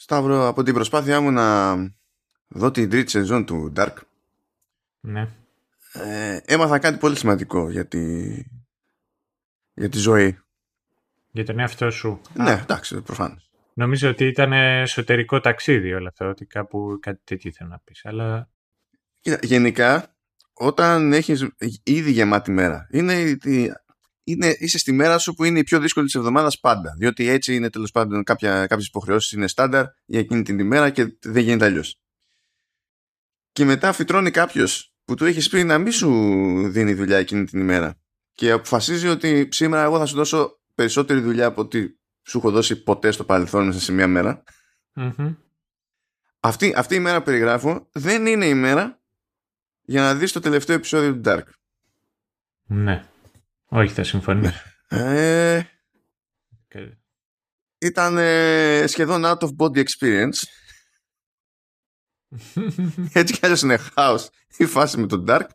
Σταύρο, από την προσπάθειά μου να δω την τρίτη σεζόν του Dark Ναι. ε, έμαθα κάτι πολύ σημαντικό για τη, για τη ζωή. Για τον εαυτό σου. Ναι, εντάξει, προφανώς. Νομίζω ότι ήταν εσωτερικό ταξίδι όλο αυτό, ότι κάπου κάτι τέτοιο ήθελα να πεις. Αλλά Κοίτα, γενικά, όταν έχεις ήδη γεμάτη μέρα, είναι, η- είναι, είσαι στη μέρα σου που είναι η πιο δύσκολη της εβδομάδας πάντα. Διότι έτσι είναι τέλος πάντων κάποια, κάποιες υποχρεώσεις είναι στάνταρ για εκείνη την ημέρα και δεν γίνεται αλλιώς. Και μετά φυτρώνει κάποιος που του έχεις πει να μην σου δίνει δουλειά εκείνη την ημέρα και αποφασίζει ότι σήμερα εγώ θα σου δώσω περισσότερη δουλειά από ό,τι σου έχω δώσει ποτέ στο παρελθόν μέσα σε μία μέρα. μμμ. Αυτή, αυτή η μέρα που περιγράφω δεν είναι η μέρα για να δεις το τελευταίο επεισόδιο του Dark. ναι. Όχι, θα συμφωνήσω. Ε, Και- ήταν ε, σχεδόν out of body experience. Έτσι κι αλλιώς είναι χάος η φάση με τον Dark.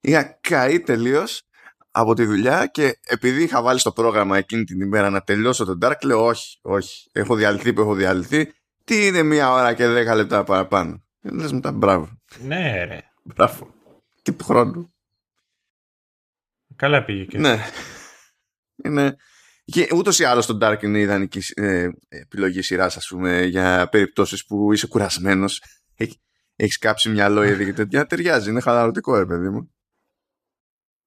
Είχα καεί τελείως από τη δουλειά και επειδή είχα βάλει στο πρόγραμμα εκείνη την ημέρα να τελειώσω τον Dark, λέω όχι, όχι. Έχω διαλυθεί που έχω διαλυθεί. Τι είναι μία ώρα και δέκα λεπτά παραπάνω. Και λες μετά μπράβο, ναι, ρε. μπράβο. Και του χρόνου. Καλά πήγε και. Ναι. Είναι... Και ούτως ή άλλως το Dark είναι η ιδανική ε, επιλογή σειράς, ας πούμε, για περιπτώσεις που είσαι κουρασμένος. Έχει, έχεις κάψει μυαλό ήδη και τέτοια. Ταιριάζει, είναι χαλαρωτικό, ρε παιδί μου.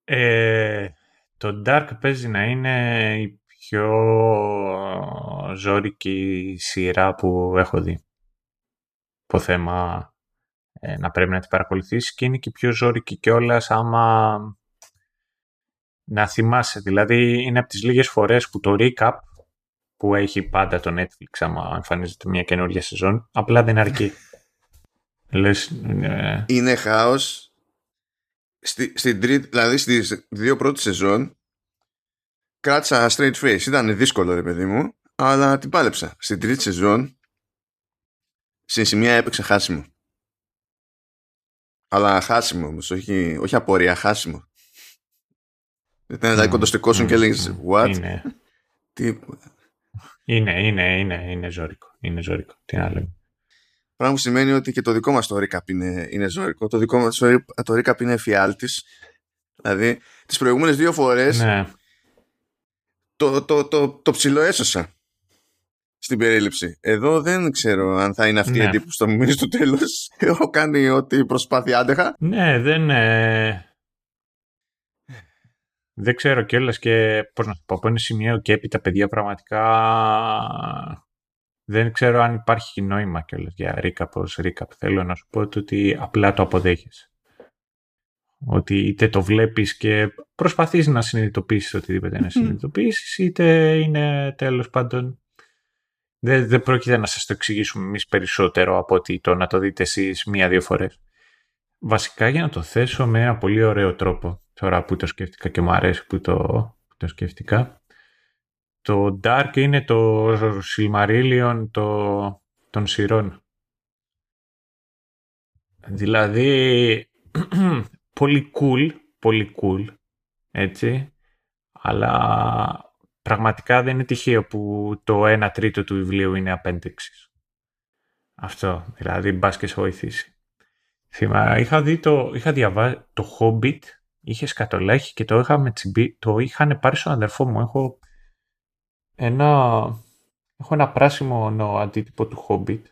Ε, το Dark παίζει να είναι η πιο ζώρικη σειρά που έχω δει. Το θέμα ε, να πρέπει να την παρακολουθήσει και είναι και η πιο ζώρικη κιόλας άμα να θυμάσαι. Δηλαδή είναι από τις λίγες φορές που το recap που έχει πάντα το Netflix άμα εμφανίζεται μια καινούργια σεζόν απλά δεν αρκεί. Λες, ε, Είναι χάος. Στη, στην τρίτη, δηλαδή στις δύο πρώτες σεζόν κράτησα straight face. Ήταν δύσκολο, ρε παιδί μου, αλλά την πάλεψα. Στην τρίτη σεζόν στην σημεία έπαιξε χάσιμο. Αλλά χάσιμο όμως, όχι, όχι απορία, χάσιμο. Ήταν δηλαδή μ, κοντοστικόσουν μ, και έλεγες μ, what, Είναι, τι, είναι, είναι, είναι, είναι ζώρικο. Είναι ζώρικο. Τι να λέμε. Πράγμα που σημαίνει ότι και το δικό μας το recap είναι, είναι ζώρικο. Το δικό μας το, το recap είναι εφιάλτης. Δηλαδή, τις προηγούμενες δύο φορές Ναι. το, το, το, το ψηλό έσωσα στην περίληψη. Εδώ δεν ξέρω αν θα είναι αυτή η Ναι. εντύπωση που θα μου μείνει στο τέλος. Έχω κάνει ό,τι προσπάθεια άντεχα. Ναι, δεν. ε, Δεν ξέρω κιόλας και πώς να το πω. Από ένα σημείο και έπειτα, παιδιά, πραγματικά δεν ξέρω αν υπάρχει νόημα κιόλας για recap ως recap. Θέλω να σου πω το ότι απλά το αποδέχεσαι. Ότι είτε το βλέπεις και προσπαθείς να συνειδητοποιήσεις οτιδήποτε να συνειδητοποιήσεις, είτε είναι τέλος πάντων δεν, δεν πρόκειται να σας το εξηγήσουμε εμείς περισσότερο από ότι το να το δείτε εσείς μία-δύο φορές. Βασικά για να το θέσω με ένα πολύ ωραίο τρόπο, τώρα που το σκέφτηκα και μου αρέσει που το, που το σκέφτηκα, το Dark είναι το Silmarillion το, των σειρών. Δηλαδή, πολύ cool, πολύ cool, έτσι, αλλά πραγματικά δεν είναι τυχαίο που το 1 τρίτο του βιβλίου είναι απέντηξης. Αυτό, δηλαδή μπας και σε βοηθήσει. Θυμά, είχα δει το, είχα διαβάσει το Hobbit, είχε σκατολάχη και το, είχα με τσιμπή, το είχαν πάρει στον αδερφό μου. Έχω ένα, έχω ένα πράσινο νο, αντίτυπο του Hobbit.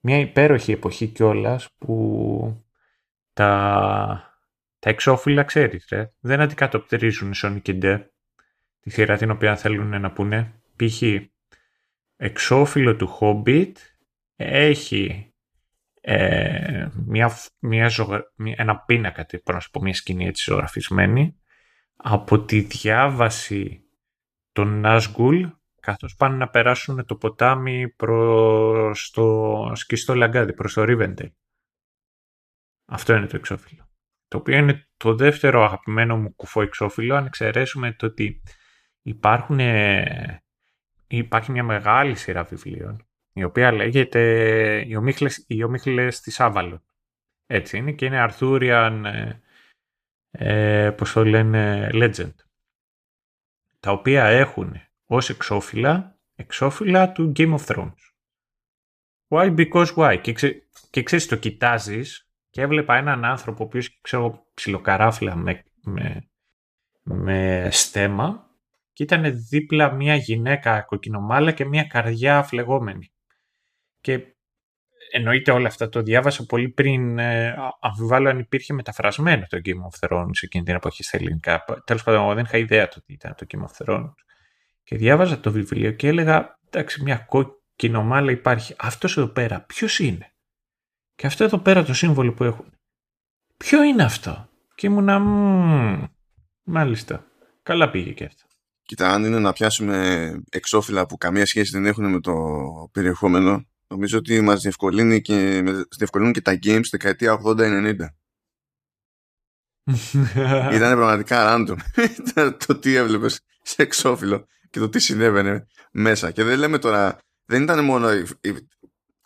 Μια υπέροχη εποχή κιόλας που τα, τα εξώφυλλα ξέρεις, ρε, δεν αντικατοπτρίζουν Sonic και Nde, τη σειρά την οποία θέλουν να πούνε. Π.χ. εξώφυλλο του Hobbit έχει ε, μια, μια ζωγρα... μια- ένα πίνακα, τι μπορώ να σου πω, μια σκηνή έτσι ζωγραφισμένη από τη διάβαση των Nazgul καθώς πάνε να περάσουν το ποτάμι προς το σκιστό λαγκάδι, προς το Rivendell. Αυτό είναι το εξώφυλλο. Το οποίο είναι το δεύτερο αγαπημένο μου κουφό εξώφυλλο, αν εξαιρέσουμε το ότι υπάρχουν, ε, υπάρχει μια μεγάλη σειρά βιβλίων η οποία λέγεται «Οι ομίχλες, οι ομίχλες της Άβαλον». Έτσι είναι και είναι Arthurian, ε, ε, πώς το λένε, legend. Τα οποία έχουν ως εξώφυλλα, εξώφυλλα του Game of Thrones. Why; Because why; Και, ξέ, και ξέρεις, το κοιτάζεις και έβλεπα έναν άνθρωπο ο οποίος ξέρω ψιλοκαράφλα με, με, με στέμα και ήταν δίπλα μια γυναίκα κοκκινομάλα και μια καρδιά φλεγόμενη. Και εννοείται όλα αυτά το διάβασα πολύ πριν ε, αμφιβάλλω αν υπήρχε μεταφρασμένο το Game of Thrones εκείνη την εποχή στα ελληνικά. Τέλος πάντων, δεν είχα ιδέα το τι ήταν το Game of Thrones. Και διάβαζα το βιβλίο και έλεγα, εντάξει, μια κοκκινομάλα υπάρχει. Αυτός εδώ πέρα ποιος είναι; Και αυτό εδώ πέρα το σύμβολο που έχουν. Ποιο είναι αυτό; Και ήμουνα, μάλιστα. Καλά πήγε και αυτό. Κοίτα, αν είναι να πιάσουμε εξώφυλλα που καμία σχέση δεν έχουν με το περιεχόμενο, νομίζω ότι μας διευκολύνει και, διευκολύνουν και τα games δεκαετία 80-90. Ήταν πραγματικά random το τι έβλεπες σε εξώφυλλο και το τι συνέβαινε μέσα. Και δεν λέμε τώρα, δεν ήταν μόνο η, η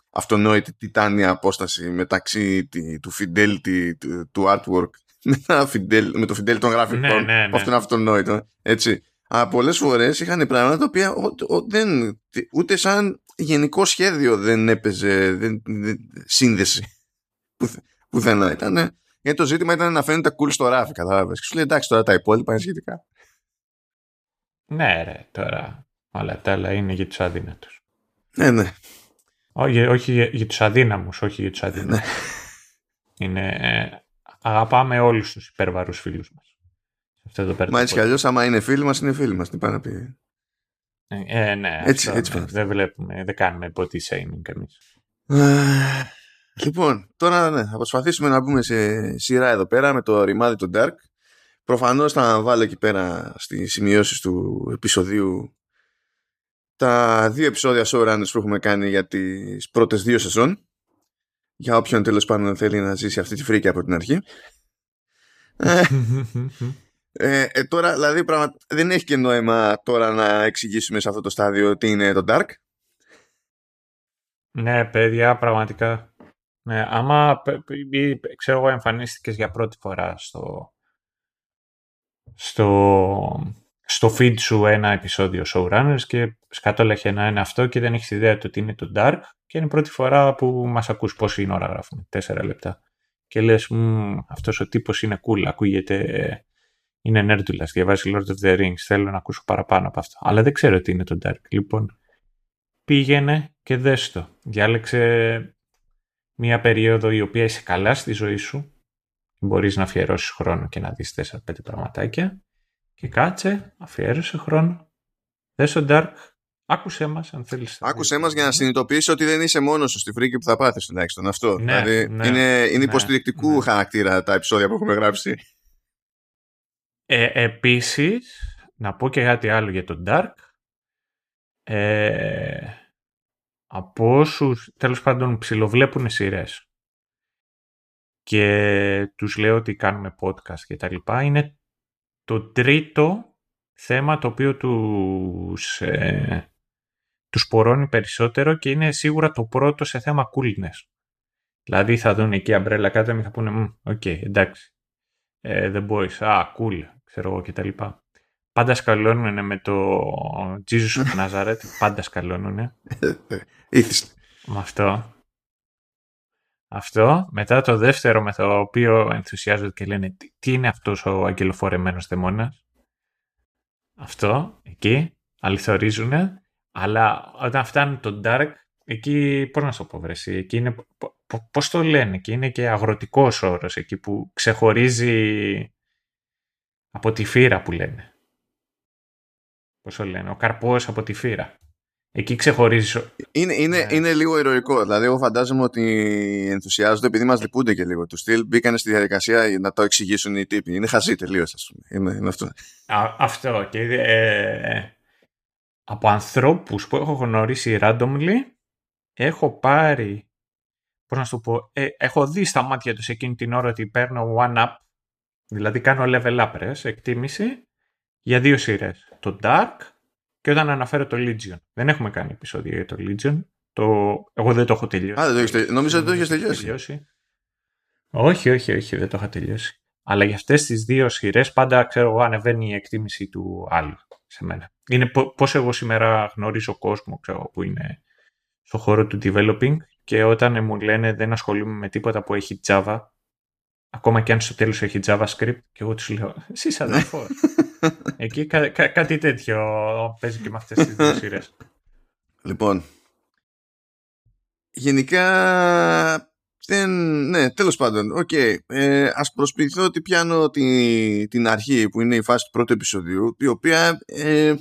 αυτονόητη τιτάνια απόσταση μεταξύ του fidelity του, artwork με, με το fidelity των γραφικών. Ναι, ναι, ναι. Αυτό είναι αυτονόητο. Έτσι. Αλλά πολλές φορές είχαν πράγματα τα οποία δεν, ούτε σαν γενικό σχέδιο δεν έπαιζε δεν, σύνδεση πουθενά. Ήταν, γιατί το ζήτημα ήταν να φαίνεται cool στο ράφι, κατάλαβες. Και σου λέει εντάξει τώρα τα υπόλοιπα είναι σχετικά. Ναι, ρε, τώρα όλα τα άλλα είναι για τους αδύνατους. Ναι, ναι. Όχι, όχι για, για τους αδύναμους, όχι για τους αδύναμου. Ναι. Είναι, ε, αγαπάμε όλους τους υπέρβαρου φίλους μας. Μα έτσι κι αλλιώς, άμα είναι φίλοι μας, είναι φίλοι μας. Τι πάει να πει. Ε, ε ναι, έτσι, αυτό, έτσι ναι, δεν βλέπουμε, δεν κάνουμε body shaming εμείς. λοιπόν, τώρα ναι, θα προσπαθήσουμε να μπούμε σε σειρά εδώ πέρα με το ρημάδι του Dark. Προφανώς θα βάλω εκεί πέρα στις σημειώσεις του επεισοδίου τα δύο επεισόδια showrunners που έχουμε κάνει για τις πρώτες δύο σεζόν για όποιον τέλος πάντων θέλει να ζήσει αυτή τη φρίκη από την αρχή ε, ε, τώρα δηλαδή πραγμα... δεν έχει και νόημα τώρα να εξηγήσουμε σε αυτό το στάδιο τι είναι το Dark; Ναι παιδιά πραγματικά ναι, άμα ξέρω εγώ εμφανίστηκες για πρώτη φορά στο στο, στο feed σου ένα επεισόδιο showrunners και σκατόλεχε να είναι αυτό και δεν έχεις ιδέα το ότι είναι το dark και είναι η πρώτη φορά που μας ακούς πόση ώρα γράφουμε, τέσσερα λεπτά. Και λες, αυτός ο τύπος είναι cool, ακούγεται, είναι νέρντουλας, διαβάζει Lord of the Rings, θέλω να ακούσω παραπάνω από αυτό. Αλλά δεν ξέρω τι είναι το dark. Λοιπόν, πήγαινε και δες το. Διάλεξε μια περίοδο η οποία είσαι καλά στη ζωή σου, μπορείς να αφιερώσεις χρόνο και να δεις 4-5 πραγματάκια και κάτσε, αφιέρωσε χρόνο, δες το Dark, άκουσέ μας αν θέλεις. Άκουσέ μας για να συνειδητοποιήσεις ότι δεν είσαι μόνος σου στη φρίκη που θα πάθεις τουλάχιστον αυτό. Ναι, δηλαδή ναι, είναι, είναι ναι, υποστηρικτικού ναι. χαρακτήρα τα επεισόδια που έχουμε γράψει. Ε, επίσης, να πω και κάτι άλλο για τον Dark. Ε, από όσους τέλος πάντων ψιλοβλέπουν σειρές και τους λέω ότι κάνουμε podcast και τα λοιπά, είναι το τρίτο θέμα το οποίο τους, ε, τους πωρώνει περισσότερο και είναι σίγουρα το πρώτο σε θέμα coolness. Δηλαδή θα δουν εκεί Umbrella Academy θα πούνε ok, okay, εντάξει, ε, The Boys, α, cool, ξέρω εγώ και τα λοιπά. Πάντα σκαλώνουν με το Jesus of Nazareth, πάντα σκαλώνουν. Είθισται. Με αυτό. Αυτό. Μετά το δεύτερο με το οποίο ενθουσιάζονται και λένε τι είναι αυτός ο αγγελοφορεμένος δαιμόνας; Αυτό, εκεί, αληθορίζουν. Αλλά όταν φτάνει το dark, εκεί, πώς να σου πω βρεσί, εκεί είναι, πώς το λένε, εκεί είναι και αγροτικός όρος, εκεί που ξεχωρίζει από τη φύρα που λένε. Πώς το λένε, ο καρπός από τη φύρα. Εκεί ξεχωρίζεις. Είναι, είναι, ναι. είναι λίγο ηρωικό. Δηλαδή, εγώ φαντάζομαι ότι ενθουσιάζονται επειδή μας λυπούνται και λίγο τους στυλ. Μπήκαν στη διαδικασία να το εξηγήσουν οι τύποι. Είναι χαζί τελείως, ας πούμε. Είναι, είναι αυτό. Α, αυτό. Και, ε, από ανθρώπους που έχω γνωρίσει randomly, έχω πάρει. Πώς να σου πω. Ε, έχω δει στα μάτια τους εκείνη την ώρα ότι παίρνω one-up. Δηλαδή, κάνω level up, εκτίμηση για δύο σειρές. Το Dark και όταν αναφέρω το Legion. Δεν έχουμε κάνει επεισόδιο για το Legion. Το... Εγώ δεν το έχω τελειώσει. Α, δεν το έχεις τελειώσει. Νομίζω ότι το έχεις τελειώσει. τελειώσει. Όχι, όχι, όχι, δεν το είχα τελειώσει. Αλλά για αυτές τις δύο σειρές πάντα ξέρω εγώ ανεβαίνει η εκτίμηση του άλλου σε μένα. Είναι πώς εγώ σήμερα γνωρίζω κόσμο ξέρω, που είναι στο χώρο του developing και όταν μου λένε δεν ασχολούμαι με τίποτα που έχει Java, ακόμα και αν στο τέλος έχει JavaScript, και εγώ τους λέω, εσύ είσαι αδερφός. Εκεί κα, κα, κάτι τέτοιο παίζει και με αυτές τις δύο σειρές. Λοιπόν, γενικά δεν, ναι, τέλος πάντων, ok. Okay. Ε, ας προσποιηθώ ότι πιάνω τη, την αρχή που είναι η φάση του πρώτου επεισοδίου, η οποία ε,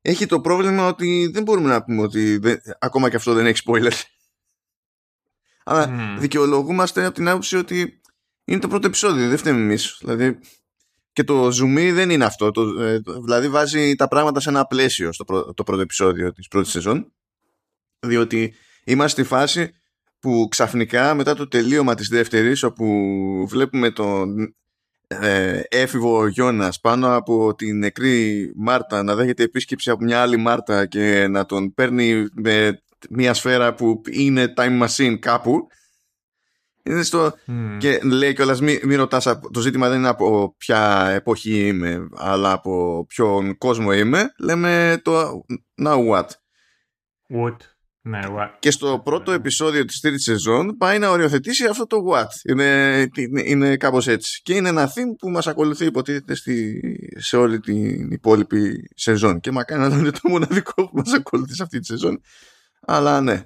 έχει το πρόβλημα ότι δεν μπορούμε να πούμε ότι δεν, ακόμα και αυτό δεν έχει spoiler. Αλλά mm. δικαιολογούμαστε από την άποψη ότι είναι το πρώτο επεισόδιο, δεν φταίμε εμείς. Δηλαδή, και το zoom δεν είναι αυτό. Το, ε, δηλαδή βάζει τα πράγματα σε ένα πλαίσιο στο το πρώτο επεισόδιο της πρώτης σεζόν. Διότι είμαστε στη φάση που ξαφνικά μετά το τελείωμα της δεύτερης όπου βλέπουμε τον ε, έφηβο Γιώνας πάνω από την νεκρή Μάρτα να δέχεται επίσκεψη από μια άλλη Μάρτα και να τον παίρνει με μια σφαίρα που είναι time machine κάπου είναι στο... Και λέει κιόλας μην μη ρωτάς, το ζήτημα δεν είναι από ποια εποχή είμαι, αλλά από ποιον κόσμο είμαι. Λέμε το now what. What; Ναι, what; Και στο πρώτο επεισόδιο της τρίτης σεζόν πάει να οριοθετήσει αυτό το what. Είναι, είναι, είναι κάπως έτσι. Και είναι ένα theme που μας ακολουθεί υποτίθεται στη, σε όλη την υπόλοιπη σεζόν. Και μακάρι να είναι το μοναδικό που μας ακολουθεί σε αυτή τη σεζόν. Αλλά ναι.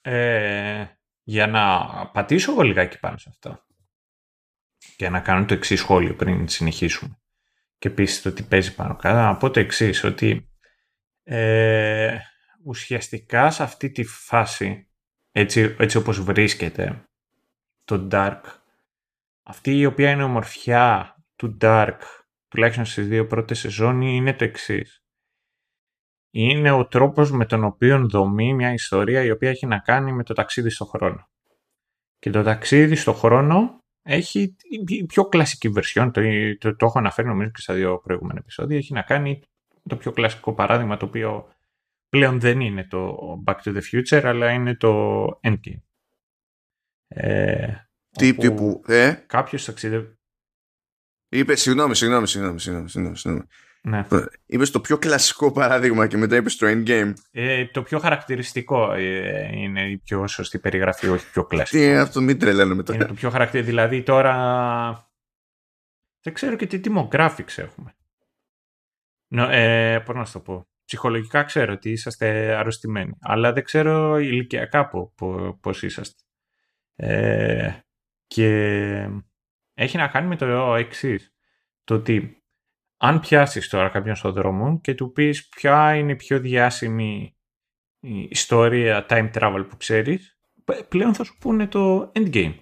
Ε, για να πατήσω εγώ λιγάκι πάνω σε αυτό. Και να κάνω το εξής σχόλιο πριν συνεχίσουμε. Και επίσης το τι παίζει πάνω κάτω, να πω το εξής ότι ε, ουσιαστικά σε αυτή τη φάση έτσι, έτσι όπως βρίσκεται το Dark αυτή η οποία είναι ομορφιά του Dark τουλάχιστον στις δύο πρώτες σεζόν είναι το εξής. Είναι ο τρόπος με τον οποίο δομεί μια ιστορία η οποία έχει να κάνει με το ταξίδι στο χρόνο. Και το ταξίδι στο χρόνο έχει η πιο κλασική version, το, το, το έχω αναφέρει νομίζω και στα δύο προηγούμενα επεισόδια, έχει να κάνει το πιο κλασικό παράδειγμα το οποίο πλέον δεν είναι το Back to the Future αλλά είναι το Endgame. Ε, Τι τύπου, ε; Κάποιος ταξίδευε... Είπε, συγγνώμη, συγγνώμη, συγγνώμη, συγγνώμη, συγγνώμη. Ναι. Είπες το πιο κλασικό παράδειγμα και μετά είπες το endgame. Ε, το πιο χαρακτηριστικό ε, είναι η πιο σωστή περιγραφή, όχι πιο κλασικό. Τι αυτό, μην τρελαίνουμε τώρα. Είναι το πιο χαρακτηριστικό. Δηλαδή τώρα. Δεν ξέρω και τι demographics έχουμε. No, ε, πώς να σου το πω. Ψυχολογικά ξέρω ότι είσαστε αρρωστημένοι, αλλά δεν ξέρω ηλικιακά πώς είσαστε. Ε, και έχει να κάνει με το εξής. Το ότι αν πιάσεις τώρα κάποιον στον δρόμο και του πεις ποια είναι η πιο διάσημη ιστορία time travel που ξέρεις, πλέον θα σου πούνε το endgame.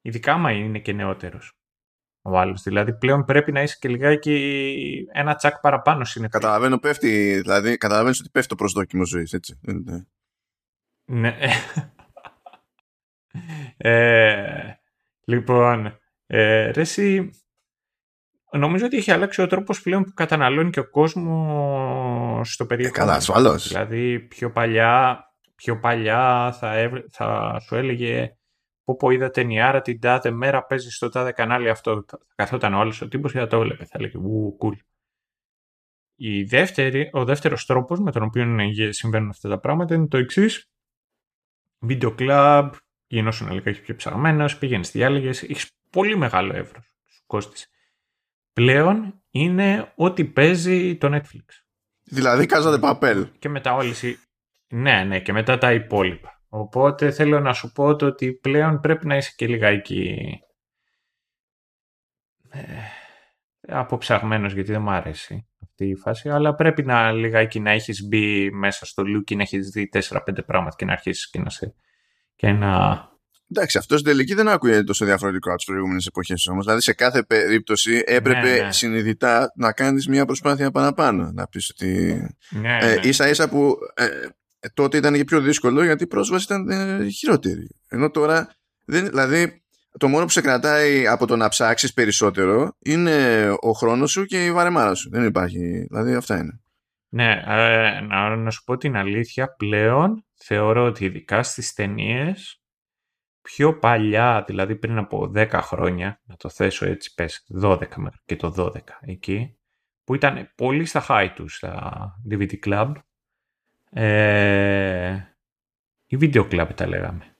Ειδικά άμα είναι και νεότερος ο άλλος. Δηλαδή πλέον πρέπει να είσαι και λιγάκι ένα τσακ παραπάνω συνεπώς. Καταλαβαίνω πέφτει, δηλαδή καταλαβαίνεις ότι πέφτει το προσδόκιμο ζωής, έτσι. Ναι. ε, λοιπόν, ε, ρε εσύ, νομίζω ότι έχει αλλάξει ο τρόπος πλέον που καταναλώνει και ο κόσμος στο περιεχόμενο. Ε, καλά, ασφαλώς. Δηλαδή πιο παλιά, πιο παλιά θα, θα σου έλεγε πω πω είδα ταινιάρα την τάδε μέρα παίζεις στο τάδε κανάλι αυτό. Θα καθόταν ο άλλος ο τύπος και θα το έβλεπε. Θα έλεγε ου, cool. Η δεύτερη, ο δεύτερος τρόπος με τον οποίο συμβαίνουν αυτά τα πράγματα είναι το εξής. Βίντεο κλαμπ, γινόσουν λίγα πιο ψαγμένος, πήγαινε διάλεγες, έχεις πολύ μεγάλο εύρος, σου κόστησε πλέον είναι ό,τι παίζει το Netflix. Δηλαδή κάζατε παπέλ. Και μετά όλες οι... Ναι, ναι, και μετά τα υπόλοιπα. Οπότε θέλω να σου πω το ότι πλέον πρέπει να είσαι και λιγάκι ε, αποψαγμένος γιατί δεν μου αρέσει αυτή η φάση, αλλά πρέπει να λιγάκι να έχεις μπει μέσα στο look και να έχεις δει 4-5 πράγματα και να αρχίσεις και να, σε, και να Εντάξει, αυτός στην τελική δεν άκουγε τόσο διαφορετικό από τις προηγούμενες εποχές όμως. Δηλαδή, σε κάθε περίπτωση έπρεπε ναι, ναι. συνειδητά να κάνεις μια προσπάθεια παραπάνω. Να πεις ότι. Ναι, ε, ναι. ίσα ίσα που ε, τότε ήταν και πιο δύσκολο γιατί η πρόσβαση ήταν ε, χειρότερη. Ενώ τώρα. Δεν, δηλαδή, το μόνο που σε κρατάει από το να ψάξεις περισσότερο είναι ο χρόνος σου και η βαρεμάρα σου. Δεν υπάρχει. Δηλαδή, αυτά είναι. Ναι, ε, να, να σου πω την αλήθεια, πλέον θεωρώ ότι ειδικά στις ταινίες πιο παλιά, δηλαδή πριν από 10 χρόνια, να το θέσω έτσι πες, 12 και το 12 εκεί, που ήταν πολύ στα high τους στα DVD Club, ε, ή Video Club τα λέγαμε.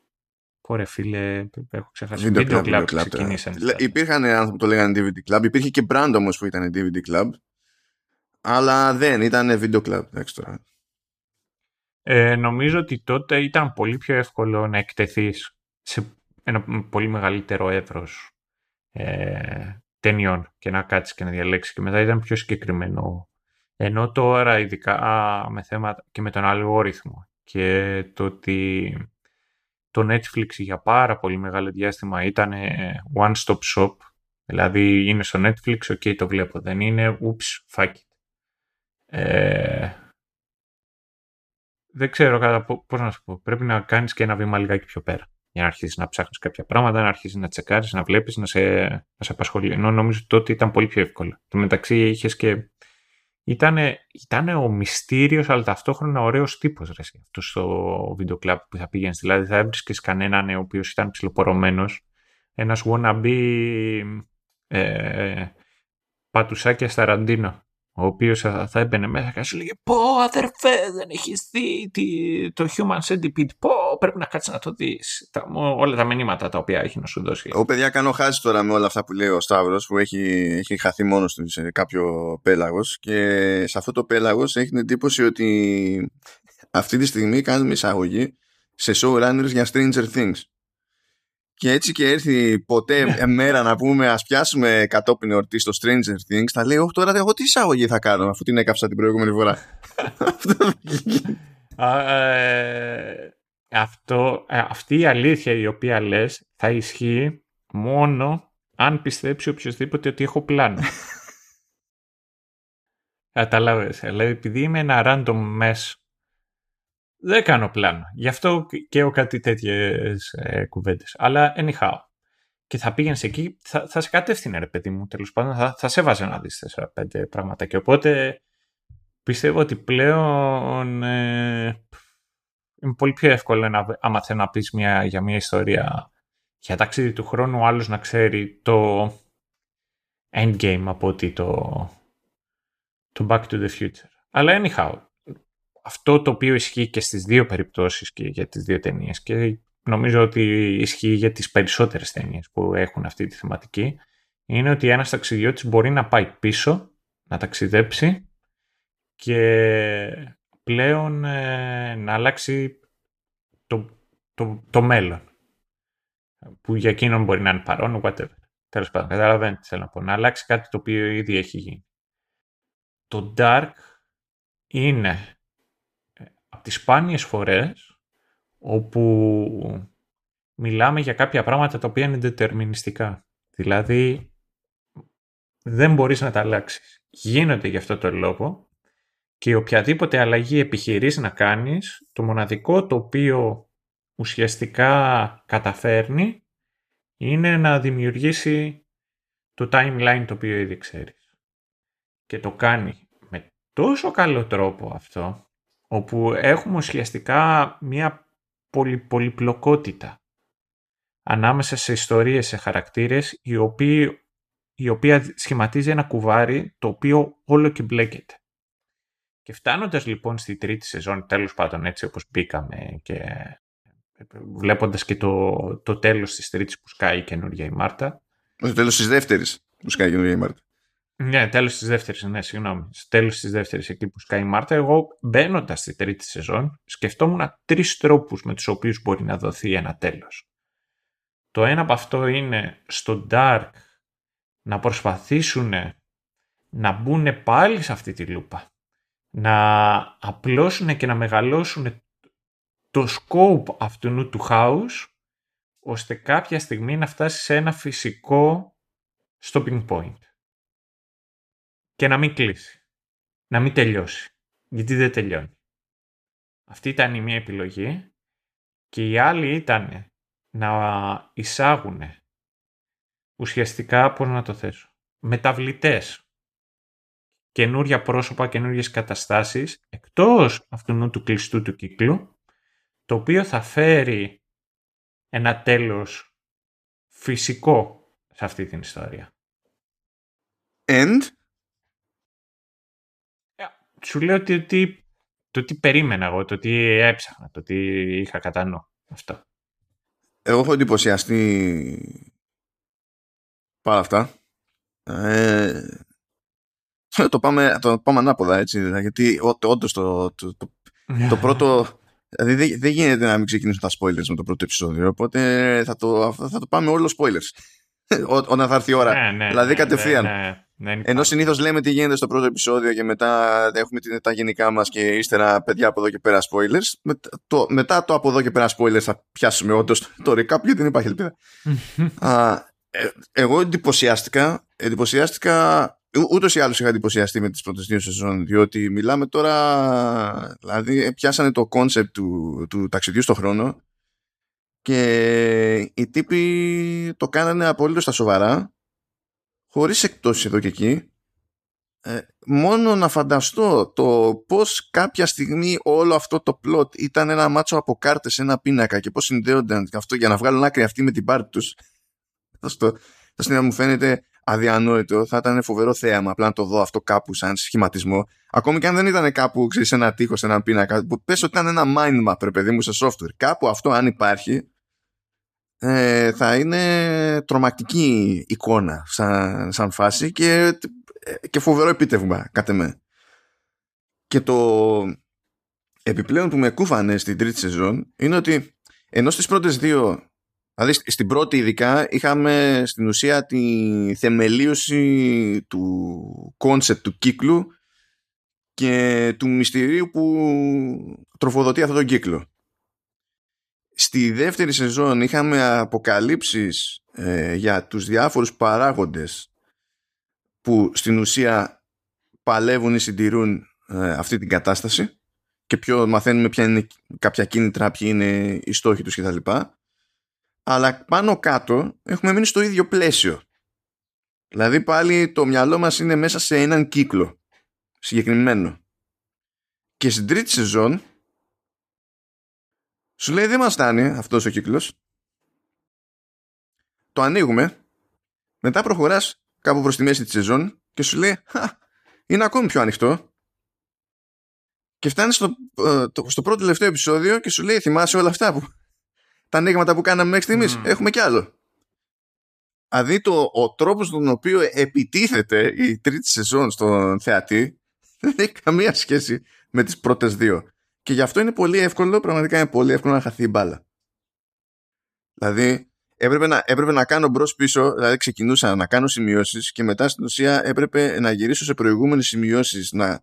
Ωραία φίλε, έχω ξεχάσει. Video, Video Club, Club, Video Club, ξεκινήσαν. Λε- Υπήρχαν άνθρωποι που το λέγανε DVD Club. Υπήρχε και brand όμως που ήταν DVD Club. Αλλά δεν, ήταν Video Club. Εντάξει τώρα. Ε, νομίζω ότι τότε ήταν πολύ πιο εύκολο να εκτεθείς σε ένα πολύ μεγαλύτερο εύρος ε, ταινιών και να κάτσεις και να διαλέξεις και μετά ήταν πιο συγκεκριμένο. Ενώ τώρα ειδικά α, με θέματα και με τον αλγόριθμο και το ότι το Netflix για πάρα πολύ μεγάλο διάστημα ήταν ε, one stop shop δηλαδή είναι στο Netflix, ok το βλέπω, δεν είναι oops, fuck it. Ε, δεν ξέρω κατά πο- πώς να σου πω. Πρέπει να κάνεις και ένα βήμα λιγάκι πιο πέρα. Για να αρχίσεις να ψάχνεις κάποια πράγματα, να αρχίσεις να τσεκάρεις, να βλέπεις, να σε, να σε απασχολεί. Ενώ νομίζω ότι τότε ήταν πολύ πιο εύκολο. Το μεταξύ είχες και... Ήτανε, ήτανε ο μυστήριος αλλά ταυτόχρονα ωραίος τύπος ρε, εσύ, αυτός στο βίντεο κλαμπ που θα πήγαινες. Δηλαδή θα έβρισκες κανέναν ο οποίος ήταν ψιλοπορωμένος. Ένας wannabe ε, πατουσάκια στα ραντίνο ο οποίος θα, θα έμπαινε μέσα και θα σου λέγε «Πω αδερφέ δεν έχεις δει τι, το Human Centipede, πω πρέπει να κάτσεις να το δεις». Τα, όλα τα μηνύματα τα οποία έχει να σου δώσει. Εγώ παιδιά κάνω χάση τώρα με όλα αυτά που λέει ο Σταύρος που έχει, έχει χαθεί μόνος του σε κάποιο πέλαγος και σε αυτό το πέλαγος έχει την εντύπωση ότι αυτή τη στιγμή κάνουμε εισαγωγή σε showrunners για Stranger Things. Και έτσι και έρθει ποτέ μέρα να πούμε ας πιάσουμε κατόπιν εορτή στο Stranger Things θα λέει όχι τώρα εγώ τι εισαγωγή θα κάνω αφού την έκαψα την προηγούμενη φορά. Α, ε, αυτό, ε, αυτή η αλήθεια η οποία λες θα ισχύει μόνο αν πιστέψει οποιοδήποτε ότι έχω πλάνο. Καταλάβες. Δηλαδή επειδή είμαι ένα random mess δεν κάνω πλάνο. Γι' αυτό και έχω κάτι τέτοιες ε, κουβέντες. Αλλά anyhow. Και θα πήγαινες εκεί, θα, θα σε κατεύθυνε ρε παιδί μου, τέλος πάντων, θα, θα σε βάζε να δεις 4-5 πράγματα. Και οπότε πιστεύω ότι πλέον ε, είναι πολύ πιο εύκολο να, άμα θέλω να πεις μια, για μια ιστορία για ταξίδι του χρόνου, ο άλλος να ξέρει το endgame από ότι το, το Back to the Future. Αλλά anyhow, αυτό το οποίο ισχύει και στις δύο περιπτώσεις και για τις δύο ταινίες και νομίζω ότι ισχύει για τις περισσότερες ταινίες που έχουν αυτή τη θεματική είναι ότι ένας ταξιδιώτης μπορεί να πάει πίσω, να ταξιδέψει και πλέον ε, να αλλάξει το, το, το μέλλον που για εκείνον μπορεί να είναι παρόν, whatever. Τέλος πάντων, καταλαβαίνετε τι θέλω να πω. Να αλλάξει κάτι το οποίο ήδη έχει γίνει. Το Dark είναι από τις σπάνιες φορές όπου μιλάμε για κάποια πράγματα τα οποία είναι δετερμινιστικά. Δηλαδή δεν μπορείς να τα αλλάξεις. Γίνονται γι' αυτό το λόγο και οποιαδήποτε αλλαγή επιχειρείς να κάνεις, το μοναδικό το οποίο ουσιαστικά καταφέρνει είναι να δημιουργήσει το timeline το οποίο ήδη ξέρεις. Και το κάνει με τόσο καλό τρόπο αυτό, όπου έχουμε ουσιαστικά μια πολυ, πολυπλοκότητα ανάμεσα σε ιστορίες, σε χαρακτήρες, οι οποίοι, η οποία σχηματίζει ένα κουβάρι το οποίο όλο και μπλέκεται. Και φτάνοντας λοιπόν στη τρίτη σεζόν, τέλος πάντων έτσι όπως μπήκαμε και βλέποντας και το, το τέλος της τρίτης που σκάει η καινούργια η Μάρτα. Το τέλος της δεύτερης που σκάει η καινούργια η Μάρτα. Ναι, τέλος της δεύτερης, ναι, συγγνώμη. Τέλος της δεύτερης εκεί που σκάει η Μάρτα, εγώ μπαίνοντας στη τρίτη σεζόν, σκεφτόμουν τρεις τρόπους με τους οποίους μπορεί να δοθεί ένα τέλος. Το ένα από αυτό είναι στο Dark να προσπαθήσουν να μπουν πάλι σε αυτή τη λούπα. Να απλώσουν και να μεγαλώσουν το scope αυτού του house ώστε κάποια στιγμή να φτάσει σε ένα φυσικό stopping point. Και να μην κλείσει. Να μην τελειώσει. Γιατί δεν τελειώνει. Αυτή ήταν η μία επιλογή και η άλλη ήταν να εισάγουν ουσιαστικά, πώς να το θέσω, μεταβλητές καινούρια πρόσωπα, καινούριες καταστάσεις εκτός αυτού του κλειστού του κύκλου το οποίο θα φέρει ένα τέλος φυσικό σε αυτή την ιστορία. And? Σου λέω ότι, ότι το τι περίμενα εγώ, το τι έψαχνα, το τι είχα κατά νου. Αυτό. Εγώ έχω εντυπωσιαστεί πάρα αυτά. Ε, το, πάμε, το πάμε ανάποδα έτσι, δηλαδή, γιατί όντως το, το, το, το πρώτο Δηλαδή δεν, γίνεται να μην ξεκινήσουν τα spoilers με το πρώτο επεισόδιο. Οπότε θα το, θα το πάμε όλο spoilers. όταν θα έρθει η ώρα. Ναι, ναι, δηλαδή ναι, κατευθείαν. ναι, ναι, ναι, Ενώ συνήθως λέμε τι γίνεται στο πρώτο επεισόδιο και μετά έχουμε τα γενικά μας και ύστερα παιδιά από εδώ και πέρα spoilers. Με, το, μετά το από εδώ και πέρα spoilers θα πιάσουμε όντως το recap γιατί δεν υπάρχει ελπίδα. Α, ε, εγώ εντυπωσιάστηκα, εντυπωσιάστηκα Ούτως ή άλλως είχα εντυπωσιαστεί με τις πρώτες δύο σεζόν, διότι μιλάμε τώρα. Δηλαδή, πιάσανε το κόνσεπτ του, του ταξιδιού στον χρόνο και οι τύποι το κάνανε απολύτως στα σοβαρά, χωρίς εκπτώσεις εδώ και εκεί. Ε, μόνο να φανταστώ το πώς κάποια στιγμή όλο αυτό το plot ήταν ένα μάτσο από κάρτες, ένα πίνακα και πώς συνδέονταν αυτό για να βγάλουν άκρη αυτή με την πάρτη τους. Αυτό, αυτό μου φαίνεται αδιανόητο, θα ήταν φοβερό θέαμα απλά να το δω αυτό κάπου σαν σχηματισμό. Ακόμη και αν δεν ήταν κάπου ξέρεις, ένα τείχος, ένα πίνακα, που πες ότι ήταν ένα mind map, ρε παιδί μου, σε software. Κάπου αυτό, αν υπάρχει, ε, θα είναι τρομακτική εικόνα σαν, σαν φάση και, και φοβερό επίτευγμα, κάτε με. Και το επιπλέον που με κούφανε στην τρίτη σεζόν είναι ότι ενώ στις πρώτες δύο Δηλαδή στην πρώτη ειδικά είχαμε στην ουσία τη θεμελίωση του κόνσεπτ του κύκλου και του μυστηρίου που τροφοδοτεί αυτόν τον κύκλο. Στη δεύτερη σεζόν είχαμε αποκαλύψεις ε, για τους διάφορους παράγοντες που στην ουσία παλεύουν ή συντηρούν ε, αυτή την κατάσταση και πιο μαθαίνουμε ποια είναι κάποια κίνητρα, ποιοι είναι οι στόχοι τους κτλ αλλά πάνω κάτω έχουμε μείνει στο ίδιο πλαίσιο. Δηλαδή πάλι το μυαλό μας είναι μέσα σε έναν κύκλο συγκεκριμένο. Και στην τρίτη σεζόν σου λέει δεν μας φτάνει αυτός ο κύκλος. Το ανοίγουμε, μετά προχωράς κάπου προς τη μέση της σεζόν και σου λέει είναι ακόμη πιο ανοιχτό. Και φτάνεις στο, ε, στο πρώτο τελευταίο επεισόδιο και σου λέει θυμάσαι όλα αυτά που τα ανοίγματα που κάναμε μέχρι στιγμής; Mm. Έχουμε κι άλλο. Δηλαδή το, ο τρόπος τον οποίο επιτίθεται η τρίτη σεζόν στον θεατή δεν έχει καμία σχέση με τις πρώτες δύο. Και γι' αυτό είναι πολύ εύκολο, πραγματικά είναι πολύ εύκολο να χαθεί η μπάλα. Δηλαδή έπρεπε να, έπρεπε να κάνω μπρος πίσω, δηλαδή ξεκινούσα να κάνω σημειώσεις και μετά στην ουσία έπρεπε να γυρίσω σε προηγούμενες σημειώσεις, να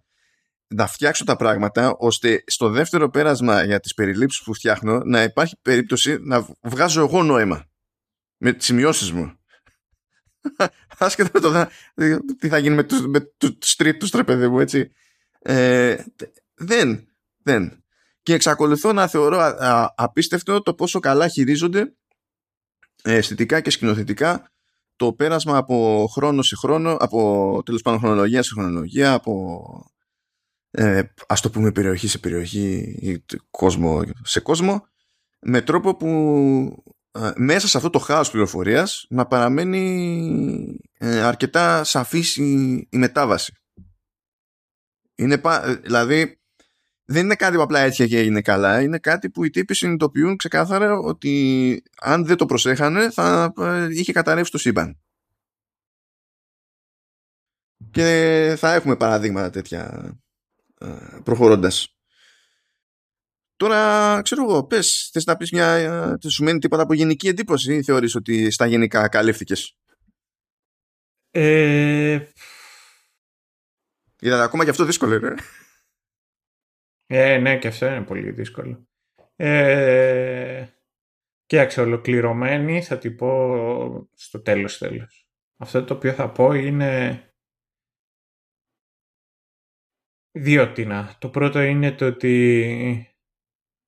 να φτιάξω τα πράγματα ώστε στο δεύτερο πέρασμα για τις περιλήψεις που φτιάχνω να υπάρχει περίπτωση να βγάζω εγώ νόημα με τις σημειώσεις μου. Άσχετα με το τι θα γίνει με τους, με τους τρίτους τρεπέδι μου έτσι. Ε, δεν, δεν. Και εξακολουθώ να θεωρώ απίστευτο το πόσο καλά χειρίζονται ε, αισθητικά και σκηνοθετικά το πέρασμα από χρόνο σε χρόνο, από τέλος πάντων χρονολογία σε χρονολογία, από ε, ας το πούμε περιοχή σε περιοχή ή κόσμο σε κόσμο με τρόπο που ε, μέσα σε αυτό το χάος πληροφορίας να παραμένει ε, αρκετά σαφής η, η μετάβαση. Είναι, ε, δηλαδή δεν είναι κάτι που απλά έτυχε και έγινε καλά, είναι κάτι που οι τύποι συνειδητοποιούν ξεκάθαρα ότι αν δεν το προσέχανε θα είχε καταρρεύσει το σύμπαν. Και θα έχουμε παραδείγματα τέτοια ε, προχωρώντας. Τώρα, ξέρω εγώ, πες, θες να πεις μια, ε, σου μένει τίποτα από γενική εντύπωση ή θεωρείς ότι στα γενικά καλύφθηκες; Ε... Είδατε, ακόμα και αυτό δύσκολο είναι. Ε, ναι, και αυτό είναι πολύ δύσκολο. Ε... Και ολοκληρωμένη θα την πω στο τέλος τέλος. Αυτό το οποίο θα πω είναι Δύο τίνα. Το πρώτο είναι το ότι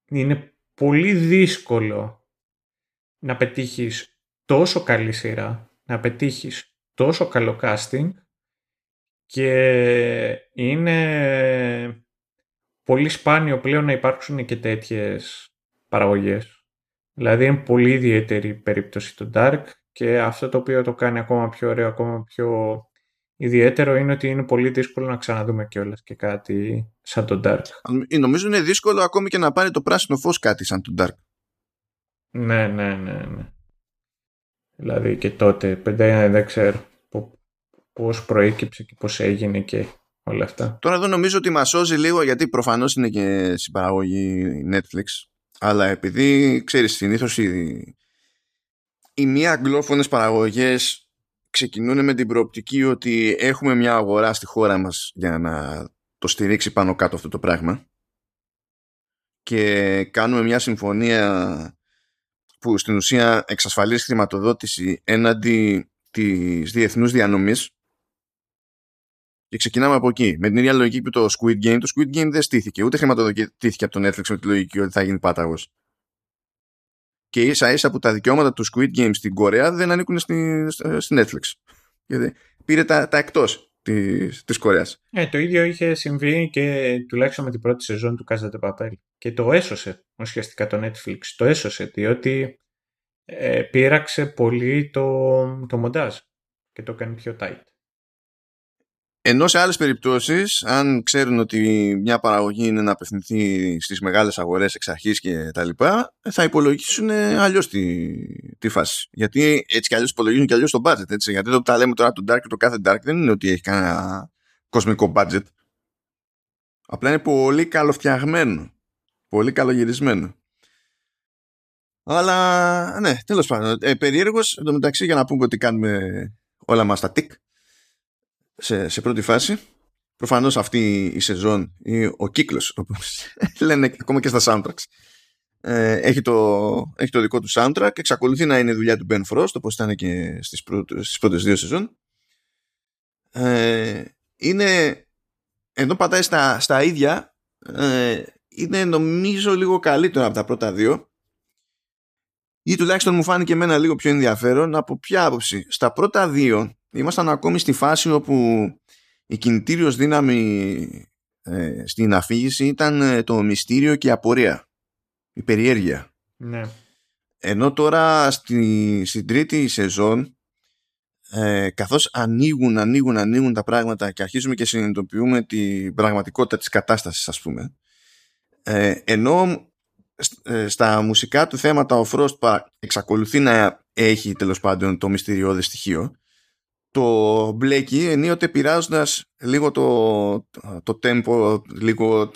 είναι πολύ δύσκολο να πετύχεις τόσο καλή σειρά, να πετύχεις τόσο καλό casting και είναι πολύ σπάνιο πλέον να υπάρξουν και τέτοιες παραγωγές. Δηλαδή είναι πολύ ιδιαίτερη περίπτωση το Dark και αυτό το οποίο το κάνει ακόμα πιο ωραίο, ακόμα πιο ιδιαίτερο είναι ότι είναι πολύ δύσκολο να ξαναδούμε κιόλας και κάτι σαν τον Dark. Νομίζω είναι δύσκολο ακόμη και να πάρει το πράσινο φως κάτι σαν τον Dark. Ναι, ναι, ναι, ναι. Δηλαδή και τότε, πέντε, δεν ξέρω πώς προέκυψε και πώς έγινε και όλα αυτά. Τώρα εδώ νομίζω ότι μας σώζει λίγο γιατί προφανώς είναι και συμπαραγωγή Netflix αλλά επειδή ξέρεις συνήθως οι, οι μία αγγλόφωνες παραγωγές ξεκινούν με την προοπτική ότι έχουμε μια αγορά στη χώρα μας για να το στηρίξει πάνω κάτω αυτό το πράγμα και κάνουμε μια συμφωνία που στην ουσία εξασφαλίζει χρηματοδότηση έναντι της διεθνούς διανομής και ξεκινάμε από εκεί. Με την ίδια λογική που το Squid Game, το Squid Game δεν στήθηκε, ούτε χρηματοδοτήθηκε από το Netflix με τη λογική ότι θα γίνει πάταγος. Και ίσα ίσα που τα δικαιώματα του Squid Game στην Κορέα δεν ανήκουν στη, στη Netflix. Γιατί πήρε τα, τα εκτός της, της Κορέας. Ε, το ίδιο είχε συμβεί και τουλάχιστον με την πρώτη σεζόν του Casa de Papel. Και το έσωσε ουσιαστικά το Netflix. Το έσωσε διότι ε, πείραξε πολύ το, το μοντάζ και το έκανε πιο tight. Ενώ σε άλλες περιπτώσεις, αν ξέρουν ότι μια παραγωγή είναι να απευθυνθεί στις μεγάλες αγορές εξ αρχής και τα λοιπά, θα υπολογίσουν αλλιώς τη, τη φάση. Γιατί έτσι κι αλλιώς υπολογίζουν κι αλλιώς το budget. Έτσι. Γιατί εδώ που τα λέμε τώρα το Dark και το κάθε Dark δεν είναι ότι έχει κανένα κοσμικό budget. Απλά είναι πολύ καλοφτιαγμένο. Πολύ καλογυρισμένο. Αλλά ναι, τέλος πάντων. Ε, περίεργος, εντωμεταξύ για να πούμε ότι κάνουμε όλα μας τα τικ σε, σε πρώτη φάση. Προφανώς αυτή η σεζόν ή ο κύκλος, όπω λένε ακόμα και στα soundtracks, ε, έχει, το, έχει το δικό του soundtrack. Εξακολουθεί να είναι δουλειά του Ben Frost, όπω ήταν και στις πρώτες δύο σεζόν. Ε, είναι ενώ πατάει στα, στα ίδια ε, είναι νομίζω λίγο καλύτερο από τα πρώτα δύο ή τουλάχιστον μου φάνηκε εμένα λίγο πιο ενδιαφέρον από ποια άποψη στα πρώτα δύο ήμασταν ακόμη στη φάση όπου η κινητήριος δύναμη ε, στην αφήγηση ήταν ε, το μυστήριο και η απορία. Η περιέργεια. Ναι. Ενώ τώρα στη, στην τρίτη σεζόν ε, καθώς ανοίγουν, ανοίγουν, ανοίγουν τα πράγματα και αρχίζουμε και συνειδητοποιούμε την πραγματικότητα της κατάστασης ας πούμε ε, ενώ ε, στα μουσικά του θέματα ο Frost εξακολουθεί να έχει τέλος πάντων το μυστηριώδες στοιχείο το μπλέκει ενίοτε πειράζοντας λίγο το, το tempo, λίγο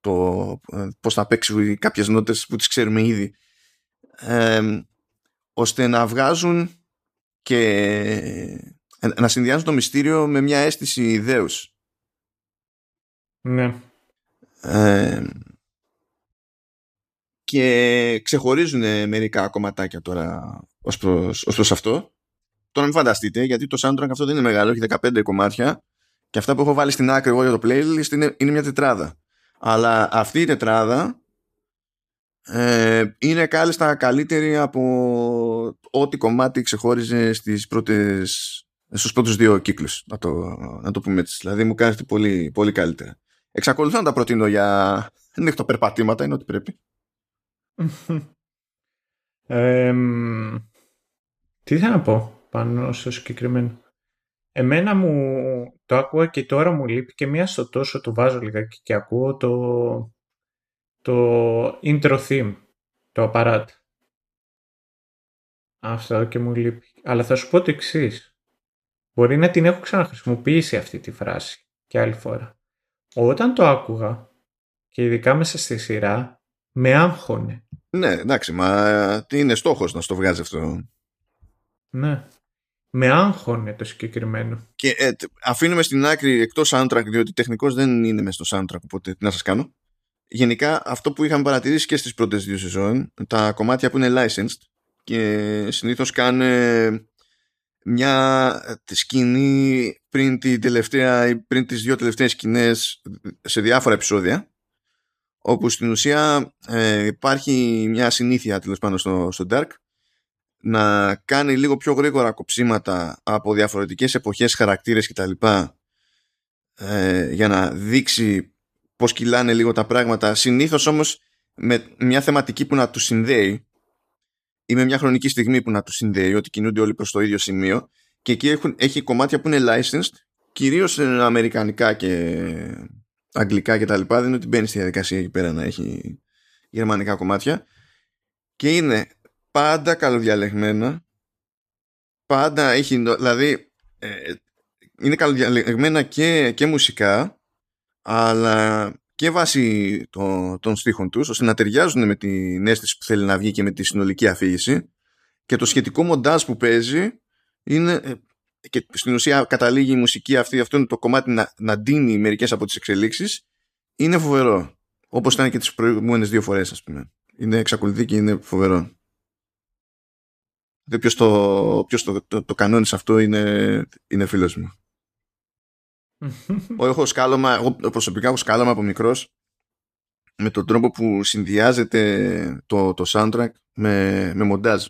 το πώς θα παίξει κάποιες νότες που τις ξέρουμε ήδη ώστε να βγάζουν και να συνδυάζουν το μυστήριο με μια αίσθηση ιδέους. Ναι. Και ξεχωρίζουν μερικά κομματάκια τώρα ως προς, ως προς αυτό Τώρα μην φανταστείτε, γιατί το soundtrack αυτό δεν είναι μεγάλο, έχει 15 κομμάτια και αυτά που έχω βάλει στην άκρη εγώ για το playlist είναι, είναι μια τετράδα. Αλλά αυτή η τετράδα ε, είναι κάλλιστα καλύτερη από ό,τι κομμάτι ξεχώριζε στις πρώτες, στους πρώτους δύο κύκλους, να το, να το πούμε έτσι. Δηλαδή μου κάνει πολύ, πολύ καλύτερα. Εξακολουθώ να τα προτείνω για νύχτο είναι ό,τι πρέπει. Ε, τι ήθελα να πω πάνω στο συγκεκριμένο. Εμένα μου το άκουγα και τώρα μου λείπει και μία στο τόσο το βάζω λιγάκι και ακούω το, το intro theme, το απαράτ. Αυτό και μου λείπει. Αλλά θα σου πω το εξής. Μπορεί να την έχω ξαναχρησιμοποιήσει αυτή τη φράση και άλλη φορά. Όταν το άκουγα και ειδικά μέσα στη σειρά, με άγχωνε. Ναι, εντάξει, μα τι είναι στόχος να στο βγάζει αυτό; Ναι με άγχωνε το συγκεκριμένο. Και ε, αφήνουμε στην άκρη εκτός soundtrack, διότι τεχνικώ δεν είναι μέσα στο soundtrack, οπότε τι να σας κάνω. Γενικά, αυτό που είχαμε παρατηρήσει και στις πρώτες δύο σεζόν, τα κομμάτια που είναι licensed και συνήθως κάνουν μια σκηνή πριν, την τελευταία, πριν τις δύο τελευταίες σκηνές σε διάφορα επεισόδια όπου στην ουσία ε, υπάρχει μια συνήθεια τέλος πάνω στο, στο Dark να κάνει λίγο πιο γρήγορα κοψίματα από διαφορετικές εποχές, χαρακτήρες κτλ. Ε, για να δείξει πώς κυλάνε λίγο τα πράγματα. Συνήθως όμως με μια θεματική που να τους συνδέει ή με μια χρονική στιγμή που να τους συνδέει ότι κινούνται όλοι προς το ίδιο σημείο και εκεί έχουν, έχει κομμάτια που είναι licensed κυρίως αμερικανικά και αγγλικά και τα λοιπά δεν είναι ότι μπαίνει στη διαδικασία εκεί πέρα να έχει γερμανικά κομμάτια. Και είναι πάντα καλοδιαλεγμένα πάντα έχει δηλαδή ε, είναι καλοδιαλεγμένα και, και μουσικά αλλά και βάσει το, των στίχων τους ώστε να ταιριάζουν με την αίσθηση που θέλει να βγει και με τη συνολική αφήγηση. Και το σχετικό μοντάζ που παίζει είναι ε, και στην ουσία καταλήγει η μουσική αυτή αυτό είναι το κομμάτι να, να ντύνει μερικές από τις εξελίξεις είναι φοβερό. Όπως ήταν και τις προηγούμενες δύο φορές ας πούμε. Είναι εξακολουθεί και είναι φοβερό. Ποιος το, ποιος το, το, το κανόνισε αυτό είναι, είναι φίλος μου. Έχω σκάλωμα, εγώ προσωπικά έχω σκάλωμα από μικρός με τον τρόπο που συνδυάζεται το, το soundtrack με, με μοντάζ.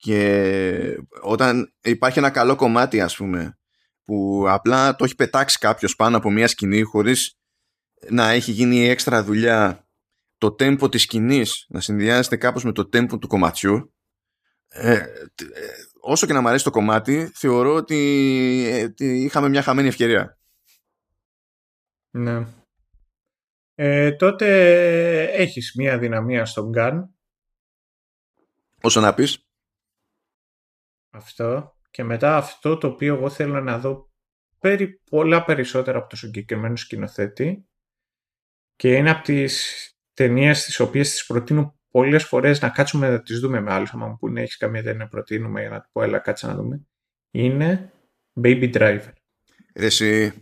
Και όταν υπάρχει ένα καλό κομμάτι ας πούμε που απλά το έχει πετάξει κάποιος πάνω από μια σκηνή χωρίς να έχει γίνει έξτρα δουλειά το τέμπο της σκηνής να συνδυάζεται κάπως με το τέμπο του κομματιού ε, ε όσο και να μου αρέσει το κομμάτι, θεωρώ ότι, ε, είχαμε μια χαμένη ευκαιρία. Ναι. Ε, τότε έχεις μια δυναμία στον Gun. Όσο να πεις. Αυτό. Και μετά αυτό το οποίο εγώ θέλω να δω περί πολλά περισσότερα από το συγκεκριμένο σκηνοθέτη και είναι από τις ταινίες τις οποίες τις προτείνω πολλές φορές να κάτσουμε να τις δούμε με άλλους, άμα μου πούνε έχεις καμία ιδέα να προτείνουμε για να το πω, έλα κάτσε να δούμε, είναι Baby Driver. Εσύ,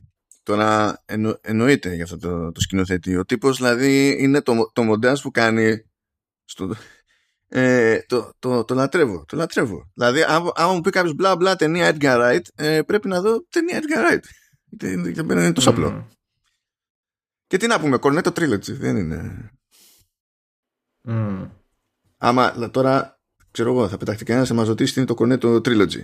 τώρα εννο, εννοείται για αυτό το, το σκηνοθέτη. Ο τύπος δηλαδή είναι το, το μοντάζ που κάνει στο, ε, το, το, το, λατρεύω, το λατρεύω. Δηλαδή, άμα, μου πει κάποιος μπλα μπλα ταινία Edgar Wright, ε, πρέπει να δω ταινία Edgar Wright. Γιατί είναι τόσο απλό. Και τι να πούμε, Cornetto Trilogy, δεν είναι. Mm. Άμα τώρα, ξέρω εγώ, θα πεταχτεί κανένα να μα ρωτήσει τι είναι το Cornetto Trilogy.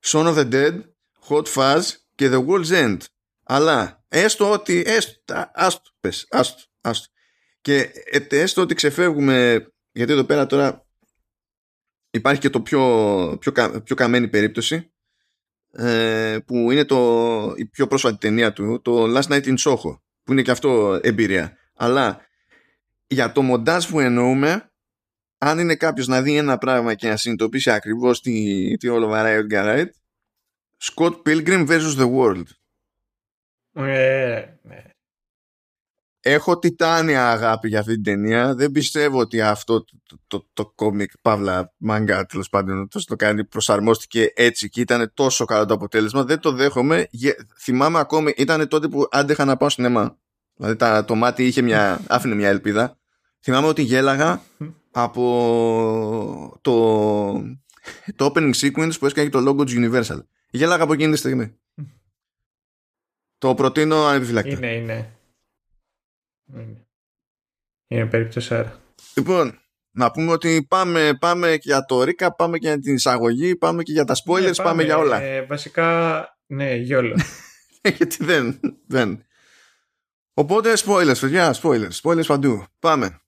Son of the Dead, Hot Fuzz και The World's End. Αλλά έστω ότι. Έστω, άστο, πες, άστο, άστο. Και έστω ότι ξεφεύγουμε. Γιατί εδώ πέρα τώρα υπάρχει και το πιο, πιο, πιο καμένη περίπτωση ε, που είναι το, η πιο πρόσφατη ταινία του, το Last Night in Soho, που είναι και αυτό εμπειρία. Αλλά για το μοντάζ που εννοούμε, αν είναι κάποιος να δει ένα πράγμα και να συνειδητοποιήσει ακριβώς τι, τι όλο βαράει ο Edgar Scott Pilgrim vs. The World. Ε, ναι. Έχω τιτάνια αγάπη για αυτή την ταινία. Δεν πιστεύω ότι αυτό το, το, το, κόμικ, παύλα, μάγκα, τέλος πάντων, τόσο το κάνει, προσαρμόστηκε έτσι και ήταν τόσο καλό το αποτέλεσμα. Δεν το δέχομαι. Θυμάμαι ακόμη, ήταν τότε που άντεχα να πάω σινεμά. Δηλαδή τα, το μάτι είχε μια, άφηνε μια ελπίδα. Θυμάμαι ότι γέλαγα από το, το opening sequence που έσκαγε το logo του Universal. Γέλαγα από εκείνη τη στιγμή. Το προτείνω ανεπιφυλακτά. Είναι, είναι. Είναι, είναι περίπτωση άρα. Λοιπόν, να πούμε ότι πάμε, πάμε και για το Ρίκα, πάμε και για την εισαγωγή, πάμε και για τα spoilers, ναι, πάμε, πάμε, για όλα. Ε, βασικά, ναι, για όλα. Γιατί δεν, δεν. Οπότε spoilers, παιδιά, spoilers, spoilers παντού. Πάμε.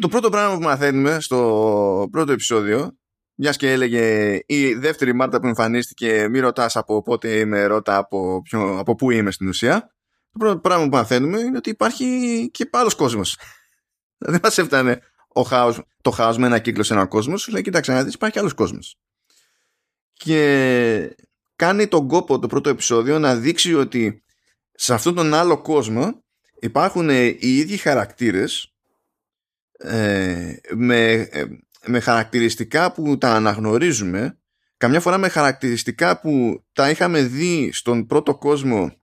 Το πρώτο πράγμα που μαθαίνουμε στο πρώτο επεισόδιο, μιας και έλεγε η δεύτερη Μάρτα που εμφανίστηκε, μη ρωτάς από πότε είμαι, ρώτα από, ποιο, από πού είμαι στην ουσία. Το πρώτο πράγμα που μαθαίνουμε είναι ότι υπάρχει και άλλος κόσμος. Δεν μας έφτανε ο χάος, το χάος με ένα κύκλο σε έναν κόσμο, σου λέει: Κοιτάξτε, να δεις, υπάρχει άλλος κόσμος. Και κάνει τον κόπο το πρώτο επεισόδιο να δείξει ότι σε αυτόν τον άλλο κόσμο υπάρχουν ε, οι ίδιοι χαρακτήρες ε, με, ε, με χαρακτηριστικά που τα αναγνωρίζουμε καμιά φορά με χαρακτηριστικά που τα είχαμε δει στον πρώτο κόσμο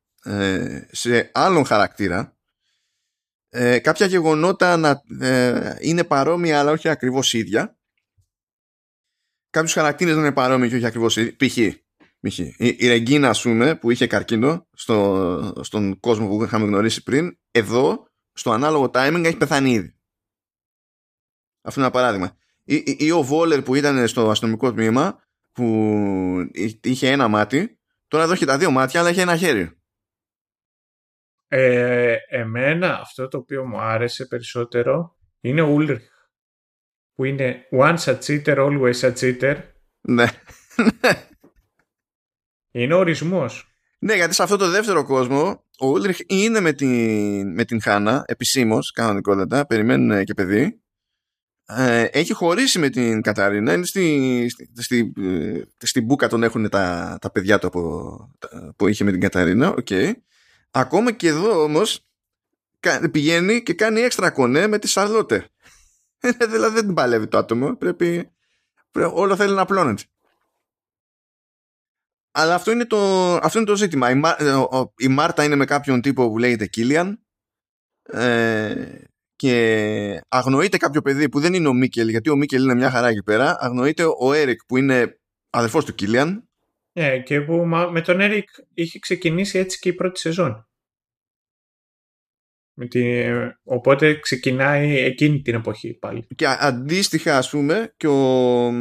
σε άλλον χαρακτήρα κάποια γεγονότα να είναι παρόμοια αλλά όχι ακριβώς ίδια κάποιους χαρακτήρες να είναι παρόμοιοι και όχι ακριβώς ίδια π.χ. Η, η Ρεγκίνα, ας πούμε, που είχε καρκίνο στο, στον κόσμο που είχαμε γνωρίσει πριν, εδώ, στο ανάλογο timing, έχει πεθάνει ήδη. Αυτό είναι ένα παράδειγμα. Ή, ή, ή ο Βόλερ που ήταν στο αστυνομικό τμήμα, που είχε ένα μάτι, τώρα εδώ έχει τα δύο μάτια, αλλά έχει ένα χέρι. Ε, εμένα αυτό το οποίο μου άρεσε περισσότερο είναι ο Ούλριχ που είναι once a cheater, always a cheater ναι. Είναι ο ορισμός. Ναι, γιατί σε αυτό το δεύτερο κόσμο ο Ούλριχ είναι με την, με την Χάνα επισήμως, κανονικότατα, περιμένουν και παιδί. Ε, έχει χωρίσει με την Καταρίνα. Είναι στη, στη, στη, ε, στην Μπούκα τον έχουν τα, τα παιδιά του από, που είχε με την Καταρίνα. Okay. Ακόμα και εδώ όμως πηγαίνει και κάνει έξτρα κονέ με τη Σαρλότε. δηλαδή δεν την παλεύει το άτομο. Πρέπει, πρέπει όλο θέλει να απλώνεται. Αλλά αυτό είναι το, αυτό είναι το ζήτημα. Η, ε, η Μάρτα είναι με κάποιον τύπο που λέγεται Κίλιαν ε, και αγνοείται κάποιο παιδί που δεν είναι ο Μίκελ, γιατί ο Μίκελ είναι μια χαρά εκεί πέρα. Αγνοείται ο Έρικ που είναι αδερφός του Κίλιαν. Ε, και που με τον Έρικ είχε ξεκινήσει έτσι και η πρώτη σεζόν. Με τη, οπότε ξεκινάει εκείνη την εποχή πάλι. Και αντίστοιχα ας πούμε και ο,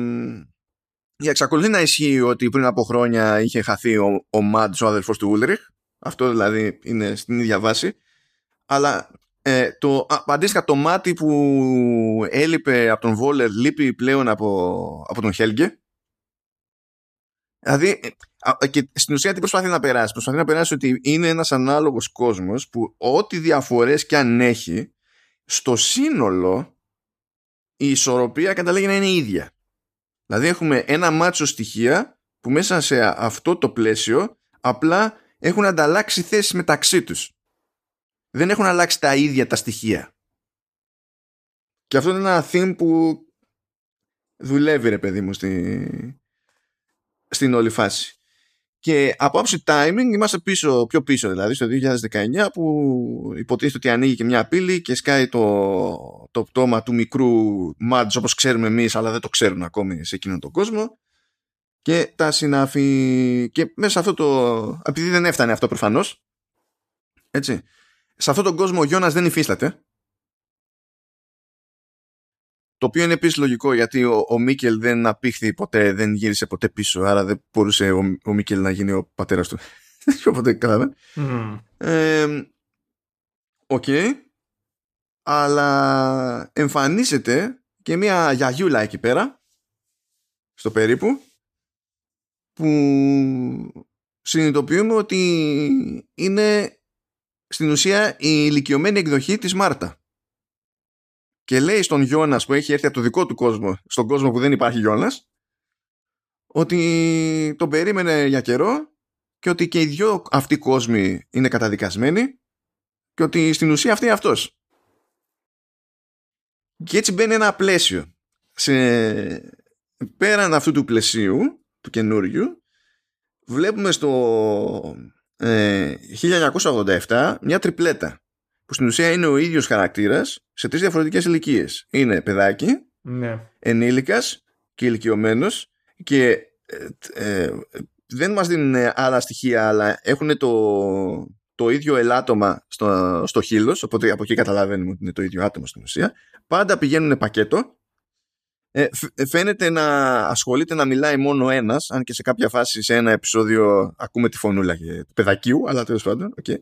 για εξακολουθεί να ισχύει ότι πριν από χρόνια είχε χαθεί ο, ο Μάντς, ο αδελφός του Ούλριχ. Αυτό δηλαδή είναι στην ίδια βάση. Αλλά ε, το, αντίστοιχα το μάτι που έλειπε από τον Βόλερ λείπει πλέον από, από τον Χέλγκε. Δηλαδή, ε, και στην ουσία τι προσπαθεί να περάσει; Προσπαθεί να περάσει ότι είναι ένας ανάλογος κόσμος που ό,τι διαφορές και αν έχει, στο σύνολο η ισορροπία καταλήγει να είναι ίδια. Δηλαδή έχουμε ένα μάτσο στοιχεία που μέσα σε αυτό το πλαίσιο απλά έχουν ανταλλάξει θέσεις μεταξύ τους. Δεν έχουν αλλάξει τα ίδια τα στοιχεία. Και αυτό είναι ένα theme που δουλεύει ρε παιδί μου στη... στην όλη φάση. Και από άψη timing είμαστε πίσω, πιο πίσω δηλαδή στο 2019 που υποτίθεται ότι ανοίγει και μια πύλη και σκάει το, το πτώμα του μικρού Μάντζ όπως ξέρουμε εμείς αλλά δεν το ξέρουν ακόμη σε εκείνον τον κόσμο. Και τα συνάφη και μέσα σε αυτό το επειδή δεν έφτανε αυτό προφανώς έτσι σε αυτόν τον κόσμο ο Γιώνας δεν υφίσταται το οποίο είναι επίσης λογικό γιατί ο, ο Μίκελ δεν απήχθη ποτέ, δεν γύρισε ποτέ πίσω, άρα δεν μπορούσε ο, ο Μίκελ να γίνει ο πατέρας του. Οπότε κατάλαβε. Οκ. Αλλά εμφανίζεται και μια γιαγιούλα εκεί πέρα, στο περίπου, που συνειδητοποιούμε ότι είναι στην ουσία η ηλικιωμένη εκδοχή της Μάρτα και λέει στον Γιώνας που έχει έρθει από το δικό του κόσμο, στον κόσμο που δεν υπάρχει Γιώνας, ότι τον περίμενε για καιρό και ότι και οι δυο αυτοί κόσμοι είναι καταδικασμένοι και ότι στην ουσία αυτή είναι αυτός. Και έτσι μπαίνει ένα πλαίσιο. Σε... Πέραν αυτού του πλαισίου, του καινούριου, βλέπουμε στο ε, 1987 μια τριπλέτα που στην ουσία είναι ο ίδιος χαρακτήρας σε τρεις διαφορετικές ηλικίες. Είναι παιδάκι, ναι. ενήλικας και ηλικιωμένος και ε, ε, δεν μας δίνουν άλλα στοιχεία αλλά έχουν το, το ίδιο ελάττωμα στο, στο χείλος οπότε από εκεί καταλαβαίνουμε ότι είναι το ίδιο άτομο στην ουσία πάντα πηγαίνουν πακέτο ε, φαίνεται να ασχολείται να μιλάει μόνο ένας αν και σε κάποια φάση σε ένα επεισόδιο ακούμε τη φωνούλα του παιδακίου αλλά τέλος πάντων okay.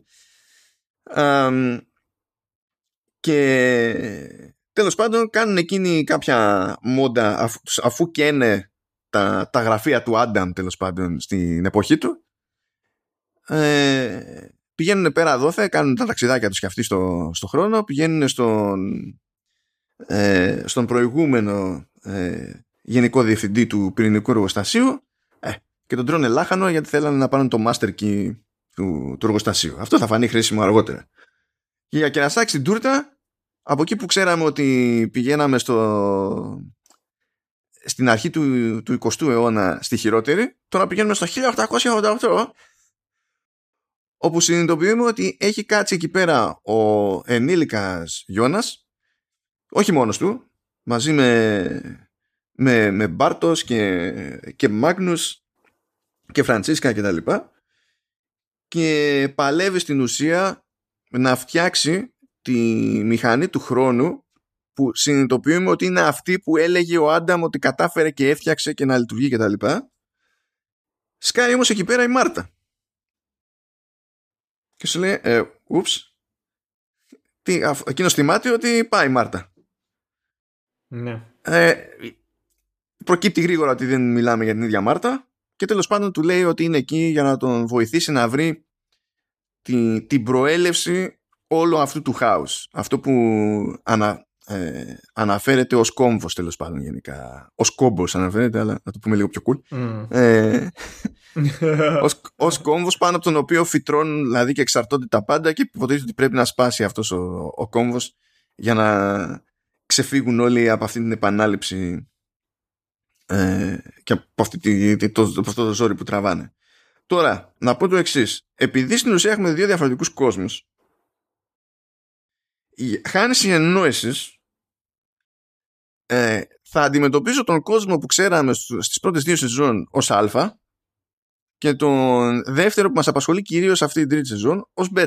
Και τέλος πάντων κάνουν εκείνη κάποια μόντα αφού, αφού καίνε τα, τα γραφεία του Άνταμ τέλος πάντων στην εποχή του. Ε, πηγαίνουν πέρα δόθε, κάνουν τα ταξιδάκια τους και αυτοί στο, στο χρόνο, πηγαίνουν στον, ε, στον προηγούμενο ε, γενικό διευθυντή του πυρηνικού εργοστασίου ε, και τον τρώνε λάχανο γιατί θέλανε να πάνε το master key του, του εργοστασίου. Αυτό θα φανεί χρήσιμο αργότερα. Και για κερασάκι στην τούρτα από εκεί που ξέραμε ότι πηγαίναμε στο, στην αρχή του, του 20ου αιώνα στη χειρότερη, τώρα πηγαίνουμε στο 1888 όπου συνειδητοποιούμε ότι έχει κάτσει εκεί πέρα ο ενήλικας Γιώνας όχι μόνος του μαζί με, με, με Μπάρτος και, και Μάγνους και Φραντσίσκα και τα λοιπά και παλεύει στην ουσία να φτιάξει τη μηχανή του χρόνου που συνειδητοποιούμε ότι είναι αυτή που έλεγε ο Άνταμ ότι κατάφερε και έφτιαξε και να λειτουργεί και τα λοιπά. Σκάει όμως εκεί πέρα η Μάρτα. Και σου λέει, ε, ούψ, τι, εκείνος θυμάται ότι πάει η Μάρτα. Ναι. Ε, προκύπτει γρήγορα ότι δεν μιλάμε για την ίδια Μάρτα και τέλος πάντων του λέει ότι είναι εκεί για να τον βοηθήσει να βρει την, την προέλευση όλου αυτού του χάους. Αυτό που ανα, ε, αναφέρεται ως κόμβος τέλος πάντων γενικά. Ως κόμπος αναφέρεται, αλλά να το πούμε λίγο πιο cool. Mm. Ε, ως, ως κόμβος πάνω από τον οποίο φυτρώνουν δηλαδή και εξαρτώνται τα πάντα και υποτίθεται ότι πρέπει να σπάσει αυτός ο, ο κόμβος για να ξεφύγουν όλοι από αυτή την επανάληψη ε, και από, αυτή, το, από αυτό το ζόρι που τραβάνε. Τώρα, να πω το εξής. Επειδή στην ουσία έχουμε δύο διαφορετικούς κόσμους χάνει συνεννόησης ε, θα αντιμετωπίζω τον κόσμο που ξέραμε στις πρώτες δύο σεζόν ως α και τον δεύτερο που μας απασχολεί κυρίως αυτή την τρίτη σεζόν ως β.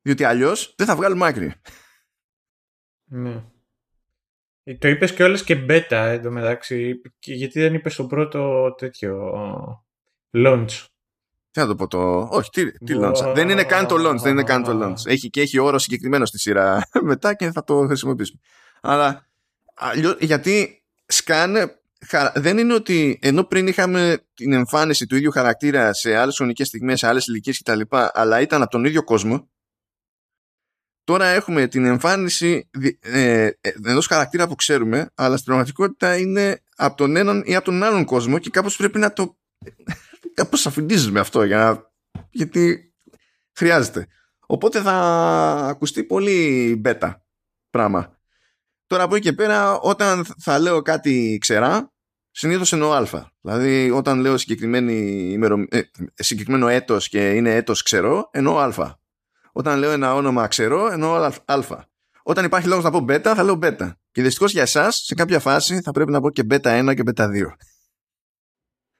Διότι αλλιώς δεν θα βγάλουμε άκρη. Ναι. Ε, το είπες και όλες και μπέτα εντωμεταξύ. Γιατί δεν είπες το πρώτο τέτοιο launch. Τι να το πω το. Όχι, τι, τι launch. Δεν είναι καν το launch. Δεν είναι καν το launch. Έχει και έχει όρο συγκεκριμένο στη σειρά μετά και θα το χρησιμοποιήσουμε. Αλλά γιατί σκάνε. Δεν είναι ότι ενώ πριν είχαμε την εμφάνιση του ίδιου χαρακτήρα σε άλλες χρονικές στιγμές, σε άλλες ηλικίες κτλ., αλλά ήταν από τον ίδιο κόσμο, Τώρα έχουμε την εμφάνιση ε, ε, ενός χαρακτήρα που ξέρουμε, αλλά στην πραγματικότητα είναι από τον έναν ή από τον άλλον κόσμο και κάπως πρέπει να το κάπως αφεντίζουμε αυτό για να... γιατί χρειάζεται. Οπότε θα ακουστεί πολύ μπέτα πράγμα. Τώρα από εκεί και πέρα όταν θα λέω κάτι ξερά συνήθως εννοώ α. Δηλαδή όταν λέω ημερο... ε, συγκεκριμένο έτος και είναι έτος ξερό εννοώ α. Όταν λέω ένα όνομα ξερό, εννοώ α. Όταν υπάρχει λόγος να πω β, θα λέω β. Και δυστυχώς για εσάς, σε κάποια φάση θα πρέπει να πω και β1 και β2.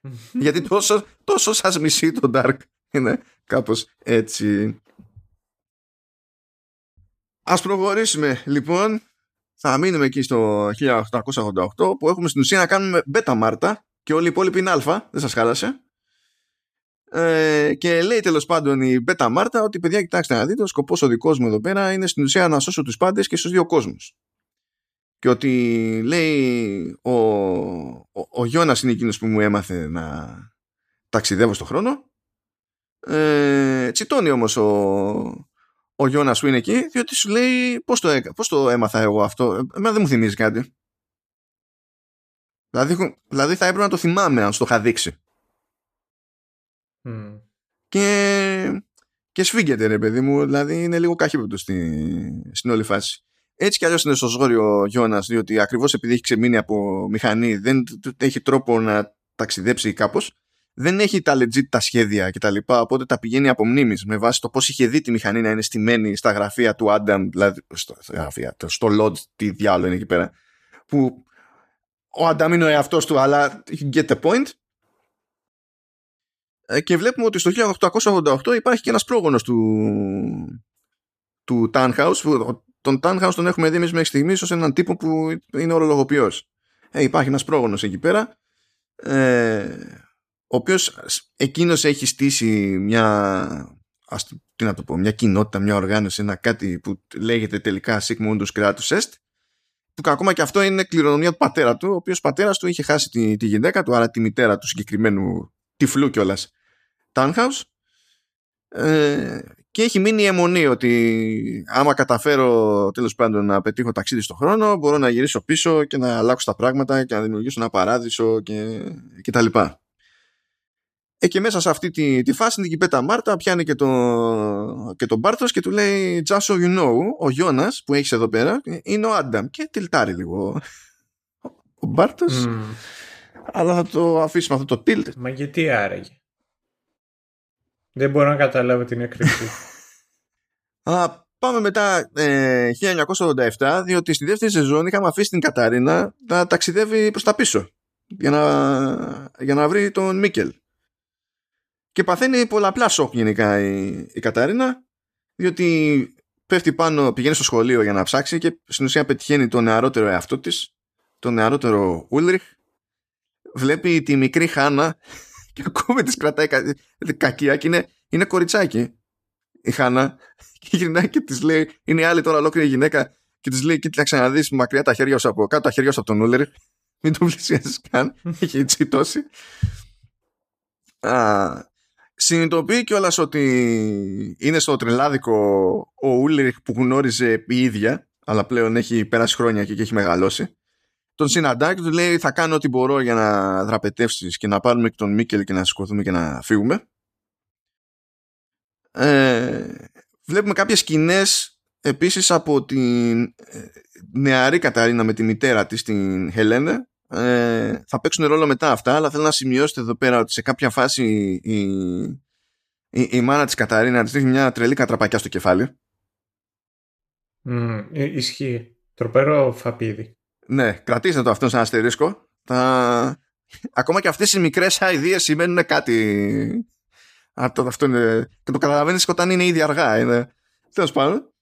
Γιατί τόσο, τόσο σας μισεί το Dark. Είναι κάπως έτσι. Ας προχωρήσουμε λοιπόν. Θα μείνουμε εκεί στο 1888 που έχουμε στην ουσία να κάνουμε β Μάρτα και όλοι οι υπόλοιποι είναι α. Δεν σας χάλασε. Ε, και λέει τέλος πάντων η Μπέτα Μάρτα ότι παιδιά κοιτάξτε να δείτε ο σκοπός ο δικός μου εδώ πέρα είναι στην ουσία να σώσω τους πάντες και στους δύο κόσμους και ότι λέει ο, ο, ο Γιώνας είναι εκείνος που μου έμαθε να ταξιδεύω στον χρόνο. Ε, τσιτώνει όμως ο, ο Γιώνας που είναι εκεί διότι σου λέει πώς το, πώς το έμαθα εγώ αυτό; Εμένα δεν μου θυμίζει κάτι. Δηλαδή, δηλαδή θα έπρεπε να το θυμάμαι αν στο είχα δείξει. Και, και σφίγγεται ρε παιδί μου, δηλαδή είναι λίγο καχύπεπτο στη, στην όλη φάση. Έτσι κι αλλιώς είναι στο ζώριο ο Γιώνας, διότι ακριβώς επειδή έχει ξεμείνει από μηχανή, δεν έχει τρόπο να ταξιδέψει κάπως. Δεν έχει τα legit τα σχέδια κτλ. Οπότε τα πηγαίνει από μνήμης με βάση το πώς είχε δει τη μηχανή να είναι στημένη στα γραφεία του Άνταμ, δηλαδή στο, γραφεία, στο Lodge, τι διάλογο είναι εκεί πέρα. Που ο Άνταμ είναι ο εαυτός του, αλλά get the point. Ε, και βλέπουμε ότι στο 1888 υπάρχει και ένας πρόγονος του, του Tannhaus τον Tannhaus τον έχουμε δει εμείς μέχρι στιγμής ως έναν τύπο που είναι ορολογοποιός. Ε, υπάρχει ένας πρόγονος εκεί πέρα ε, ο οποίος εκείνος έχει στήσει μια ας, τι να το πω, μια κοινότητα, μια οργάνωση, ένα κάτι που λέγεται τελικά Sigmundus Creatus Est που ακόμα και αυτό είναι κληρονομιά του πατέρα του, ο οποίος πατέρας του είχε χάσει τη, τη γυναίκα του, άρα τη μητέρα του συγκεκριμένου τυφλού κιόλας townhouse ε, και έχει μείνει η αιμονή ότι άμα καταφέρω τέλος πάντων να πετύχω ταξίδι στον χρόνο μπορώ να γυρίσω πίσω και να αλλάξω τα πράγματα και να δημιουργήσω ένα παράδεισο και, και τα λοιπά. Ε, και μέσα σε αυτή τη, τη φάση την Κιπέτα Μάρτα πιάνει και, το, και τον Μπάρτος και του λέει just so you know ο Γιώνας που έχεις εδώ πέρα είναι ο Άνταμ και τιλτάρει λίγο ο Μπάρτος mm. αλλά θα το αφήσουμε αυτό το tilt Μα γιατί άραγε δεν μπορώ να καταλάβω την έκρηξη. πάμε μετά ε, 1987, διότι στη δεύτερη σεζόν είχαμε αφήσει την Καταρίνα να ταξιδεύει προς τα πίσω για να, για να βρει τον Μίκελ. Και παθαίνει πολλαπλά σοκ γενικά η, η Καταρίνα, διότι πέφτει πάνω, πηγαίνει στο σχολείο για να ψάξει και στην ουσία πετυχαίνει τον νεαρότερο εαυτό της, τον νεαρότερο Ούλριχ, βλέπει τη μικρή Χάνα και ακόμη της κρατάει κα... κακία και είναι, είναι κοριτσάκι η Χάνα και γυρνάει και της λέει είναι η άλλη τώρα ολόκληρη γυναίκα και της λέει κοίταξε να δεις μακριά τα χέρια σου από κάτω τα χέρια σου από τον Ούλερ Μην το πλησιάζει καν. Έχει τσιτώσει. Συνειδητοποιεί κιόλας ότι είναι στο τρελάδικο ο Ούλριχ που γνώριζε η ίδια, αλλά πλέον έχει περάσει χρόνια και έχει μεγαλώσει. Τον συναντά και του λέει: Θα κάνω ό,τι μπορώ για να δραπετεύσεις και να πάρουμε και τον Μίκελ και να σηκωθούμε και να φύγουμε. Ε, βλέπουμε κάποιες σκηνές επίσης από την ε, νεαρή Καταρίνα με τη μητέρα της την Χελένε. Ε, θα παίξουν ρόλο μετά αυτά αλλά θέλω να σημειώσετε εδώ πέρα ότι σε κάποια φάση η, η, η μάνα της Καταρίνας της δείχνει μια τρελή κατραπακιά στο κεφάλι. Mm, Ισχύει. Τροπερό φαπίδι Ναι, κρατήστε το αυτό σαν αστερίσκο. Θα... Ακόμα και αυτές οι μικρές αηδίες σημαίνουν κάτι. Αυτό, αυτό είναι... Και το καταλαβαίνεις όταν είναι ήδη αργά. Είναι... Τέλος πάντων.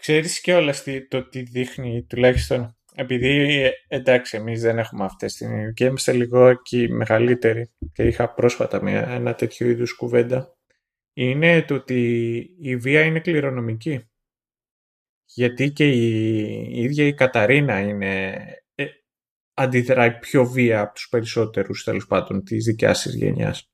Ξέρεις και όλα το τι δείχνει τουλάχιστον. Επειδή εντάξει εμείς δεν έχουμε αυτές την ηλικία είμαστε λίγο και μεγαλύτεροι. Και είχα πρόσφατα μια, ένα τέτοιο είδους κουβέντα. Είναι το ότι η βία είναι κληρονομική γιατί και η, ίδια η Καταρίνα είναι ε, αντιδράει πιο βία από τους περισσότερους τέλος πάντων της δικιάς της γενιάς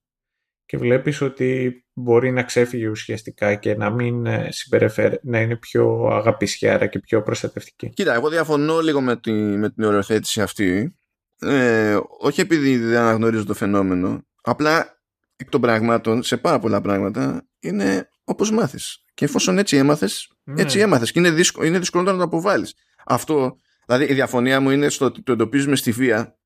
και βλέπεις ότι μπορεί να ξέφυγε ουσιαστικά και να μην ε, συμπεριφέρει, να είναι πιο αγαπησιάρα και πιο προστατευτική. Κοίτα, εγώ διαφωνώ λίγο με, τη, με την οριοθέτηση αυτή. Ε, όχι επειδή δεν αναγνωρίζω το φαινόμενο, απλά εκ των πραγμάτων, σε πάρα πολλά πράγματα, είναι όπως μάθεις. Και εφόσον έτσι έμαθες, ναι. έτσι έμαθες. Και είναι, δύσκολο, είναι δύσκολο να το αποβάλεις. Αυτό, δηλαδή η διαφωνία μου είναι στο ότι το εντοπίζουμε στη βία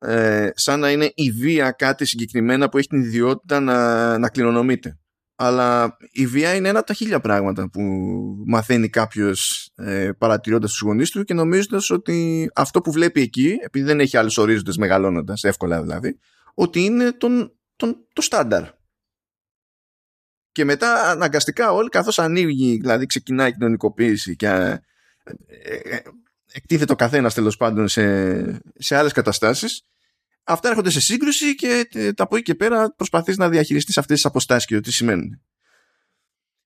ε, σαν να είναι η βία κάτι συγκεκριμένα που έχει την ιδιότητα να, να κληρονομείται. Αλλά η βία είναι ένα από τα χίλια πράγματα που μαθαίνει κάποιος ε, παρατηρώντας τους γονείς του και νομίζοντας ότι αυτό που βλέπει εκεί, επειδή δεν έχει άλλους ορίζοντες μεγαλώνοντας, εύκολα δηλαδή, ότι είναι τον, τον, το στάνταρ. Και μετά αναγκαστικά όλοι καθώς ανοίγει, δηλαδή ξεκινάει η κοινωνικοποίηση και ε, ε, εκτίθεται ο καθένας τέλος πάντων σε, σε άλλες καταστάσεις. Αυτά έρχονται σε σύγκρουση και από εκεί και πέρα προσπαθείς να διαχειριστείς αυτές τις αποστάσεις και το τι σημαίνουν.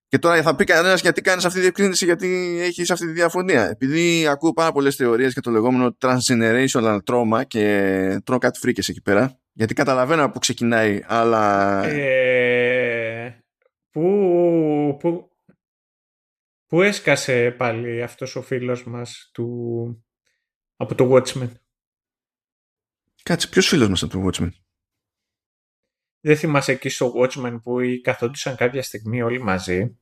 Και τώρα θα πει κανένας γιατί κάνεις αυτή τη διευκρίνηση, γιατί έχεις αυτή τη διαφωνία. Επειδή ακούω πάρα πολλές θεωρίες για το λεγόμενο transgenerational trauma και τρώω κάτι φρίκες εκεί πέρα. Γιατί καταλαβαίνω από πού ξεκινάει, αλλά. Ε, πού, πού, Πού έσκασε πάλι αυτός ο φίλος μας του... από το Watchmen; Κάτσε, ποιος φίλος μας από το Watchmen; Δεν θυμάσαι εκεί στο Watchmen που καθόντουσαν κάποια στιγμή όλοι μαζί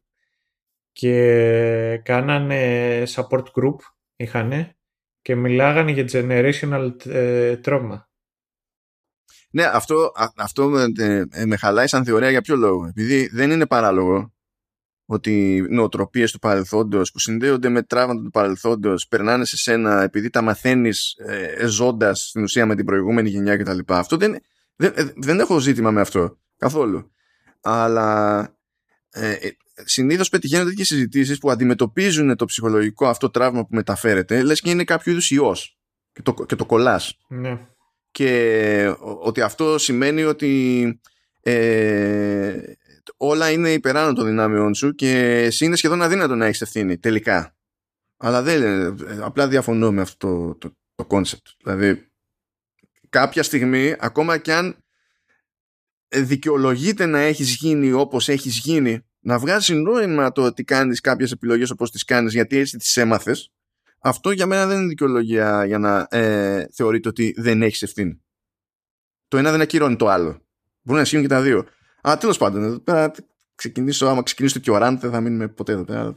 και κάνανε support group, είχανε, και μιλάγανε για generational ε, trauma. Ναι, αυτό, αυτό με, ε, με χαλάει σαν θεωρία για ποιο λόγο. Επειδή δεν είναι παράλογο ότι νοοτροπίες του παρελθόντος που συνδέονται με τραύματα του παρελθόντος περνάνε σε σένα επειδή τα μαθαίνεις ε, ζώντας στην ουσία με την προηγούμενη γενιά κτλ. Αυτό δεν, δεν, ε, δεν έχω ζήτημα με αυτό καθόλου. Αλλά ε, ε συνήθως πετυχαίνουν τέτοιες συζητήσεις που αντιμετωπίζουν το ψυχολογικό αυτό τραύμα που μεταφέρεται, λες και είναι κάποιο είδους ιός και το, και το κολλάς. Ναι. Και ότι αυτό σημαίνει ότι ε, όλα είναι υπεράνω των δυνάμεών σου και εσύ είναι σχεδόν αδύνατο να έχεις ευθύνη τελικά. Αλλά δεν απλά διαφωνώ με αυτό το, το, concept. Δηλαδή, κάποια στιγμή, ακόμα κι αν δικαιολογείται να έχεις γίνει όπως έχεις γίνει, να βγάζει νόημα το ότι κάνεις κάποιες επιλογές όπως τις κάνεις γιατί έτσι τις έμαθες, αυτό για μένα δεν είναι δικαιολογία για να ε, θεωρείτε ότι δεν έχεις ευθύνη. Το ένα δεν ακυρώνει το άλλο. Μπορεί να ισχύουν και τα δύο. Α, τέλος πάντων, εδώ πέρα ξεκινήσω, άμα ξεκινήσω το Κιοράν, δεν θα μείνουμε ποτέ εδώ πέρα.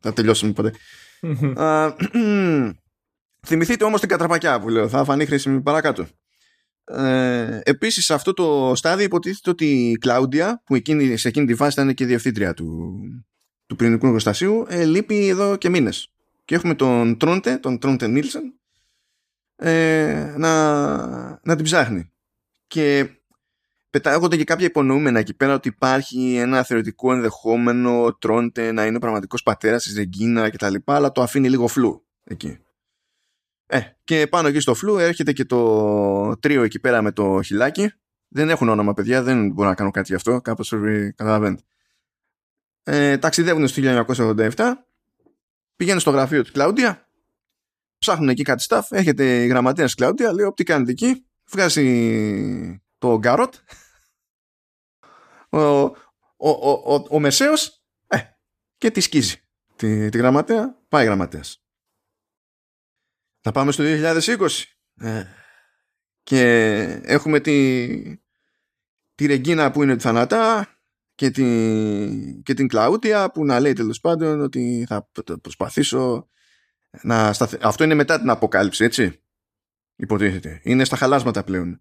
Θα τελειώσουμε ποτέ. θυμηθείτε όμως την κατραπακιά που λέω, θα φανεί χρήσιμη παρακάτω. Ε, επίσης σε αυτό το στάδιο υποτίθεται ότι η Κλάουντια που εκείνη, σε εκείνη τη φάση ήταν και διευθύντρια του, του πυρηνικού εργοστασίου ε, λείπει εδώ και μήνες και έχουμε τον Τρόντε, τον Τρόντε Νίλσεν ε, να, να την ψάχνει και πετάγονται και κάποια υπονοούμενα εκεί πέρα ότι υπάρχει ένα θεωρητικό ενδεχόμενο Τρόντε να είναι ο πραγματικός πατέρας της Ρεγκίνα και τα λοιπά, αλλά το αφήνει λίγο φλού εκεί. Ε, και πάνω εκεί στο φλού έρχεται και το τρίο εκεί πέρα με το χιλάκι. Δεν έχουν όνομα παιδιά, δεν μπορώ να κάνω κάτι γι' αυτό, κάπως καταλαβαίνετε. Ε, ταξιδεύουν στο 1987, πηγαίνουν στο γραφείο της Κλάουντια, ψάχνουν εκεί κάτι staff, έρχεται η γραμματέα της Κλαούντια, λέει, τι κάνετε εκεί, βγάζει το γκαρότ, ο, ο, ο, ο, ο Μεσαίος, ε, και τη σκίζει τη, τη γραμματέα, πάει γραμματέας. Θα πάμε στο 2020. Ε, και έχουμε τη, τη Ρεγκίνα που είναι τη θανατά και, τη, και την Κλαούτια που να λέει τέλος πάντων ότι θα προσπαθήσω να σταθε... Αυτό είναι μετά την αποκάλυψη, έτσι; Υποτίθεται. Είναι στα χαλάσματα πλέον.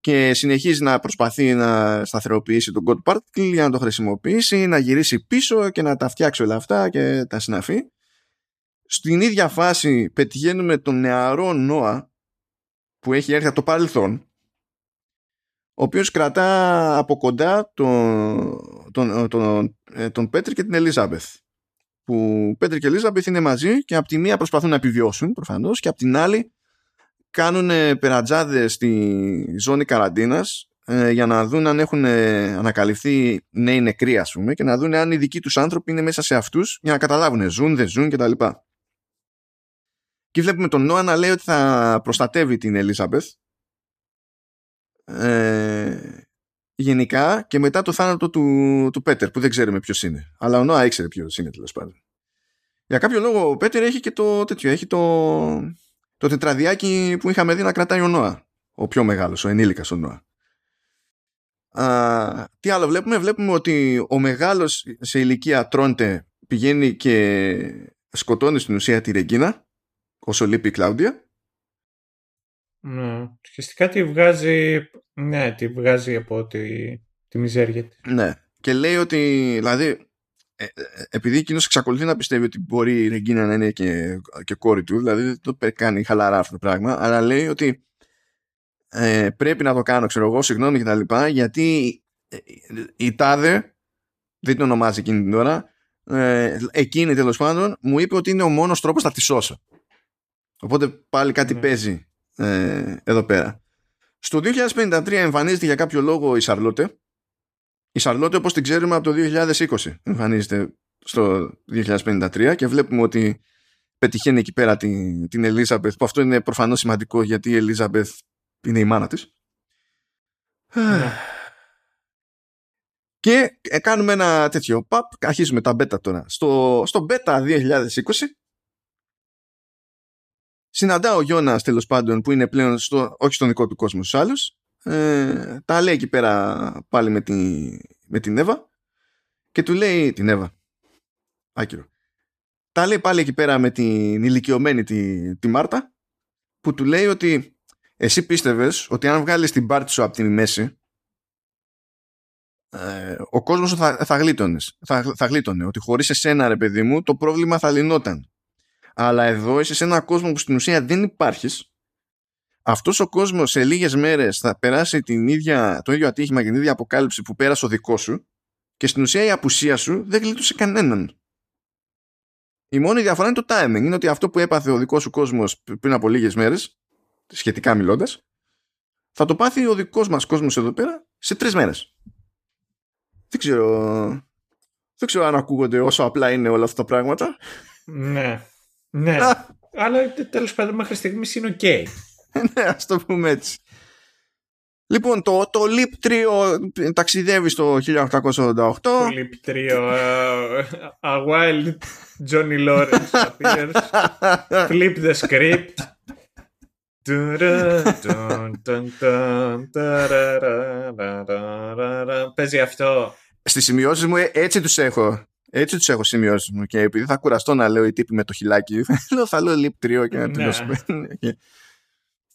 Και συνεχίζει να προσπαθεί να σταθεροποιήσει τον God Particle για να το χρησιμοποιήσει, να γυρίσει πίσω και να τα φτιάξει όλα αυτά και τα συναφή. Στην ίδια φάση πετυχαίνουμε τον νεαρό Νόα που έχει έρθει από το παρελθόν ο οποίος κρατά από κοντά τον, τον, τον, ε, τον Πέτρη και την Ελίζαμπεθ που Πέτρη και Ελίζαμπεθ είναι μαζί και από τη μία προσπαθούν να επιβιώσουν προφανώς και από την άλλη κάνουν περατζάδες στη ζώνη καραντίνας ε, για να δουν αν έχουν ανακαλυφθεί νέοι νεκροί ας πούμε και να δουν αν οι δικοί τους άνθρωποι είναι μέσα σε αυτούς για να καταλάβουν ζουν, δεν ζουν κτλ. Και βλέπουμε τον Νόα να λέει ότι θα προστατεύει την Ελίζαμπεθ ε, γενικά και μετά το θάνατο του, του Πέτερ που δεν ξέρουμε ποιος είναι. Αλλά ο Νόα ήξερε ποιος είναι τέλος πάντων. Για κάποιο λόγο ο Πέτερ έχει και το τέτοιο, έχει το, το τετραδιάκι που είχαμε δει να κρατάει ο Νόα. Ο πιο μεγάλος, ο ενήλικας ο Νόα. Α, τι άλλο βλέπουμε, βλέπουμε ότι ο μεγάλος σε ηλικία τρώνται πηγαίνει και σκοτώνει στην ουσία τη Ρεγκίνα όσο λείπει η Κλάουντια. Ναι. Ουσιαστικά τη βγάζει, ναι, τη βγάζει από τη, τη μιζέρια της. Ναι. Και λέει ότι, δηλαδή, ε, ε, επειδή εκείνος εξακολουθεί να πιστεύει ότι μπορεί η Ρεγκίνα να είναι και, και κόρη του, δηλαδή δεν το κάνει χαλαρά αυτό το πράγμα, αλλά λέει ότι ε, πρέπει να το κάνω, ξέρω εγώ, συγγνώμη και τα λοιπά, γιατί η Τάδε, δεν την ονομάζει εκείνη την ώρα, ε, εκείνη τέλος πάντων, μου είπε ότι είναι ο μόνος τρόπος να τη σώσω. Οπότε πάλι κάτι ναι. παίζει ε, εδώ πέρα. Στο 2053 εμφανίζεται για κάποιο λόγο η Σαρλότε. Η Σαρλότε όπως την ξέρουμε από το 2020 εμφανίζεται στο 2053 και βλέπουμε ότι πετυχαίνει εκεί πέρα την, την Ελίζαμπεθ που αυτό είναι προφανώς σημαντικό γιατί η Ελίζαμπεθ είναι η μάνα της. Ναι. Και ε, κάνουμε ένα τέτοιο παπ, αρχίζουμε τα beta τώρα. Στο, στο beta 2020 συναντά ο Γιώνας τέλος πάντων που είναι πλέον στο, όχι στον δικό του κόσμος στους άλλους. Ε, τα λέει εκεί πέρα πάλι με, τη, με την Εύα και του λέει την Εύα άκυρο τα λέει πάλι εκεί πέρα με την ηλικιωμένη τη, τη Μάρτα που του λέει ότι εσύ πίστευες ότι αν βγάλεις την πάρτι σου από τη μέση ε, ο κόσμος θα, θα, γλίτωνες, θα, θα γλίτωνε ότι χωρίς εσένα ρε παιδί μου το πρόβλημα θα λυνόταν αλλά εδώ είσαι σε ένα κόσμο που στην ουσία δεν υπάρχεις αυτός ο κόσμος σε λίγες μέρες θα περάσει την ίδια, το ίδιο ατύχημα και την ίδια αποκάλυψη που πέρασε ο δικό σου και στην ουσία η απουσία σου δεν γλίτωσε κανέναν. Η μόνη διαφορά είναι το timing. Είναι ότι αυτό που έπαθε ο δικός σου κόσμος πριν από λίγες μέρες, σχετικά μιλώντας, θα το πάθει ο δικός μας κόσμος εδώ πέρα σε τρεις μέρες. Δεν ξέρω, δεν ξέρω αν ακούγονται όσο απλά είναι όλα αυτά τα πράγματα. Ναι. Ναι. Αλλά τέλος πάντων μέχρι στιγμής είναι οκ. ναι, ας το πούμε έτσι. Λοιπόν, το, το Lip Trio ταξιδεύει στο 1888. Το Lip Trio, uh, a wild Johnny Lawrence appears. Flip the script. Παίζει αυτό. Στις σημειώσεις μου έτσι τους έχω. Έτσι τους έχω σημειώσει μου και επειδή θα κουραστώ να λέω οι τύποι με το χιλάκι, θα λέω λίπ τρίο και να ναι. τελειώσουμε.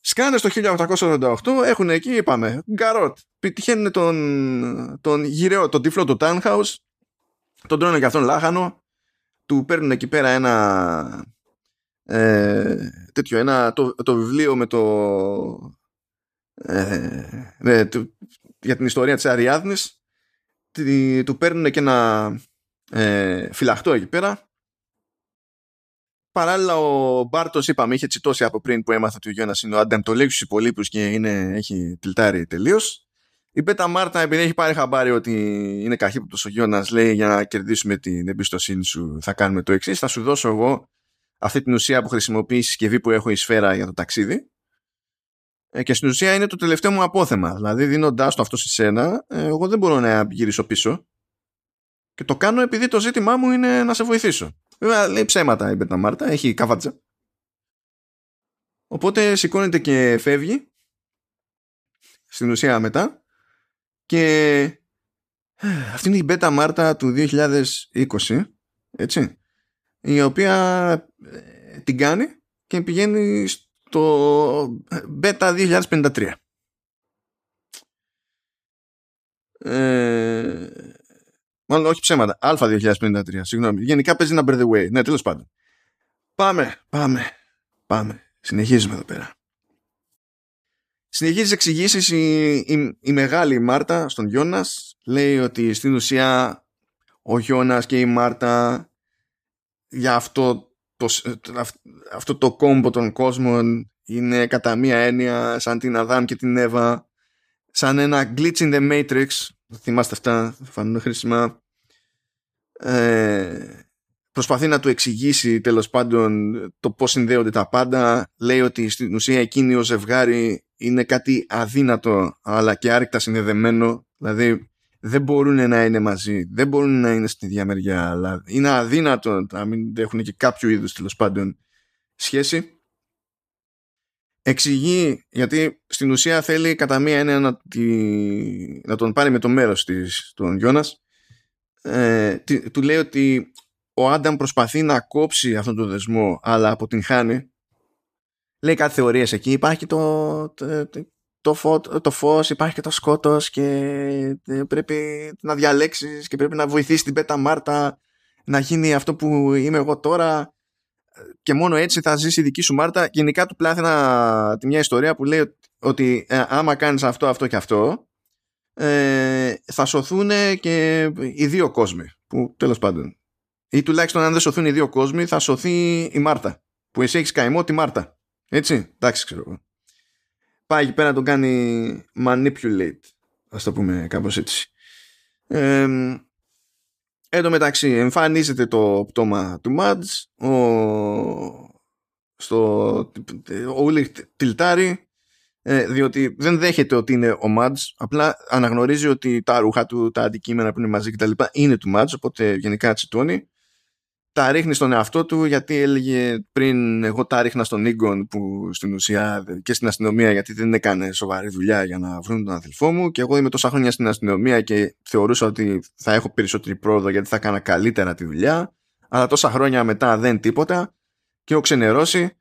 Σκάνε στο 1888, έχουν εκεί, είπαμε, γκαρότ. Πετυχαίνουν τον, τον γυραίο, τον τύφλο του Townhouse, τον τρώνε και αυτόν λάχανο, του παίρνουν εκεί πέρα ένα ε, τέτοιο, ένα, το, το βιβλίο με το, ε, ναι, για την ιστορία της Αριάδνης, του παίρνουν και ένα ε, φυλαχτό εκεί πέρα. Παράλληλα ο Μπάρτος, είπαμε, είχε τσιτώσει από πριν που έμαθα ότι ο Γιώνας είναι ο ανταντολέξ στους υπολείπους και είναι, έχει τυλτάρει τελείως. Η Μπέτα Μάρτα, επειδή έχει πάρει χαμπάρι ότι είναι καχύποπτος ο Γιώνας, λέει για να κερδίσουμε την εμπιστοσύνη σου, θα κάνουμε το εξής. Θα σου δώσω εγώ αυτή την ουσία που χρησιμοποιεί η συσκευή που έχω η σφαίρα για το ταξίδι ε, και στην ουσία είναι το τελευταίο μου απόθεμα. Δηλαδή δίνοντάς το αυτό σε σένα, ε, εγώ δεν μπορώ να γυρίσω πίσω. Και το κάνω επειδή το ζήτημά μου είναι να σε βοηθήσω. Βέβαια λέει ψέματα η Μπέτα Μάρτα, έχει καβάτσα. Οπότε σηκώνεται και φεύγει στην ουσία μετά και ε, αυτή είναι η Μπέτα Μάρτα του 2020 έτσι η οποία την κάνει και πηγαίνει το Beta 2053. Ε, μάλλον όχι ψέματα. Α 2053. Συγγνώμη. Γενικά παίζει number the way. Ναι, τέλος πάντων. Πάμε, πάμε, πάμε. Συνεχίζουμε εδώ πέρα. Συνεχίζει εξηγήσεις η, η, η, μεγάλη Μάρτα στον Γιώνας. Λέει ότι στην ουσία ο Γιώνας και η Μάρτα για αυτό το, αυτό το κόμπο των κόσμων είναι κατά μία έννοια σαν την Αδάμ και την Εύα σαν ένα glitch in the matrix θυμάστε αυτά θα φανούν χρήσιμα. Ε, προσπαθεί να του εξηγήσει τέλος πάντων το πώς συνδέονται τα πάντα. Λέει ότι στην ουσία εκείνη ο ζευγάρι είναι κάτι αδύνατο αλλά και άρρηκτα συνδεδεμένο. Δηλαδή δεν μπορούν να είναι μαζί, δεν μπορούν να είναι στη ίδια μεριά, αλλά είναι αδύνατο να μην έχουν και κάποιο είδους τέλος πάντων σχέση. Εξηγεί, γιατί στην ουσία θέλει κατά μία έννοια να, να τον πάρει με το μέρος της, τον Γιώνας. Ε, του λέει ότι ο Άνταμ προσπαθεί να κόψει αυτόν τον δεσμό, αλλά αποτυγχάνει. Λέει κάτι θεωρίες εκεί. Υπάρχει το, το, το, φω, το φως, υπάρχει και το σκότος και ε, πρέπει να διαλέξεις και πρέπει να βοηθήσεις την Πέτα Μάρτα να γίνει αυτό που είμαι εγώ τώρα και μόνο έτσι θα ζήσει η δική σου Μάρτα. Γενικά του πλάθαινα τη μια ιστορία που λέει ότι ε, άμα κάνεις αυτό, αυτό και αυτό ε, θα σωθούν και οι δύο κόσμοι που τέλος πάντων. Ή τουλάχιστον αν δεν σωθούν οι δύο κόσμοι θα σωθεί η Μάρτα που εσύ έχεις καημό τη Μάρτα. Έτσι, εντάξει ξέρω εγώ. Πάει εκεί πέρα να τον κάνει manipulate ας το πούμε κάπως έτσι. Ε, εν τω μεταξύ εμφανίζεται το πτώμα του Μάτζ ο, στο, ο Ούλιχ τυλτάρει ε, διότι δεν δέχεται ότι είναι ο Μάτζ απλά αναγνωρίζει ότι τα ρούχα του, τα αντικείμενα που είναι μαζί κτλ είναι του Μάτζ οπότε γενικά τσιτώνει τα ρίχνει στον εαυτό του γιατί έλεγε πριν εγώ τα ρίχνα στον Ίγκον που στην ουσία και στην αστυνομία γιατί δεν έκανε σοβαρή δουλειά για να βρουν τον αδελφό μου. Και εγώ είμαι τόσα χρόνια στην αστυνομία και θεωρούσα ότι θα έχω περισσότερη πρόοδο γιατί θα έκανα καλύτερα τη δουλειά. Αλλά τόσα χρόνια μετά δεν τίποτα. Και έχω ξενερώσει.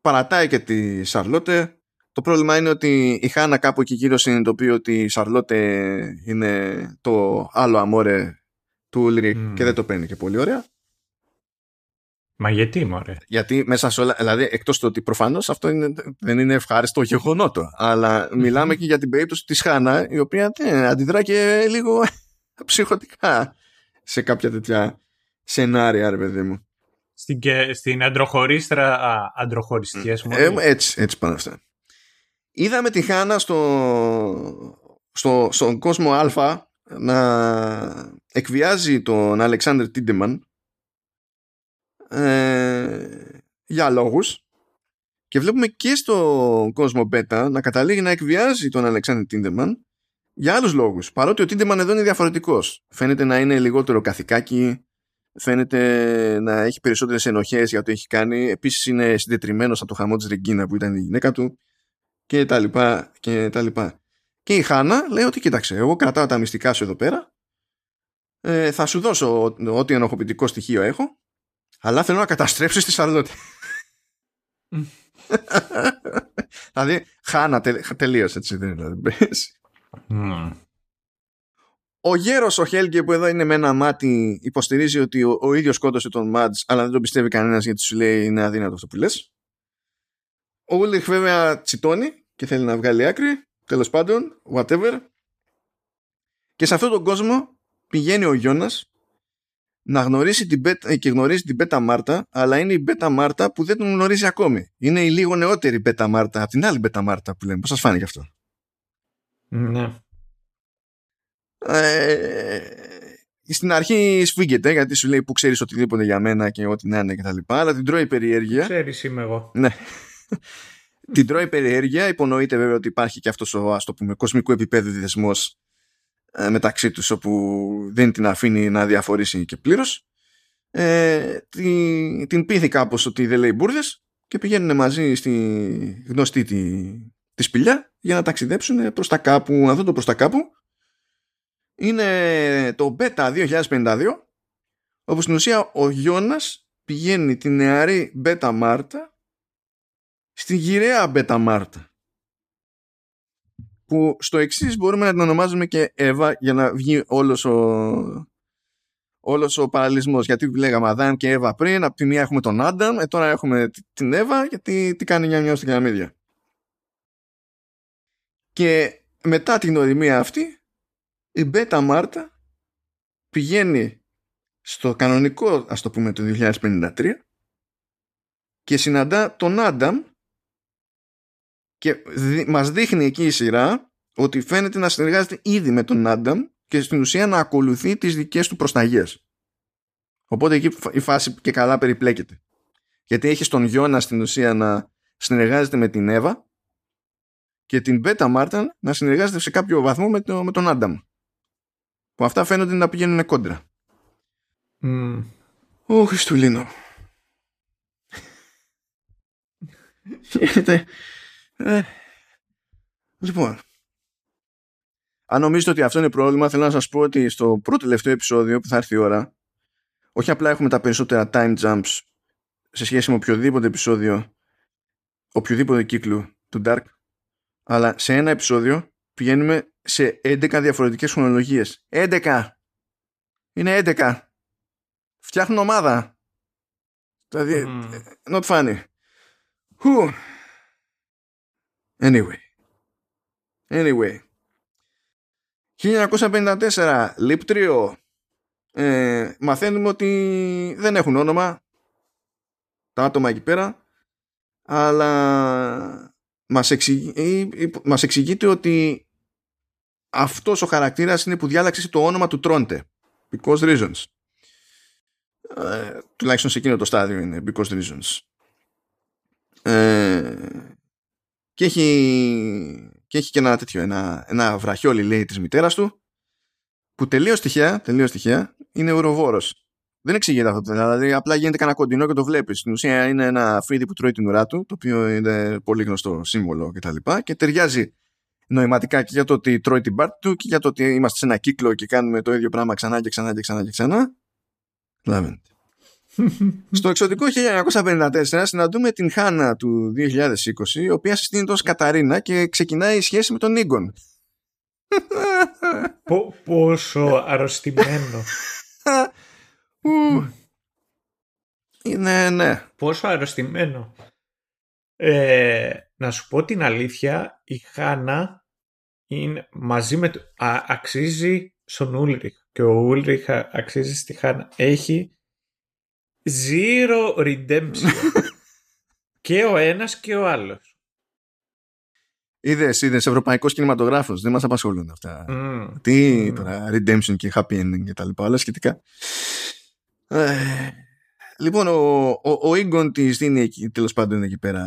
Παρατάει και τη Σαρλότε. Το πρόβλημα είναι ότι η Χάνα κάπου εκεί γύρω συνειδητοποιεί ότι η Σαρλότε είναι το άλλο αμόρε του Ούλρικ mm. και δεν το παίρνει και πολύ ωραία Μα γιατί, μωρέ; Γιατί μέσα σε όλα, δηλαδή εκτός του ότι προφανώς αυτό είναι, δεν είναι ευχάριστο γεγονότο, αλλά μιλάμε και για την περίπτωση της Χάνα, η οποία ναι, αντιδρά και λίγο ψυχοτικά σε κάποια τέτοια σενάρια, ρε παιδί μου. Στην, και, στην αντροχωρίστρα, αντροχωριστιές μου. Ε, έτσι, έτσι πάνε αυτά. Είδαμε τη Χάνα στο, στο, στον κόσμο Α να εκβιάζει τον Αλεξάνδρ Τίντεμαν ε, για λόγους και βλέπουμε και στο κόσμο Μπέτα να καταλήγει να εκβιάζει τον Αλεξάνδρ Τίντεμαν για άλλους λόγους. Παρότι ο Τίντεμαν εδώ είναι διαφορετικός. Φαίνεται να είναι λιγότερο καθηκάκι, φαίνεται να έχει περισσότερες ενοχές για το έχει κάνει. Επίσης είναι συντετριμένος από το χαμό της Ρεγκίνα που ήταν η γυναίκα του και τα λοιπά και τα λοιπά. Και η Χάνα λέει ότι κοίταξε, εγώ κρατάω τα μυστικά σου εδώ πέρα, ε, θα σου δώσω ό,τι ενοχοποιητικό στοιχείο έχω αλλά θέλω να καταστρέψεις τη Σαρλότη. δηλαδή, χάνα τελείως έτσι δεν είναι. Δηλαδή. Ο γέρος ο Χέλγκε που εδώ είναι με ένα μάτι υποστηρίζει ότι ο, ο ίδιος σκότωσε τον Μάτζ αλλά δεν τον πιστεύει κανένας γιατί σου λέει είναι αδύνατο αυτό που λες. Ο Ούλιχ βέβαια τσιτώνει και θέλει να βγάλει άκρη. Τέλος πάντων, whatever. Και σε αυτόν τον κόσμο πηγαίνει ο Γιώνας να γνωρίσει την beta, και γνωρίζει την Μπέτα Μάρτα, αλλά είναι η Μπέτα Μάρτα που δεν τον γνωρίζει ακόμη. Είναι η λίγο νεότερη Μπέτα Μάρτα από την άλλη Μπέτα Μάρτα που λέμε. Πώς σας φάνηκε αυτό; Ναι. Ε, στην αρχή σφίγγεται γιατί σου λέει που ξέρεις οτιδήποτε για μένα και ό,τι να είναι και τα λοιπά αλλά την τρώει περιέργεια Ξέρεις είμαι εγώ. ναι. την τρώει περιέργεια υπονοείται βέβαια ότι υπάρχει και αυτός ο ας το πούμε κοσμικού επίπεδου διδεσμός ε, μεταξύ τους όπου δεν την αφήνει να διαφορήσει και πλήρως. Ε, την, την πείθει κάπως ότι δεν λέει μπουρδες και πηγαίνουν μαζί στη γνωστή τη, τη σπηλιά για να ταξιδέψουν προς τα κάπου αυτό το προς τα κάπου. Είναι το Beta 2052 όπου στην ουσία ο Γιώνας πηγαίνει τη νεαρή Beta Μάρτα στη γυραιά Beta Μάρτα που στο εξής μπορούμε να την ονομάζουμε και Εύα για να βγει όλος ο, όλος ο παραλυσμός γιατί λέγαμε Αδάμ και Εύα πριν από τη μία έχουμε τον Άνταμ ε, τώρα έχουμε την Εύα γιατί τι κάνει μια μια στην καλαμίδια και μετά την οριμία αυτή η Μπέτα Μάρτα πηγαίνει στο κανονικό ας το πούμε το 2053 και συναντά τον Άνταμ και δι- μας δείχνει εκεί η σειρά ότι φαίνεται να συνεργάζεται ήδη με τον Άνταμ και στην ουσία να ακολουθεί τις δικές του προσταγές. Οπότε εκεί η φάση και καλά περιπλέκεται. Γιατί έχει τον Γιώνα στην ουσία να συνεργάζεται με την Εύα και την Μπέτα Μάρταν να συνεργάζεται σε κάποιο βαθμό με, το, με τον Άνταμ. Που αυτά φαίνονται να πηγαίνουν κόντρα. Μμ. Ω Χριστουλίνο. Γίνεται... Ε, λοιπόν. Αν νομίζετε ότι αυτό είναι πρόβλημα, θέλω να σας πω ότι στο πρώτο τελευταίο επεισόδιο που θα έρθει η ώρα, όχι απλά έχουμε τα περισσότερα time jumps σε σχέση με οποιοδήποτε επεισόδιο, οποιοδήποτε κύκλου του Dark, αλλά σε ένα επεισόδιο πηγαίνουμε σε 11 διαφορετικές χρονολογίες. 11! Είναι 11! Φτιάχνουν ομάδα. Δηλαδή, Μμ. not funny. Whew. Anyway. Anyway. 1954, λιπτρίο. Ε, μαθαίνουμε ότι δεν έχουν όνομα τα άτομα εκεί πέρα αλλά μας, εξηγεί, μας εξηγείται ότι αυτός ο χαρακτήρας είναι που διάλεξε το όνομα του Τρόντε because reasons ε, τουλάχιστον σε εκείνο το στάδιο είναι because reasons ε, και έχει και έχει και ένα τέτοιο ένα, ένα βραχιόλι λέει της μητέρας του που τελείως τυχαία, τελείως τυχαία είναι ουροβόρος δεν εξηγείται αυτό. Δηλαδή, απλά γίνεται κανένα κοντινό και το βλέπεις. Στην ουσία είναι ένα φίδι που τρώει την ουρά του, το οποίο είναι πολύ γνωστό σύμβολο κτλ. Και, και ταιριάζει νοηματικά και για το ότι τρώει την πάρτη του και για το ότι είμαστε σε ένα κύκλο και κάνουμε το ίδιο πράγμα ξανά και ξανά και ξανά και ξανά. Καταλαβαίνετε. Στο εξωτικό 1954 συναντούμε την Χάνα του 2020, η οποία συστήνεται ως Καταρίνα και ξεκινάει η σχέση με τον Ίγκον. Πο- πόσο αρρωστημένο. Ου. Είναι, ναι. Πόσο αρρωστημένο. Ε, να σου πω την αλήθεια, η Χάνα είναι μαζί με το, α- αξίζει στον Ούλριχ και ο Ούλριχ α- αξίζει στη Χάνα. Έχει zero redemption. και ο ένας και ο άλλος. Είδες, είδες, ευρωπαϊκός κινηματογράφος. Δεν μας απασχολούν αυτά. Μμ. Τι Μμ. τώρα, redemption και happy ending και τα λοιπά, όλα σχετικά. Ε, λοιπόν, ο, ο, ο Ίγκον της δίνει εκεί, τέλος πάντων εκεί πέρα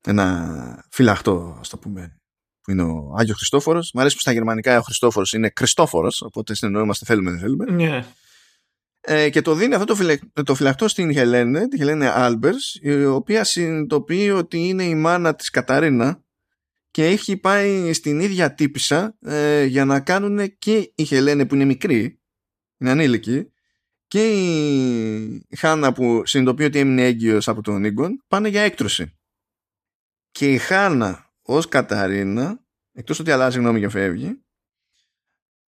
ένα φυλαχτό, ας το πούμε, που είναι ο Άγιος Χριστόφορος. Μ' αρέσει που στα γερμανικά ο Χριστόφορος είναι Χριστόφορος, οπότε συνεννοούμαστε θέλουμε δεν θέλουμε. Ναι. Ε, και το δίνει αυτό το, φυλε, το φυλαχτό στην Χελένε, τη Χελένε Άλμπερς, η οποία συνειδητοποιεί ότι είναι η μάνα της Καταρίνα και έχει πάει στην ίδια τύπησα ε, για να κάνουν και η Χελένε που είναι μικρή, είναι ανήλικη, και η Χάνα που συνειδητοποιεί ότι έμεινε έγκυος από τον Ίγκον, πάνε για έκτρωση. Και η Χάνα ως Καταρίνα, εκτός ότι αλλάζει γνώμη και φεύγει,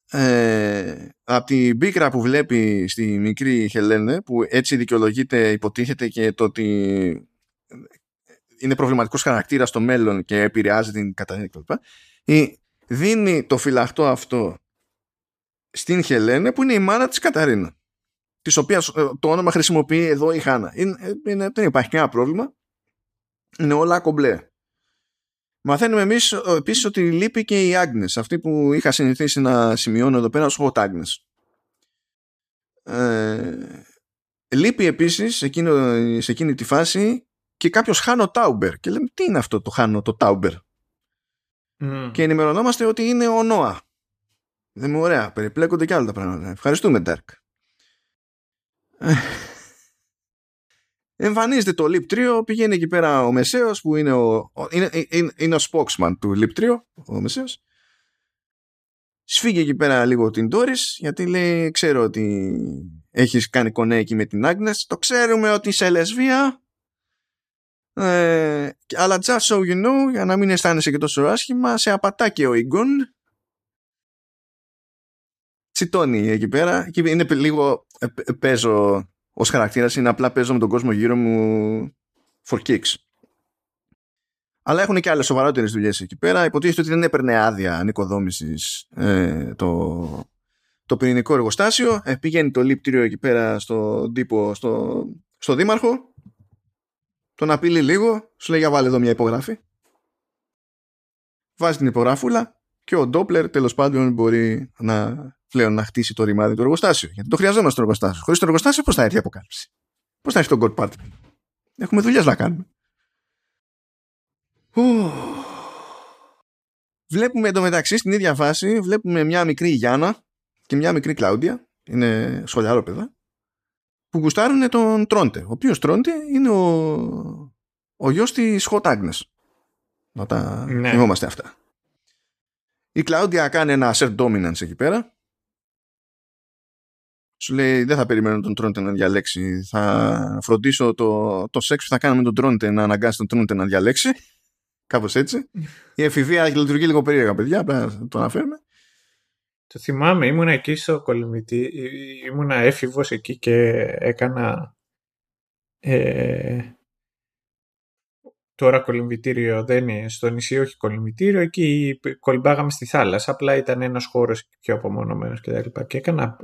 ε, από την πίκρα που βλέπει στη μικρή Χελένε που έτσι δικαιολογείται υποτίθεται και το ότι είναι προβληματικός χαρακτήρας στο μέλλον και επηρεάζει την Καταρίνα κλπ. Η- Δίνει το φυλαχτό αυτό στην Χελένε που είναι η μάνα της Καταρίνα της οποίας ε, το όνομα χρησιμοποιεί εδώ η Χάνα. Είναι, ε, είναι, δεν υπάρχει κανένα πρόβλημα. Είναι όλα κομπλέ. Μαθαίνουμε εμείς επίσης ότι λείπει και η Άγνες, αυτή που είχα συνηθίσει να σημειώνω εδώ πέρα ως Hot Agnes. Ε, λείπει επίσης σε, σε εκείνη τη φάση και κάποιος Χάνο Τάουμπερ. Και λέμε τι είναι αυτό το Χάνο το Τάουμπερ; Και ενημερωνόμαστε ότι είναι ο Νόα. Δεν μου ωραία περιπλέκονται και άλλα τα πράγματα. Ευχαριστούμε Ντάρκ εμφανίζεται το Leap 3 πηγαίνει εκεί πέρα ο Μεσαίος που είναι ο, είναι, είναι, είναι ο spokesman του Leap 3 ο Μεσαίος. Σφίγγει εκεί πέρα λίγο την Doris γιατί λέει ξέρω ότι έχεις κάνει κονέ εκεί με την Agnes. Το ξέρουμε ότι είσαι λεσβία. Ε, αλλά just so you know για να μην αισθάνεσαι και τόσο άσχημα σε απατά και ο Ιγκόν. Τσιτώνει εκεί πέρα. Και είναι λίγο ε, ε, παίζω ως χαρακτήρας είναι απλά παίζω με τον κόσμο γύρω μου for kicks. Αλλά έχουν και άλλες σοβαρότερες δουλειές εκεί πέρα. Υποτίθεται ότι δεν έπαιρνε άδεια ανοικοδόμησης ε, το, το πυρηνικό εργοστάσιο. Ε, πηγαίνει το λίπτηριο εκεί πέρα στον τύπο στο, στο δήμαρχο. Τον απειλεί λίγο, σου λέει για βάλε εδώ μια υπογράφη. Βάζει την υπογράφουλα και ο Ντόπλερ τέλος πάντων μπορεί να, πλέον να χτίσει το ρημάδι του εργοστάσιο. Γιατί το χρειαζόμαστε το εργοστάσιο. Χωρίς το εργοστάσιο πώς θα έρθει η αποκάλυψη; Πώς θα έρθει το God Party; Έχουμε δουλειές να κάνουμε. Βλέπουμε εντωμεταξύ στην ίδια φάση, βλέπουμε μια μικρή Γιάννα και μια μικρή Κλάουντια. Είναι σχολιάροπαιδα που γουστάρουν τον Τρόντε. Ο οποίος Τρόντε είναι ο, ο γιος της Hot Agnes. Να τα ναι. θυμόμαστε αυτά. Η Κλάουντια κάνει ένα assert dominance εκεί πέρα. Σου λέει δεν θα περιμένω τον Τρόντε να διαλέξει. Θα φροντίσω το, το σεξ που θα κάνουμε τον Τρόντε να αναγκάσει τον Τρόντε να διαλέξει. Κάπως έτσι. Η εφηβεία λειτουργεί λίγο περίεργα παιδιά. Πρέπει το αναφέρουμε. Το θυμάμαι, ήμουνα εκεί στο κολυμβητή, ήμουνα έφηβος εκεί και έκανα ε, τώρα κολυμβητήριο δεν είναι στο νησί, όχι κολυμβητήριο, εκεί κολυμπάγαμε στη θάλασσα, απλά ήταν ένας χώρος πιο απομονωμένος και τα λοιπά. Και έκανα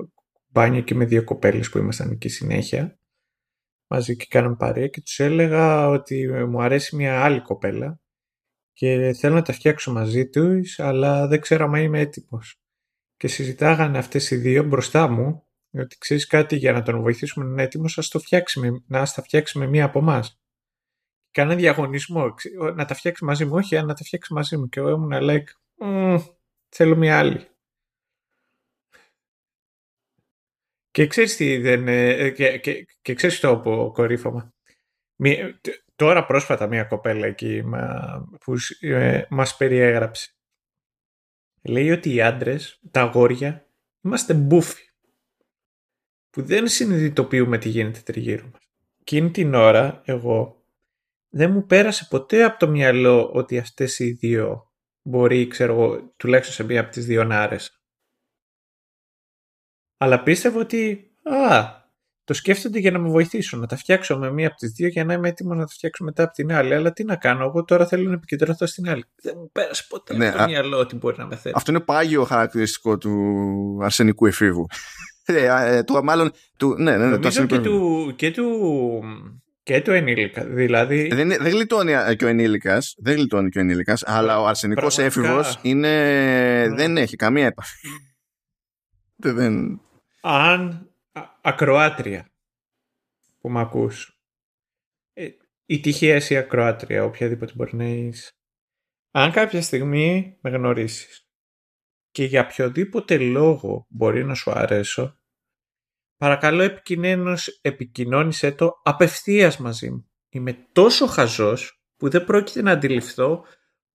μπάνιο εκεί με δύο κοπέλες που ήμασταν εκεί συνέχεια, μαζί και κάναμε παρέα και τους έλεγα ότι μου αρέσει μια άλλη κοπέλα και θέλω να τα φτιάξω μαζί τους, αλλά δεν ξέρω αν είμαι έτοιμος και συζητάγανε αυτές οι δύο μπροστά μου ότι ξέρεις κάτι για να τον βοηθήσουμε να είναι έτοιμος, το φτιάξει να τα φτιάξει με μία από εμάς. Κάνα διαγωνισμό, να τα φτιάξει μαζί μου, όχι, να τα φτιάξει μαζί μου. Και εγώ ήμουν like, θέλω μία άλλη. Και ξέρεις τι δεν... Ε, και, και, και ξέρεις το από κορύφωμα. τώρα πρόσφατα μία κοπέλα εκεί που ε, μας περιέγραψε λέει ότι οι άντρες, τα αγόρια, είμαστε μπούφοι. Που δεν συνειδητοποιούμε τι γίνεται τριγύρω μας. Εκείνη την ώρα, εγώ, δεν μου πέρασε ποτέ από το μυαλό ότι αυτές οι δύο μπορεί, ξέρω εγώ, τουλάχιστον σε μία από τις δύο να άρεσα. Αλλά πίστευα ότι, α, το σκέφτονται για να με βοηθήσουν. Να τα φτιάξω με μία από τις δύο για να είμαι έτοιμος να τα φτιάξω μετά από την άλλη. Αλλά τι να κάνω, εγώ τώρα θέλω να επικεντρωθώ στην άλλη. Δεν μου πέρασε ποτέ ναι, από το μυαλό ότι μπορεί να με θέλει. Αυτό είναι πάγιο χαρακτηριστικό του αρσενικού εφήβου. ε, ε, του, μάλλον, του, ναι, ναι, ναι, Νομίζω και του, και του, και του ενήλικα. Δηλαδή... Δεν, δεν γλιτώνει και ο ενήλικας, δεν γλιτώνει και ο ενήλικας, αλλά ο αρσενικός έφηβος ναι. δεν έχει καμία επαφή. δεν... Αν ακροάτρια που με ακούς. Ε, η τυχαία εσύ ακροάτρια, οποιαδήποτε μπορεί να είσαι. Αν κάποια στιγμή με γνωρίσεις και για οποιοδήποτε λόγο μπορεί να σου αρέσω, παρακαλώ επικοινώνησε, επικοινώνησέ το απευθείας μαζί μου. Είμαι τόσο χαζός που δεν πρόκειται να αντιληφθώ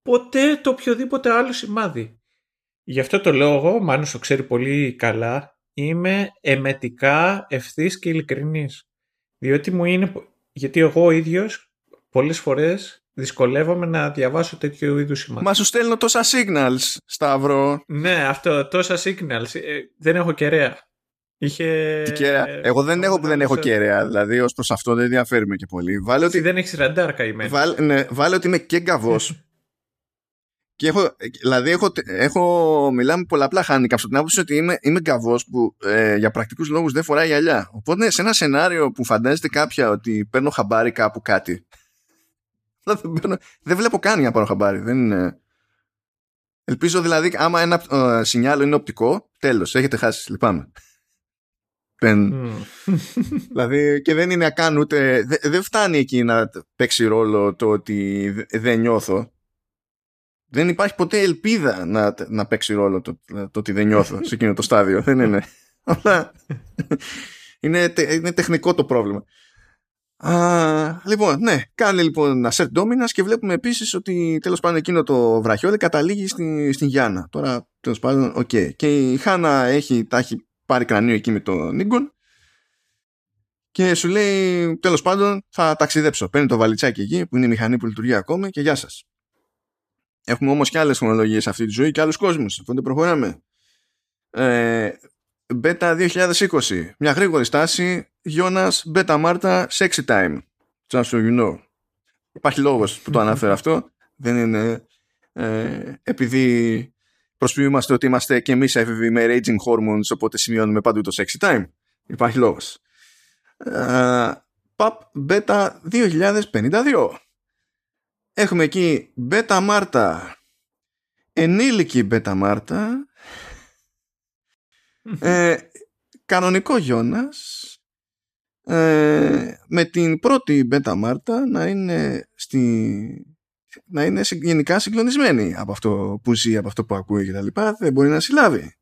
ποτέ το οποιοδήποτε άλλο σημάδι. Γι' αυτό το λόγο, μάλλον το ξέρει πολύ καλά, είμαι εμετικά ευθύς και ειλικρινής. Διότι μου είναι, γιατί εγώ ο ίδιος πολλές φορές δυσκολεύομαι να διαβάσω τέτοιο είδους σημάδια. Μα σου στέλνω τόσα signals, Σταύρο. Ναι, αυτό, τόσα signals. Ε, δεν έχω κεραία. Είχε... Τι κεραία; Εγώ δεν έχω που δεν έχω κεραία. Δηλαδή, ως προς αυτό δεν ενδιαφέρουμε και πολύ. Βάλε ότι... Δεν έχεις ραντάρ καημένο. Βάλε, ναι, βάλε ότι είμαι και γκαβός. Και έχω, δηλαδή έχω, έχω, μιλάμε πολλαπλά χάνικα από την άποψη ότι είμαι, είμαι γκαβός που ε, για πρακτικούς λόγους δεν φοράει γυαλιά. Οπότε σε ένα σενάριο που φαντάζεται κάποια ότι παίρνω χαμπάρι κάπου κάτι δεν, παίρνω, δεν βλέπω καν για να πάρω χαμπάρι. Δεν είναι... Ελπίζω δηλαδή άμα ένα ε, σινιάλο είναι οπτικό τέλος, έχετε χάσει, λυπάμαι. δηλαδή και δεν είναι καν ούτε. Δεν φτάνει εκεί να παίξει ρόλο το ότι δεν νιώθω. Δεν υπάρχει ποτέ ελπίδα να, να παίξει ρόλο το, το ότι δεν νιώθω σε εκείνο το στάδιο. δεν είναι. Απλά είναι, είναι τεχνικό το πρόβλημα. Α, λοιπόν, ναι, κάνει λοιπόν assert dominance και βλέπουμε επίσης ότι τέλος πάντων εκείνο το βραχιόλι καταλήγει στην, στην Γιάννα. Τώρα, τέλος πάντων, OK. Okay. Και η Χάνα έχει, τα έχει πάρει κρανίο εκεί με τον Έγκον και σου λέει, τέλος πάντων, θα ταξιδέψω. Παίρνει το βαλιτσάκι εκεί που είναι η μηχανή που λειτουργεί ακόμα και γεια σας. Έχουμε όμως και άλλες χρονολογίες σε αυτή τη ζωή και άλλους κόσμους, οπότε προχωράμε. Ε, Beta 2020. Μια γρήγορη στάση. Γιώνας, Beta Μάρτα, Sexy Time. Just so you know. Υπάρχει λόγος που το αναφέρω αυτό. Δεν είναι ε, επειδή προσποιούμαστε ότι είμαστε και εμείς έφηβοι με raging hormones οπότε σημειώνουμε παντού το Sexy Time. Υπάρχει λόγος. Uh, PUP Beta 2052. Έχουμε εκεί Beta Μάρτα, ενήλικη Beta Μάρτα, ε, κανονικό Γιώνας ε, με την πρώτη Μπέτα Μάρτα να είναι, στη, να είναι γενικά συγκλονισμένη από αυτό που ζει, από αυτό που ακούει και τα λοιπά, δεν μπορεί να συλλάβει.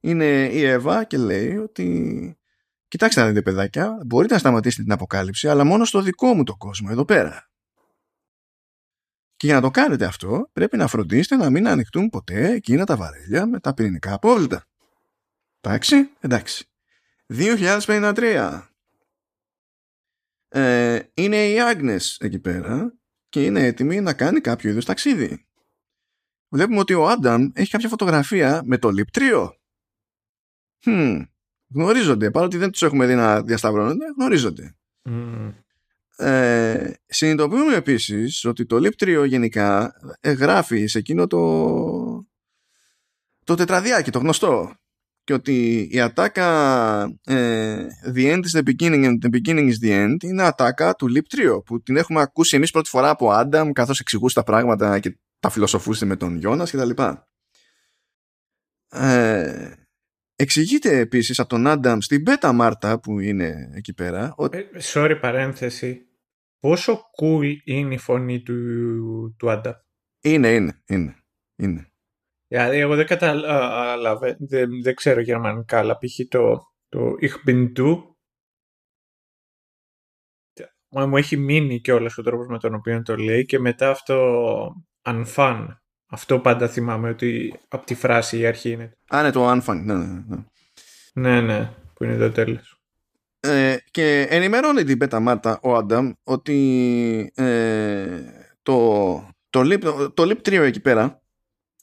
Είναι η Εύα και λέει ότι κοιτάξτε να δείτε παιδάκια, μπορείτε να σταματήσετε την αποκάλυψη, αλλά μόνο στο δικό μου το κόσμο, εδώ πέρα. Και για να το κάνετε αυτό, πρέπει να φροντίσετε να μην ανοιχτούν ποτέ εκείνα τα βαρέλια με τα πυρηνικά απόβλητα. Εντάξει, εντάξει. 2053. Ε, είναι η Άγνες εκεί πέρα και είναι έτοιμη να κάνει κάποιο είδους ταξίδι. Βλέπουμε ότι ο Άνταμ έχει κάποια φωτογραφία με το λιπτρίο. Hm, γνωρίζονται, παρότι δεν τους έχουμε δει να διασταυρώνονται, γνωρίζονται. Mm. Ε, συνειδητοποιούμε επίσης ότι το λιπτρίο γενικά γράφει σε εκείνο το το τετραδιάκι, το γνωστό και ότι η ατάκα ε, The end is the beginning and the beginning is the end είναι ατάκα του Leap Trio που την έχουμε ακούσει εμείς πρώτη φορά από Άνταμ καθώς εξηγούσε τα πράγματα και τα φιλοσοφούσε με τον Γιώνας και τα λοιπά. Ε, εξηγείται επίσης από τον Άνταμ στην Πέτα Μάρτα που είναι εκεί πέρα ότι... Ε, sorry παρένθεση πόσο cool είναι η φωνή του, του Άνταμ; Είναι, είναι, είναι, είναι. Δηλαδή, εγώ δεν κατάλαβα, δεν, δεν ξέρω γερμανικά, αλλά π.χ. το, το Ich bin du μου έχει μείνει και όλος ο τρόπος με τον οποίο το λέει και μετά αυτό unfun. Αυτό πάντα θυμάμαι ότι από τη φράση η αρχή είναι. Α, ναι, το unfun. Ναι, ναι, ναι. Ναι, ναι, που είναι το τέλος. Ε, και ενημερώνει την Πέτα Μάρτα ο Άνταμ ότι ε, το, το, lip, το, το lip trio εκεί πέρα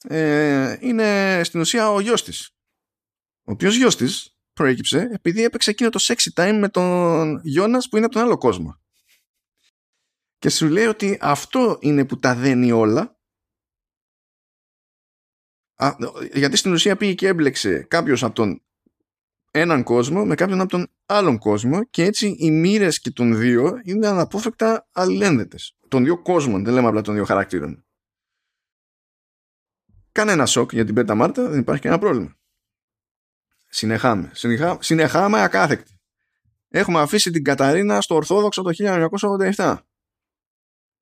ε, είναι στην ουσία ο γιος της. Ο οποίος γιος της προέκυψε επειδή έπαιξε εκείνο το sexy time με τον Γιώνας που είναι από τον άλλο κόσμο. Και σου λέει ότι αυτό είναι που τα δένει όλα Α, γιατί στην ουσία πήγε και έμπλεξε κάποιος από τον έναν κόσμο με κάποιον από τον άλλον κόσμο και έτσι οι μοίρες και των δύο είναι αναπόφευκτα αλληλένδετες. Των δύο κόσμων, δεν λέμε απλά των δύο χαρακτήρων κανένα σοκ για την Πέτα Μάρτα, δεν υπάρχει κανένα πρόβλημα. Συνεχάμε. Συνεχά, συνεχάμε ακάθεκτη. Έχουμε αφήσει την Καταρίνα στο Ορθόδοξο το 1987.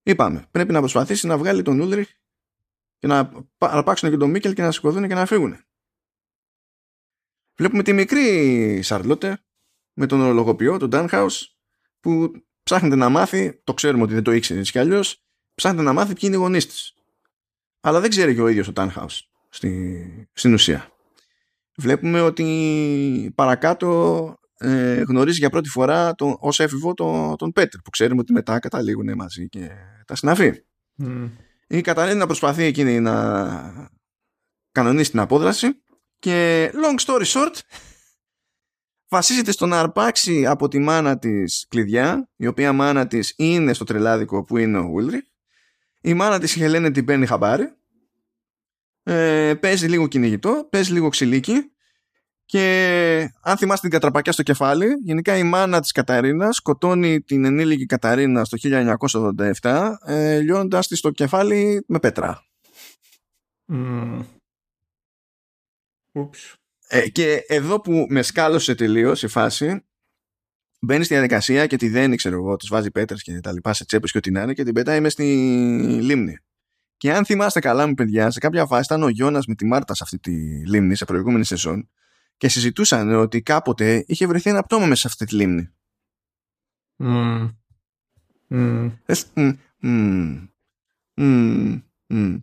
Είπαμε, πρέπει να προσπαθήσει να βγάλει τον Ούλριχ και να αρπάξουν και τον Μίκελ και να σηκωθούν και να φύγουν. Βλέπουμε τη μικρή Σαρλότε με τον ορολογοποιό, τον Ντάνχαους, που ψάχνεται να μάθει, το ξέρουμε ότι δεν το ήξερε έτσι κι αλλιώς, ψάχνεται να μάθει ποιοι είναι οι γονείς της αλλά δεν ξέρει και ο ίδιος ο Τάνχαους στη, στην ουσία. Βλέπουμε ότι παρακάτω ε, γνωρίζει για πρώτη φορά τον, ως έφηβο τον, τον Πέτρ που ξέρουμε ότι μετά καταλήγουν μαζί και τα συναφή. Mm. Η Καταρίνα προσπαθεί εκείνη να κανονίσει την απόδραση και long story short βασίζεται στο να αρπάξει από τη μάνα της κλειδιά η οποία μάνα της είναι στο τρελάδικο που είναι ο Ούλρι η μάνα της Χελένε την παίρνει χαμπάρι. Ε, παίζει λίγο κυνηγητό, παίζει λίγο ξυλίκι και αν θυμάστε την κατραπακιά στο κεφάλι, γενικά η μάνα της Καταρίνας σκοτώνει την ενήλικη Καταρίνα στο 1987 ε, λιώνοντας τη στο κεφάλι με πέτρα. Mm. Ε, και εδώ που με σκάλωσε τελείως η φάση, μπαίνει στη διαδικασία και τη δένει, ξέρω εγώ, της βάζει πέτρες και τα λοιπά σε τσέπες και ό,τι να είναι και την πετάει μες στη λίμνη. Και αν θυμάστε καλά μου παιδιά, σε κάποια φάση ήταν ο Γιώνας με τη Μάρτα σε αυτή τη λίμνη, σε προηγούμενη σεζόν, και συζητούσαν ότι κάποτε είχε βρεθεί ένα πτώμα μέσα σε αυτή τη λίμνη. Mm. Mm.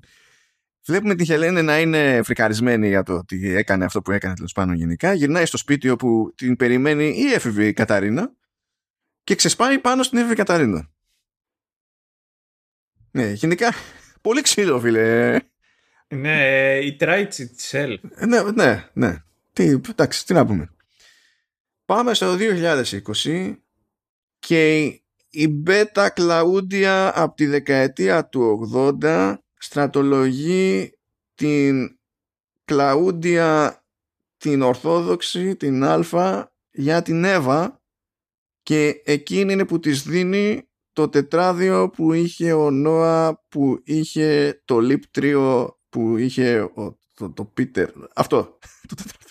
Βλέπουμε τη Χελένη να είναι φρικαρισμένη για το ότι έκανε αυτό που έκανε τέλος πάντων γενικά. Γυρνάει στο σπίτι όπου την περιμένει η έφηβη Καταρίνα και ξεσπάει πάνω στην έφηβη Καταρίνα. Ναι, γενικά πολύ ξύλο, φίλε. Ναι, η τράιτσι τη Ελ. Ναι, ναι, ναι. Τι, εντάξει, τι να πούμε. Πάμε στο 2020 και η Μπέτα Κλαούντια από τη δεκαετία του 80 στρατολογεί την Κλαούντια την Ορθόδοξη, την Α για την Εύα και εκείνη είναι που της δίνει το τετράδιο που είχε ο Νόα που είχε το λιπτρίο που είχε ο, το, το Πίτερ αυτό το τετράδιο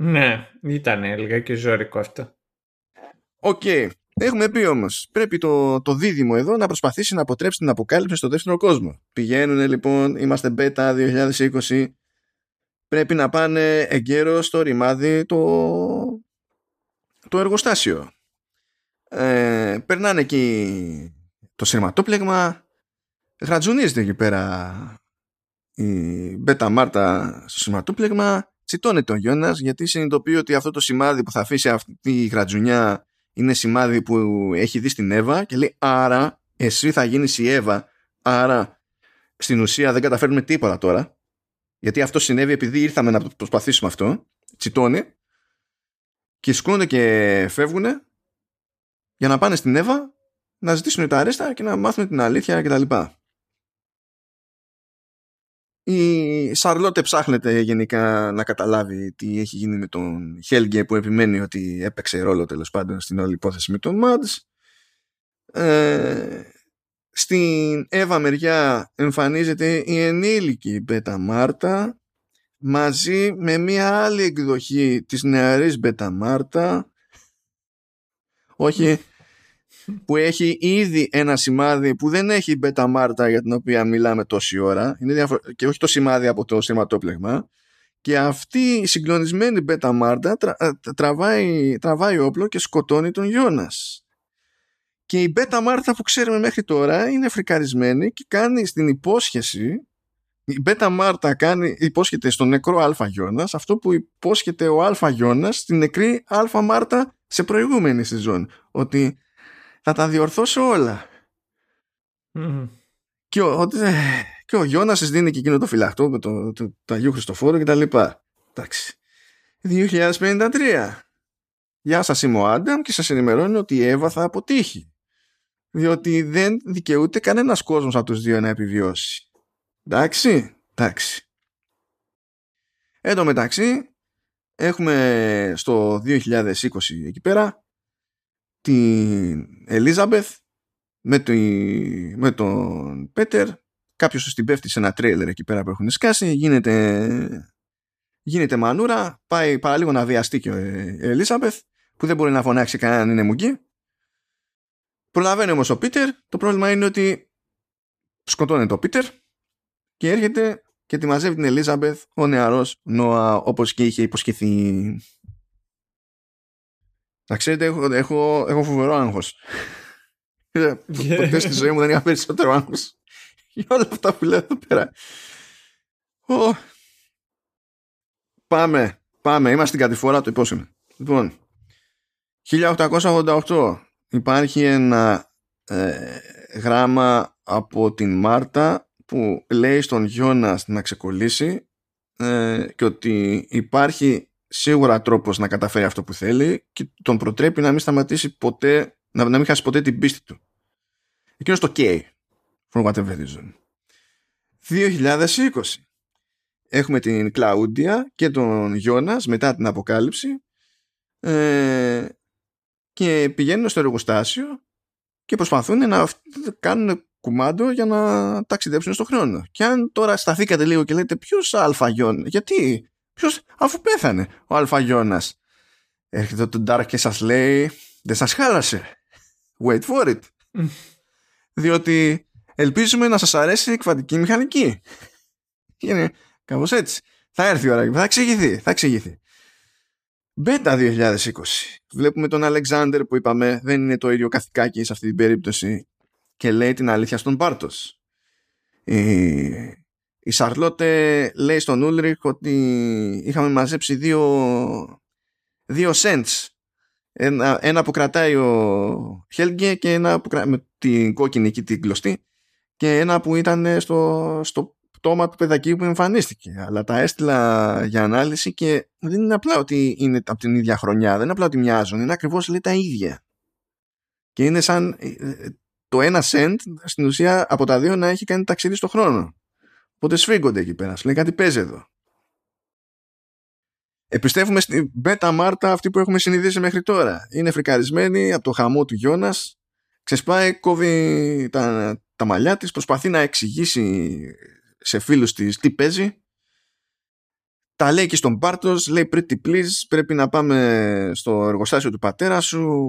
ναι ήταν έλεγα και ζώρικο αυτό Οκ Έχουμε πει όμως, πρέπει το, το δίδυμο εδώ να προσπαθήσει να αποτρέψει την αποκάλυψη στο δεύτερο κόσμο. Πηγαίνουν λοιπόν, είμαστε beta 2020. Πρέπει να πάνε εγκαίρω στο ρημάδι το, το εργοστάσιο. Ε, περνάνε εκεί το σειρματόπλεγμα. Γρατζουνίζεται εκεί πέρα η Μπέτα Μάρτα στο σειρματόπλεγμα. Τσιτώνεται ο Γιώνας γιατί συνειδητοποιεί ότι αυτό το σημάδι που θα αφήσει αυτή η γρατζουνιά είναι σημάδι που έχει δει στην Εύα και λέει άρα εσύ θα γίνεις η Εύα άρα στην ουσία δεν καταφέρνουμε τίποτα τώρα γιατί αυτό συνέβη επειδή ήρθαμε να προσπαθήσουμε αυτό τσιτώνει και σκούνονται και φεύγουν για να πάνε στην Εύα να ζητήσουν τα αρέστα και να μάθουν την αλήθεια κτλ. Η Σαρλότε ψάχνεται γενικά να καταλάβει τι έχει γίνει με τον Χέλγκε που επιμένει ότι έπαιξε ρόλο τέλος πάντων στην όλη υπόθεση με τον Μάντς. Ε, στην Εύα μεριά εμφανίζεται η ενήλικη Μπέτα Μάρτα μαζί με μια άλλη εκδοχή της νεαρής Μπέτα Μάρτα όχι που έχει ήδη ένα σημάδι που δεν έχει η Μπέτα Μάρτα για την οποία μιλάμε τόση ώρα. Είναι και όχι το σημάδι από το σηματόπλεγμα και αυτή η συγκλονισμένη Μπέτα Μάρτα ε, τραβάει, τραβάει όπλο και σκοτώνει τον Γιώνας. Και η Μπέτα Μάρτα που ξέρουμε μέχρι τώρα είναι φρικαρισμένη και κάνει στην υπόσχεση η Μπέτα Μάρτα κάνει, υπόσχεται στον νεκρό Αλφα Γιώνας αυτό που υπόσχεται ο Αλφα Γιώνας στην νεκρή Αλφα Μάρτα σε προηγούμενη σεζόν ότι θα τα διορθώσω όλα. Και, ο, και ο Γιώνας δίνει και εκείνο το φυλαχτό με το, το, το Αγίου Χριστοφόρο και τα λοιπά. Εντάξει. 2053. Γεια σας είμαι ο Άνταμ και σας ενημερώνω ότι η Εύα θα αποτύχει. Διότι δεν δικαιούται κανένας κόσμος από τους δύο να επιβιώσει. Εντάξει. Εντάξει. Εν τω μεταξύ έχουμε στο 2020 εκεί πέρα την Ελίζαμπεθ με, με τον Πέτερ. Κάποιος την πέφτει σε ένα τρέιλερ εκεί πέρα που έχουν σκάσει. Γίνεται, γίνεται μανούρα. Πάει παραλίγο να βιαστεί και ο Ελίζαμπεθ που δεν μπορεί να φωνάξει κανέναν είναι μουγκή. Προλαβαίνει όμως ο Πίτερ. Το πρόβλημα είναι ότι σκοτώνεται ο Πίτερ και έρχεται και τη μαζεύει την Ελίζαμπεθ ο νεαρός Νόα όπως και είχε υποσχεθεί να ξέρετε, έχω, έχω, έχω φοβερό άγχος. Ποτέ στη ζωή μου δεν είχα περισσότερο άγχος. Για όλα αυτά που λέω εδώ πέρα. Πάμε, πάμε. Είμαστε στην κατηφορά, το υπόσχομαι. Λοιπόν, 1888 υπάρχει ένα ε, γράμμα από την Μάρτα που λέει στον Γιώνας να ξεκολλήσει ε, και ότι υπάρχει σίγουρα τρόπος να καταφέρει αυτό που θέλει και τον προτρέπει να μην σταματήσει ποτέ, να, να μην χάσει ποτέ την πίστη του. Εκείνος το K. For whatever reason. 2020. Έχουμε την Κλαούντια και τον Γιώνας μετά την αποκάλυψη ε, και πηγαίνουν στο εργοστάσιο και προσπαθούν να κάνουν κουμάντο για να ταξιδέψουν στον χρόνο. Και αν τώρα σταθήκατε λίγο και λέτε ποιος αλφα γιατί Ποιος, αφού πέθανε ο Αλφαγιώνας. Έρχεται το Dark και σας λέει δεν σας χάλασε. Wait for it. Διότι ελπίζουμε να σας αρέσει η κβαντική μηχανική. Είναι κάπως έτσι. Θα έρθει η ώρα, θα εξηγηθεί, θα εξηγηθεί. Μπέτα 2020. Βλέπουμε τον Αλεξάνδρ που είπαμε δεν είναι το ίδιο καθηκάκι σε αυτή την περίπτωση και λέει την αλήθεια στον Πάρτος. Η, η Σαρλότε λέει στον Ούλρικ ότι είχαμε μαζέψει δύο, δύο cents. Ένα, ένα που κρατάει ο Χέλγκε και ένα που κρατάει με την κόκκινη εκεί την κλωστή και ένα που ήταν στο, στο πτώμα του παιδακίου που εμφανίστηκε. Αλλά τα έστειλα για ανάλυση και δεν είναι απλά ότι είναι από την ίδια χρονιά, δεν είναι απλά ότι μοιάζουν, είναι ακριβώς λέει τα ίδια. Και είναι σαν ε, το ένα cent στην ουσία από τα δύο να έχει κάνει ταξίδι στο χρόνο. Οπότε σφίγγονται εκεί πέρα. Σου λέει κάτι παίζει εδώ. Επιστρέφουμε στην Μπέτα Μάρτα αυτή που έχουμε συνειδήσει μέχρι τώρα. Είναι φρικαρισμένη από το χαμό του Γιώνας. Ξεσπάει, κόβει τα, τα μαλλιά της, προσπαθεί να εξηγήσει σε φίλους της τι παίζει. Τα λέει και στον Πάρτος, λέει pretty please, πρέπει να πάμε στο εργοστάσιο του πατέρα σου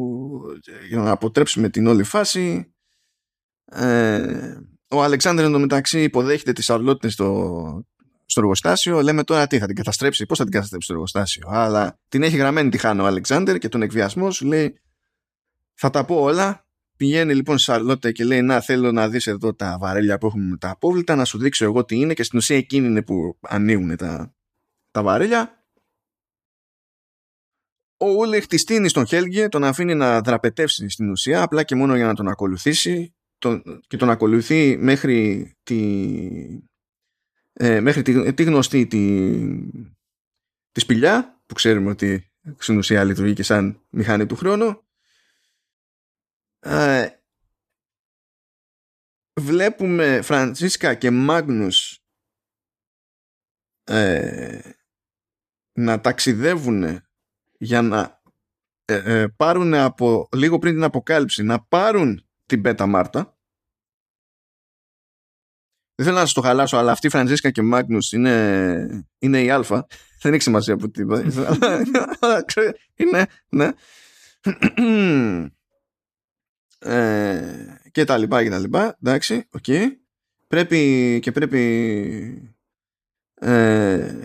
για να αποτρέψουμε την όλη φάση. Ε, ο Αλεξάνδρ εντωμεταξύ υποδέχεται τις αρλότητες στο, στο εργοστάσιο. Λέμε τώρα τι θα την καταστρέψει, πώς θα την καταστρέψει στο εργοστάσιο. Αλλά την έχει γραμμένη τη χάνω ο Αλεξάνδρ και τον εκβιασμός σου λέει θα τα πω όλα, Πηγαίνει λοιπόν στη Σαρλότε και λέει να θέλω να δεις εδώ τα βαρέλια που έχουμε με τα απόβλητα να σου δείξω εγώ τι είναι και στην ουσία εκείνη είναι που ανοίγουν τα, τα βαρέλια. Ο Ούλεχ τη στείνει στον Χέλγε, τον αφήνει να δραπετεύσει στην ουσία απλά και μόνο για να τον ακολουθήσει τον, και τον ακολουθεί μέχρι τη, ε, μέχρι τη, τη γνωστή τη, τη σπηλιά που ξέρουμε ότι στην ουσία λειτουργεί και σαν μηχανή του χρόνου. Ε, βλέπουμε Φραντσίσκα και Μάγνους ε, να ταξιδεύουν για να ε, πάρουν από λίγο πριν την αποκάλυψη να πάρουν την Μπέτα Μάρτα. Δεν θέλω να σας το χαλάσω αλλά αυτή η Φραντσίσκα και Μάγνους είναι, είναι η Αλφα δεν έχει σημασία από τι είναι ναι. Ε, και τα λοιπά και τα λοιπά. Εντάξει, οκ. Πρέπει και πρέπει ε,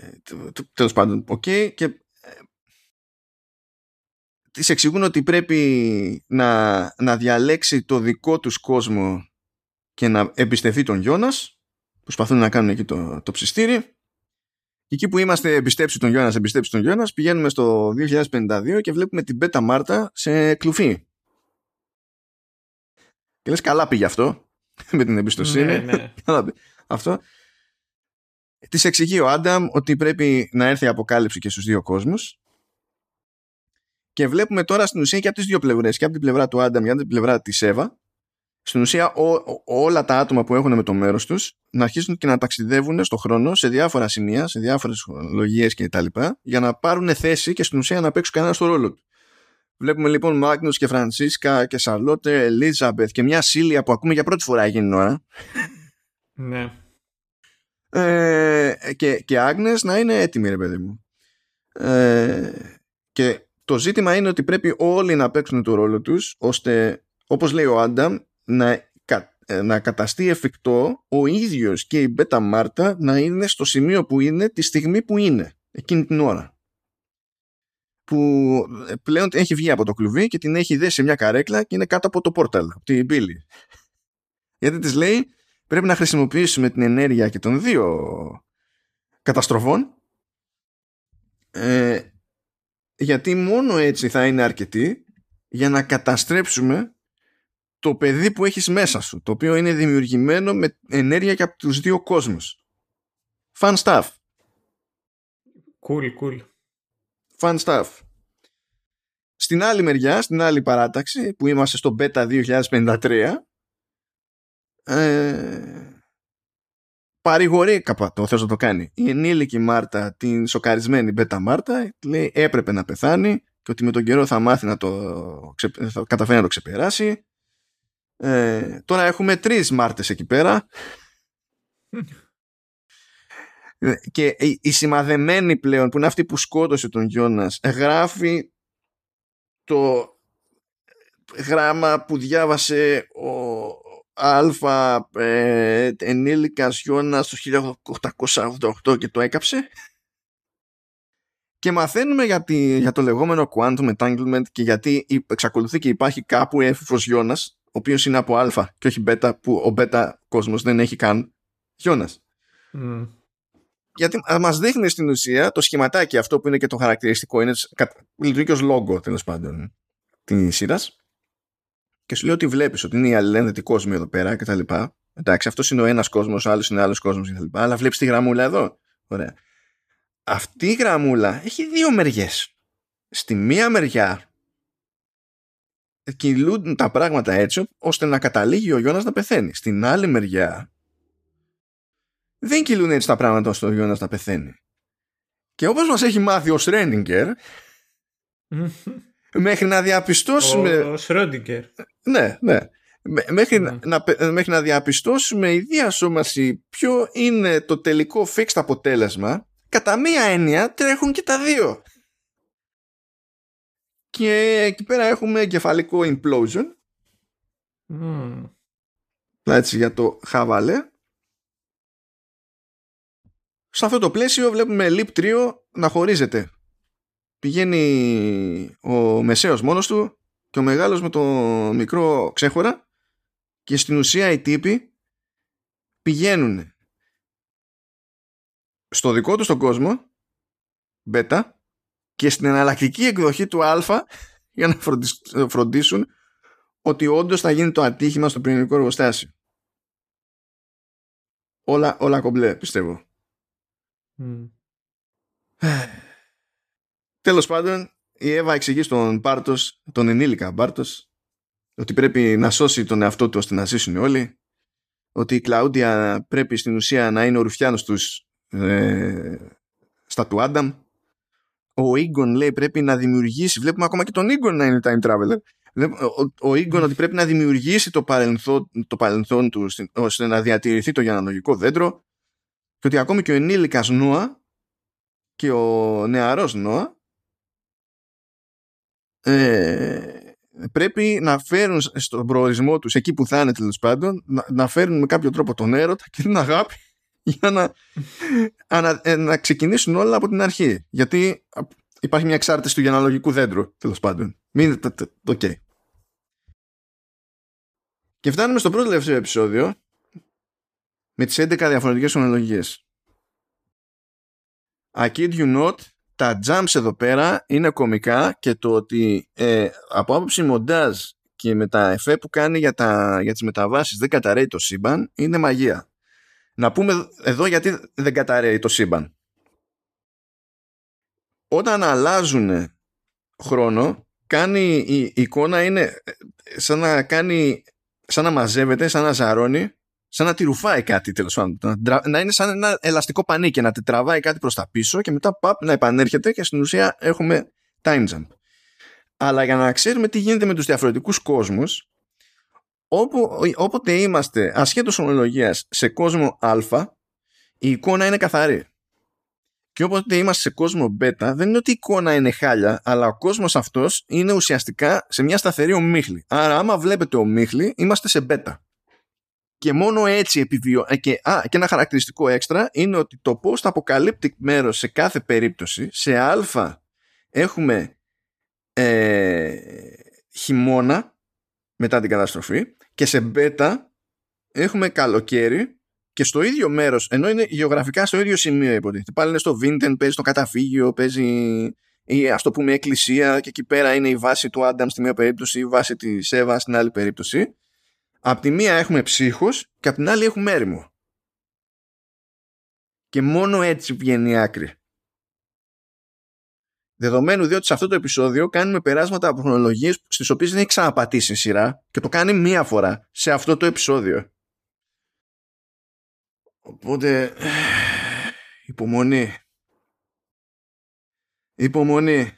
τέλος πάντων οκ. Και ε, της εξηγούν ότι πρέπει να, να διαλέξει το δικό τους κόσμο και να εμπιστευτεί τον Γιώνας προσπαθούν να κάνουν εκεί το, το ψηστήρι και εκεί που είμαστε εμπιστέψει τον Γιώνας εμπιστέψει τον Γιώνας πηγαίνουμε στο 2052 και βλέπουμε την Μπέτα Μάρτα σε κλουβί και λες καλά πήγε αυτό με την εμπιστοσύνη. Ναι, ναι. αυτό. Της εξηγεί ο Άνταμ ότι πρέπει να έρθει η αποκάλυψη και στους δύο κόσμους και βλέπουμε τώρα στην ουσία και από τις δύο πλευρές και από την πλευρά του Άνταμ και από την πλευρά της Εύα στην ουσία όλα τα άτομα που έχουν με το μέρος τους να αρχίσουν και να ταξιδεύουν στο χρόνο σε διάφορα σημεία, σε διάφορες λογίες και τα λοιπά για να πάρουν θέση και στην ουσία να παίξουν κανένα στο ρόλο του. Βλέπουμε λοιπόν Μάγνους και Φρανσίσκα και Σαρλότε, Ελίζαμπεθ και μια Σίλια που ακούμε για πρώτη φορά εκείνη την ώρα. Ναι. Ε, και, και Άγνες να είναι έτοιμοι ρε παιδί μου. Ε, και το ζήτημα είναι ότι πρέπει όλοι να παίξουν το ρόλο τους ώστε όπως λέει ο Άνταμ να, ε, να καταστεί εφικτό ο ίδιος και η Μπέτα Μάρτα να είναι στο σημείο που είναι τη στιγμή που είναι εκείνη την ώρα που ε, πλέον έχει βγει από το κλουβί και την έχει δέσει σε μια καρέκλα και είναι κάτω από το πόρταλ, από την πύλη. Γιατί της λέει πρέπει να χρησιμοποιήσουμε την ενέργεια και των δύο καταστροφών ε, γιατί μόνο έτσι θα είναι αρκετή για να καταστρέψουμε το παιδί που έχεις μέσα σου το οποίο είναι δημιουργημένο με ενέργεια και από τους δύο κόσμους. Fun stuff. Cool, cool. Fun stuff. Στην άλλη μεριά, στην άλλη παράταξη που είμαστε στο Beta 2053 ε, παρηγορεί το θες να το κάνει. Η ενήλικη Μάρτα την σοκαρισμένη Beta Μάρτα λέει έπρεπε να πεθάνει και ότι με τον καιρό θα μάθει να το θα καταφέρει να το ξεπεράσει. Ε, τώρα έχουμε τρεις Μάρτες εκεί πέρα. Και η, η σημαδεμένη πλέον που είναι αυτή που σκότωσε τον Γιώνας γράφει το γράμμα που διάβασε ο Αλφα ε, ενήλικας Γιώνας το 1888 και το έκαψε και μαθαίνουμε για, για το λεγόμενο quantum entanglement και γιατί εξακολουθεί και υπάρχει κάπου έφηβος Γιώνας ο οποίος είναι από α και όχι β που ο β κόσμος δεν έχει καν Γιώνας. Mm. Γιατί μας δείχνει στην ουσία το σχηματάκι αυτό που είναι και το χαρακτηριστικό είναι λειτουργεί ως λόγο τέλος πάντων της σειράς. Και σου λέει ότι βλέπεις ότι είναι η αλληλένδετη κόσμη εδώ πέρα και τα λοιπά εντάξει αυτός είναι ο ένας κόσμος ο άλλος είναι άλλος κόσμος και τα λοιπά αλλά βλέπεις τη γραμμούλα εδώ ωραία αυτή η γραμμούλα έχει δύο μεριές στη μία μεριά κυλούν τα πράγματα έτσι ώστε να καταλήγει ο Γιώνας να πεθαίνει. Στην άλλη μεριά δεν κυλούν έτσι τα πράγματα ώστε ο Γιώνας να πεθαίνει. Και όπως μας έχει μάθει ο Σρέντιγκερ μέχρι να διαπιστώσουμε... Ο Σρέντιγκερ. Ναι, ναι. Μέχρι, ναι. να, μέχρι να διαπιστώσουμε η διασώμαση ποιο είναι το τελικό fixed αποτέλεσμα κατά μία έννοια τρέχουν και τα δύο. Και εκεί πέρα έχουμε κεφαλικό implosion. Mm. Έτσι για το χαβαλέ. Σε αυτό το πλαίσιο βλέπουμε Leap 3 να χωρίζεται. Πηγαίνει ο μεσαίος μόνος του και ο μεγάλος με το μικρό ξέχωρα και στην ουσία οι τύποι πηγαίνουν στο δικό του τον κόσμο β και στην εναλλακτική εκδοχή του α για να φροντίσουν ότι όντως θα γίνει το ατύχημα στο πυρηνικό εργοστάσιο. Όλα, όλα κομπλέ, πιστεύω. Mm. Τέλος πάντων, η Εύα εξηγεί στον Μπάρτος, τον ενήλικα Μπάρτος, ότι πρέπει να σώσει τον εαυτό του ώστε να ζήσουν όλοι, ότι η Κλαούντια πρέπει στην ουσία να είναι ο ρουφιάνος τους ε, στα του Άνταμ. Ο Ίγκον λέει πρέπει να δημιουργήσει, βλέπουμε ακόμα και τον Ίγκον να είναι time traveler, ο, ο Ίγκον ότι πρέπει να δημιουργήσει το παρελθόν, το παρελθόν του ώστε να διατηρηθεί το γενανογικό δέντρο και ότι ακόμη και ο ενήλικας Νόα και ο νεαρός Νόα ε, πρέπει να φέρουν στον προορισμό τους εκεί που θα είναι τέλος πάντων να, να φέρουν με κάποιο τρόπο τον έρωτα και την αγάπη για να, να, ε, να ξεκινήσουν όλα από την αρχή. Γιατί υπάρχει μια εξάρτηση του γενναλογικού δέντρου, τέλος πάντων. Μην. OK. Okay. Και φτάνουμε στο προτελευταίο επεισόδιο με τις 11 διαφορετικές χρονολογίες. I kid you not, τα jumps εδώ πέρα είναι κομικά και το ότι ε, από άποψη μοντάζ και με τα εφέ που κάνει για, τα, για τις μεταβάσεις δεν καταρρέει το σύμπαν είναι μαγεία. Να πούμε εδώ γιατί δεν καταρρέει το σύμπαν. Όταν αλλάζουν χρόνο, κάνει η εικόνα είναι ε, σαν να κάνει, σαν να μαζεύεται, σαν να ζαρώνει, σαν να τη ρουφάει κάτι τέλος πάντων. Να είναι σαν ένα ελαστικό πανί και να τη τραβάει κάτι προς τα πίσω και μετά παπ, να επανέρχεται και στην ουσία έχουμε time jump. Αλλά για να ξέρουμε τι γίνεται με τους διαφορετικούς κόσμους, όπου, όποτε είμαστε ασχέτως ονολογίας σε κόσμο α, η εικόνα είναι καθαρή. Και όποτε είμαστε σε κόσμο β, δεν είναι ότι η εικόνα είναι χάλια, αλλά ο κόσμος αυτός είναι ουσιαστικά σε μια σταθερή ομίχλη. Άρα άμα βλέπετε ομίχλη, είμαστε σε β. Και μόνο έτσι επιβιώ... Ε, και, α, και ένα χαρακτηριστικό έξτρα είναι ότι το post-apocalyptic μέρος σε κάθε περίπτωση, σε α έχουμε ε, χειμώνα μετά την καταστροφή και σε μπέτα έχουμε καλοκαίρι και στο ίδιο μέρος, ενώ είναι γεωγραφικά στο ίδιο σημείο υποτίθεται. Πάλι είναι στο Βίντεν, παίζει στο καταφύγιο, παίζει ή ας το πούμε εκκλησία και εκεί πέρα είναι η βάση του Άνταμ στη μία περίπτωση, η βάση της Εύας στην άλλη περίπτωση. Απ' τη μία έχουμε ψύχους και απ' την άλλη έχουμε έρημο. Και μόνο έτσι βγαίνει η άκρη. Δεδομένου διότι σε αυτό το επεισόδιο κάνουμε περάσματα από χρονολογίες στις οποίες δεν έχει ξαναπατήσει η σειρά και το κάνει μία φορά σε αυτό το επεισόδιο. Οπότε. Υπομονή. Υπομονή.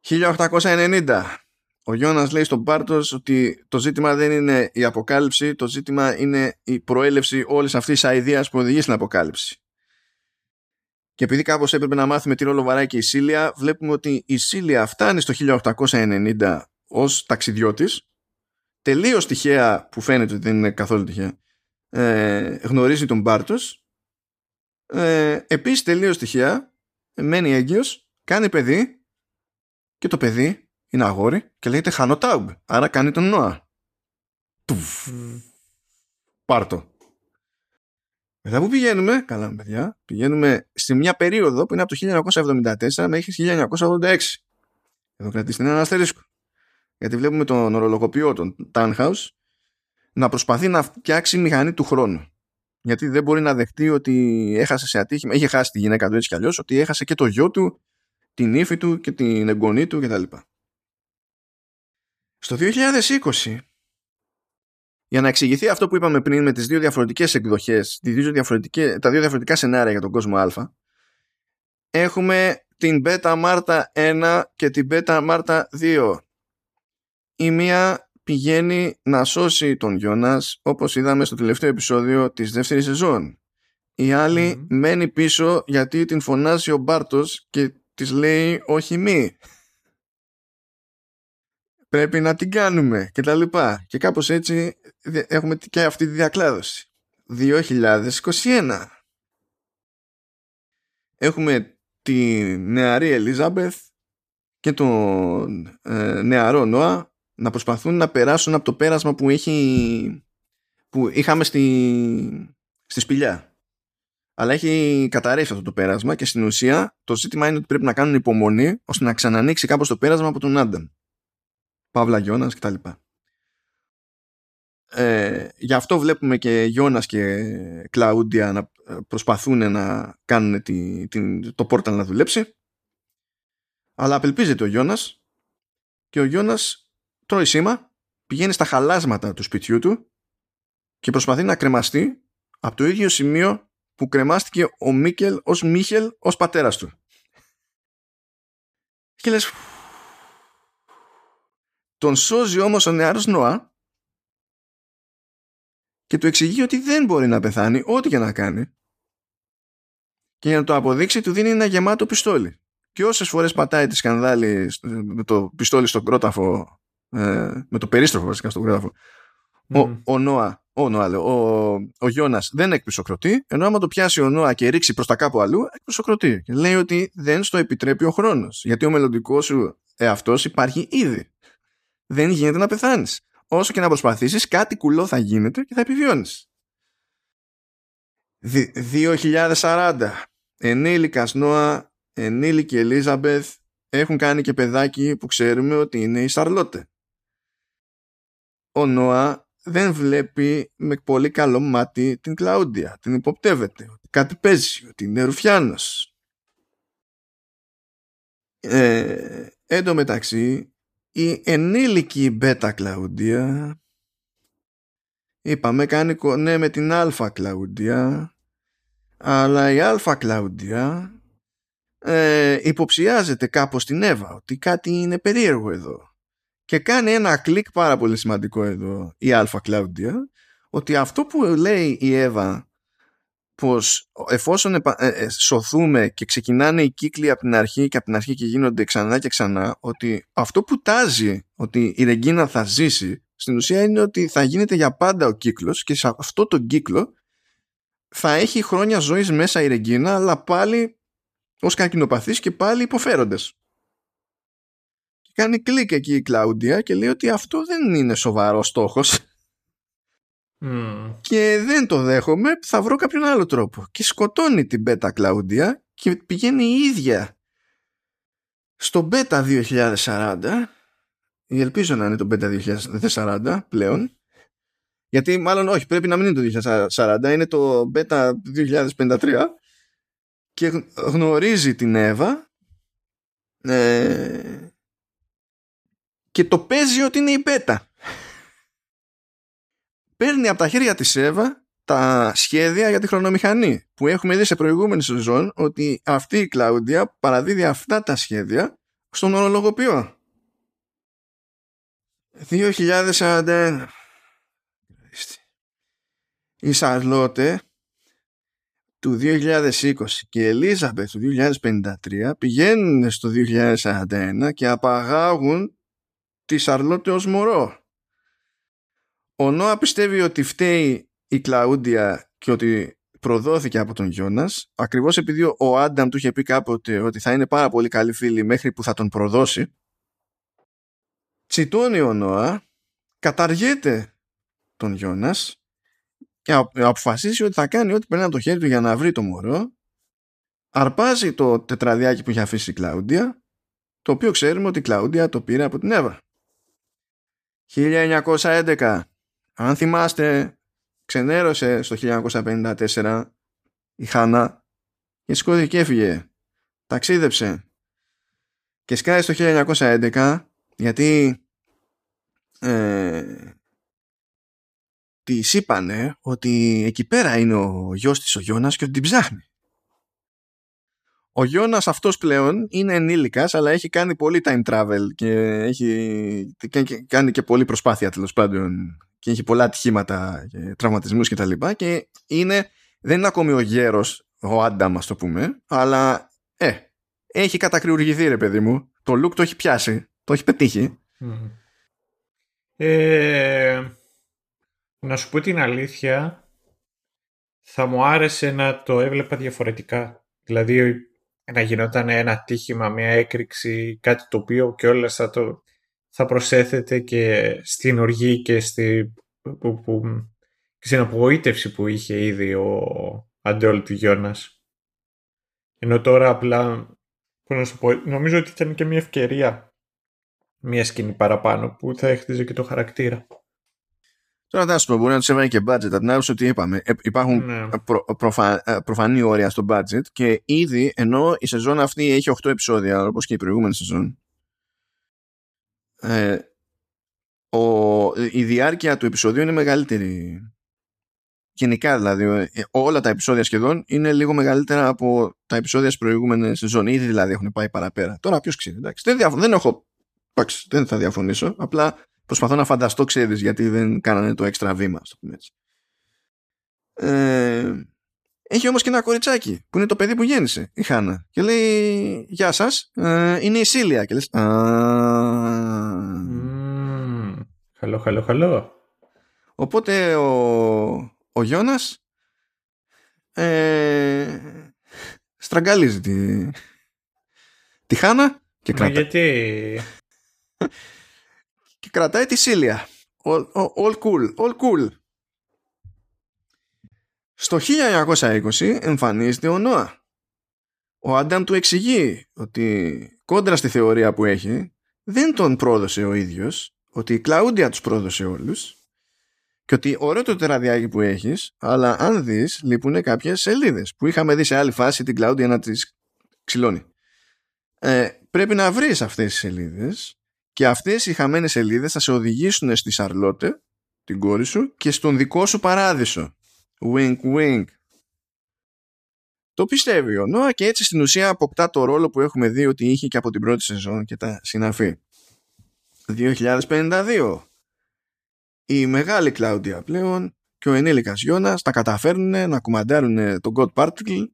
1890. Ο Γιώνας λέει στον Πάρτος ότι το ζήτημα δεν είναι η αποκάλυψη, το ζήτημα είναι η προέλευση όλης αυτής της αηδίας που οδηγεί στην αποκάλυψη. Και επειδή κάπως έπρεπε να μάθουμε τι ρόλο βαράει και η Σίλια, βλέπουμε ότι η Σίλια φτάνει στο 1890 ως ταξιδιώτης, τελείως τυχαία, που φαίνεται ότι δεν είναι καθόλου τυχαία, ε, γνωρίζει τον Μπάρτος, ε, επίσης τελείως τυχαία, μένει έγκυος, κάνει παιδί και το παιδί είναι αγόρι και λέγεται Χανοτάουμπ, άρα κάνει τον Νόα. Πάρτο. Μετά που πηγαίνουμε, καλά παιδιά, πηγαίνουμε σε μια περίοδο που είναι από το 1974 μέχρι 1986. Εδώ κρατήστε ένα αστερίσκο. Γιατί βλέπουμε τον ορολογοποιό, τον Tannhaus, να προσπαθεί να φτιάξει μηχανή του χρόνου. Γιατί δεν μπορεί να δεχτεί ότι έχασε σε ατύχημα, είχε χάσει τη γυναίκα του έτσι κι αλλιώς, ότι έχασε και το γιο του, την ύφη του και την εγγονή του κτλ. Στο 2020 για να εξηγηθεί αυτό που είπαμε πριν με τις δύο διαφορετικές εκδοχές, τις δύο διαφορετικές, τα δύο διαφορετικά σενάρια για τον κόσμο Α, έχουμε την Beta Marta 1 και την Beta Marta 2. Η μία πηγαίνει να σώσει τον Γιώνας, όπως είδαμε στο τελευταίο επεισόδιο της δεύτερης σεζόν. Η άλλη μένει πίσω γιατί την φωνάζει ο Μπάρτος και της λέει όχι μη πρέπει να την κάνουμε και τα λοιπά. Και κάπως έτσι έχουμε και αυτή τη διακλάδωση. 2021. Έχουμε τη νεαρή Ελίζαμπεθ και τον ε, νεαρό Νόα να προσπαθούν να περάσουν από το πέρασμα που, έχει, που είχαμε στη, στη σπηλιά. Αλλά έχει καταρρεύσει αυτό το πέρασμα και στην ουσία το ζήτημα είναι ότι πρέπει να κάνουν υπομονή ώστε να ξανανοίξει κάπως το πέρασμα από τον Άνταμ. Παύλα Γιώνας κτλ. Ε, γι' αυτό βλέπουμε και Γιώνας και Κλαούντια να ε, προσπαθούν να κάνουν τη, τη, το πόρταλ να δουλέψει αλλά απελπίζεται ο Γιώνας και ο Γιώνας τρώει σήμα πηγαίνει στα χαλάσματα του σπιτιού του και προσπαθεί να κρεμαστεί από το ίδιο σημείο που κρεμάστηκε ο Μίκελ ως Μίχελ ως πατέρας του. Και λες, τον σώζει όμως ο νεαρός Νοά και του εξηγεί ότι δεν μπορεί να πεθάνει ό,τι και να κάνει. Και για να το αποδείξει του δίνει ένα γεμάτο πιστόλι. Και όσες φορές πατάει τη σκανδάλη με το πιστόλι στον κρόταφο ε, με το περίστροφο βασικά στον κρόταφο ο, ο Νόα ο, Νόα, λέω, ο, ο Γιώνας δεν εκπισοκροτεί ενώ άμα το πιάσει ο Νόα και ρίξει προς τα κάπου αλλού εκπισοκροτεί. Και λέει ότι δεν στο επιτρέπει ο χρόνος γιατί ο μελλοντικός σου εαυτός υπάρχει ήδη δεν γίνεται να πεθάνεις. Όσο και να προσπαθήσεις, κάτι κουλό θα γίνεται και θα επιβιώνεις. 2040. Ενήλικας Νόα, ενήλικη Ελίζαμπεθ έχουν κάνει και παιδάκι που ξέρουμε ότι είναι η Σαρλότε. Ο Νόα δεν βλέπει με πολύ καλό μάτι την Κλαούντια. Την υποπτεύεται. Ότι κάτι παίζει. Ότι είναι ρουφιάνος. Ε, εν τω μεταξύ η ενήλικη Μπέτα Κλαουντία είπαμε κάνει κονέ με την Αλφα Κλαουντία αλλά η Αλφα Κλαουντία ε, υποψιάζεται κάπως την Εύα ότι κάτι είναι περίεργο εδώ. Και κάνει ένα κλικ πάρα πολύ σημαντικό εδώ η Αλφα Κλαουντία ότι αυτό που λέει η Εύα πως εφόσον ε, ε, σωθούμε και ξεκινάνε οι κύκλοι από την αρχή και από την αρχή και γίνονται ξανά και ξανά ότι αυτό που τάζει ότι η Ρεγκίνα θα ζήσει στην ουσία είναι ότι θα γίνεται για πάντα ο κύκλος και σε αυτό το κύκλο θα έχει χρόνια ζωής μέσα η Ρεγκίνα αλλά πάλι ως καρκινοπαθής και πάλι υποφέροντες. Και κάνει κλικ εκεί η Κλάουντια και λέει ότι αυτό δεν είναι σοβαρό στόχος και δεν το δέχομαι, θα βρω κάποιον άλλο τρόπο. Και σκοτώνει την Beta Κλαούντια και πηγαίνει η ίδια στο Beta 2040 ή ελπίζω να είναι το Beta 2040 πλέον. Γιατί μάλλον όχι πρέπει να μην είναι το 2040 είναι το Beta 2053 και γνωρίζει την Εύα ε, και το παίζει ότι είναι η Beta παίρνει από τα χέρια της Εύα τα σχέδια για τη χρονομηχανή που έχουμε δει σε προηγούμενη σεζόν ότι αυτή η Κλάουντια παραδίδει αυτά τα σχέδια στον ορολογοποιό. 2041 η Σαρλότε του 2020 και η Ελίζαμπεθ του 2053 πηγαίνουν στο 2041 και απαγάγουν τη Σαρλότε ως μωρό. Ο Νόα πιστεύει ότι φταίει η Κλαούντια και ότι προδόθηκε από τον Γιώνας ακριβώς επειδή ο Άνταμ του είχε πει κάποτε ότι θα είναι πάρα πολύ καλή φίλη μέχρι που θα τον προδώσει. Τσιτώνει ο Νόα καταργείται τον Γιώνας και αποφασίσει ότι θα κάνει ό,τι περνάει από το χέρι του για να βρει το μωρό. Αρπάζει το τετραδιάκι που είχε αφήσει η Κλαούντια το οποίο ξέρουμε ότι η Κλαούντια το πήρε από την Εύα. 1911 αν θυμάστε ξενέρωσε στο 1954 η Χάνα και σηκώθηκε και έφυγε ταξίδεψε και σκάει στο 1911 γιατί ε, τη είπανε ότι εκεί πέρα είναι ο γιος της ο Γιώνας και ότι την ψάχνει. Ο Γιώνας αυτός πλέον είναι ενήλικας αλλά έχει κάνει πολύ time travel και έχει κάνει και πολύ προσπάθεια τέλος πάντων και έχει πολλά ατυχήματα και τραυματισμούς και τα λοιπά και είναι, δεν είναι ακόμη ο γέρος ο Άνταμ ας το πούμε αλλά ε, έχει κατακριουργηθεί ρε παιδί μου. Το look το έχει πιάσει το έχει πετύχει. Ε, να σου πω την αλήθεια, θα μου άρεσε να το έβλεπα διαφορετικά. Δηλαδή να γινόταν ένα τύχημα, μια έκρηξη, κάτι το οποίο και όλα θα, το, θα προσέθεται και στην οργή και στη, που, που, στην απογοήτευση που είχε ήδη ο Αντεόλ του Γιώνας. Ενώ τώρα απλά, να σου πω, νομίζω ότι ήταν και μια ευκαιρία μια σκηνή παραπάνω που θα έχτιζε και το χαρακτήρα. Τώρα θα σου πω, μπορεί να τους έβαλε και budget. Από την άποψη ότι είπαμε, ε, υπάρχουν ναι. προ, προφα, ε, προφανή όρια στο budget και ήδη ενώ η σεζόν αυτή έχει 8 επεισόδια, όπως και η προηγούμενη σεζόν, ε, ο, η διάρκεια του επεισοδίου είναι μεγαλύτερη. Γενικά δηλαδή, ε, όλα τα επεισόδια σχεδόν είναι λίγο μεγαλύτερα από τα επεισόδια στις προηγούμενες σεζόν. Ήδη δηλαδή έχουν πάει παραπέρα. Τώρα ποιος ξέρει, εντάξει. Δεν, δεν έχω. Εντάξει, δεν θα διαφωνήσω. Απλά Προσπαθώ να φανταστώ, ξέρεις, γιατί δεν κάνανε το έξτρα βήμα, στο πούμε έτσι. Ε, έχει όμως και ένα κοριτσάκι που είναι το παιδί που γέννησε η Χάνα. Και λέει γεια σας ε, είναι η Σίλια και λες χαλό χαλό χαλό. Οπότε ο, ο Γιώνας ε, στραγγαλίζει τη, τη Χάνα και Μα γιατί; και κρατάει τη Σίλια. All, all, cool, all cool. Στο 1920 εμφανίζεται ο Νόα. Ο Άνταμ του εξηγεί ότι κόντρα στη θεωρία που έχει δεν τον πρόδωσε ο ίδιος, ότι η Κλαούντια τους πρόδωσε όλους και ότι ωραίο το τεραδιάκι που έχεις, αλλά αν δεις λείπουν κάποιες σελίδες που είχαμε δει σε άλλη φάση την Κλαούντια να τις ξυλώνει. Ε, πρέπει να βρεις αυτές τις σελίδες και αυτές οι χαμένες σελίδες θα σε οδηγήσουν στη Σαρλότε, την κόρη σου, και στον δικό σου παράδεισο. Wink wink. Το πιστεύει ο Νόα και έτσι στην ουσία αποκτά το ρόλο που έχουμε δει ότι είχε και από την πρώτη σεζόν και τα συναφή. 2052. Η μεγάλη Κλάουντια πλέον και ο ενήλικας Γιώνας τα καταφέρνουν να κουμαντάρουν τον God Particle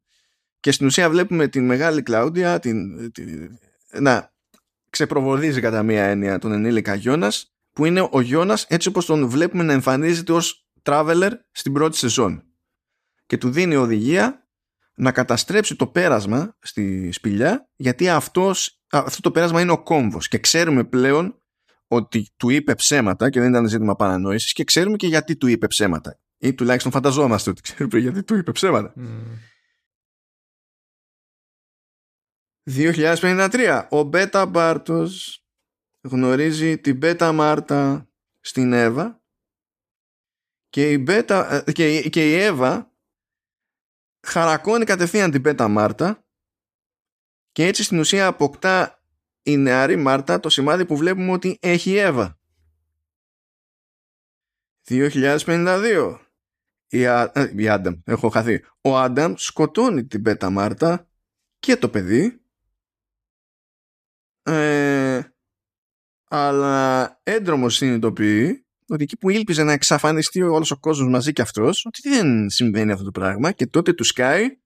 και στην ουσία βλέπουμε την μεγάλη Κλάουντια την, την, να ξεπροβοδίζει κατά μία έννοια τον ενήλικα Γιώνας που είναι ο Γιώνας έτσι όπως τον βλέπουμε να εμφανίζεται ως traveler στην πρώτη σεζόν και του δίνει οδηγία να καταστρέψει το πέρασμα στη σπηλιά γιατί αυτός, αυτό το πέρασμα είναι ο κόμβος και ξέρουμε πλέον ότι του είπε ψέματα και δεν ήταν ζήτημα παρανόησης και ξέρουμε και γιατί του είπε ψέματα ή τουλάχιστον φανταζόμαστε ότι ξέρουμε γιατί του είπε ψέματα. Mm. 2053. Ο Μπέτα Μπάρτος γνωρίζει την Μπέτα Μάρτα στην Εύα και η, Μπέτα, ε, και, και η Εύα χαρακώνει κατευθείαν την Μπέτα Μάρτα και έτσι στην ουσία αποκτά η νεαρή Μάρτα το σημάδι που βλέπουμε ότι έχει η Εύα. 2052. Η, Α, ε, η Άνταμ, έχω χαθεί. Ο Άνταμ σκοτώνει την Μπέτα Μάρτα και το παιδί ε, αλλά έντρομο συνειδητοποιεί ότι εκεί που ήλπιζε να εξαφανιστεί όλος ο κόσμος μαζί και αυτός, ότι δεν συμβαίνει αυτό το πράγμα και τότε του σκάει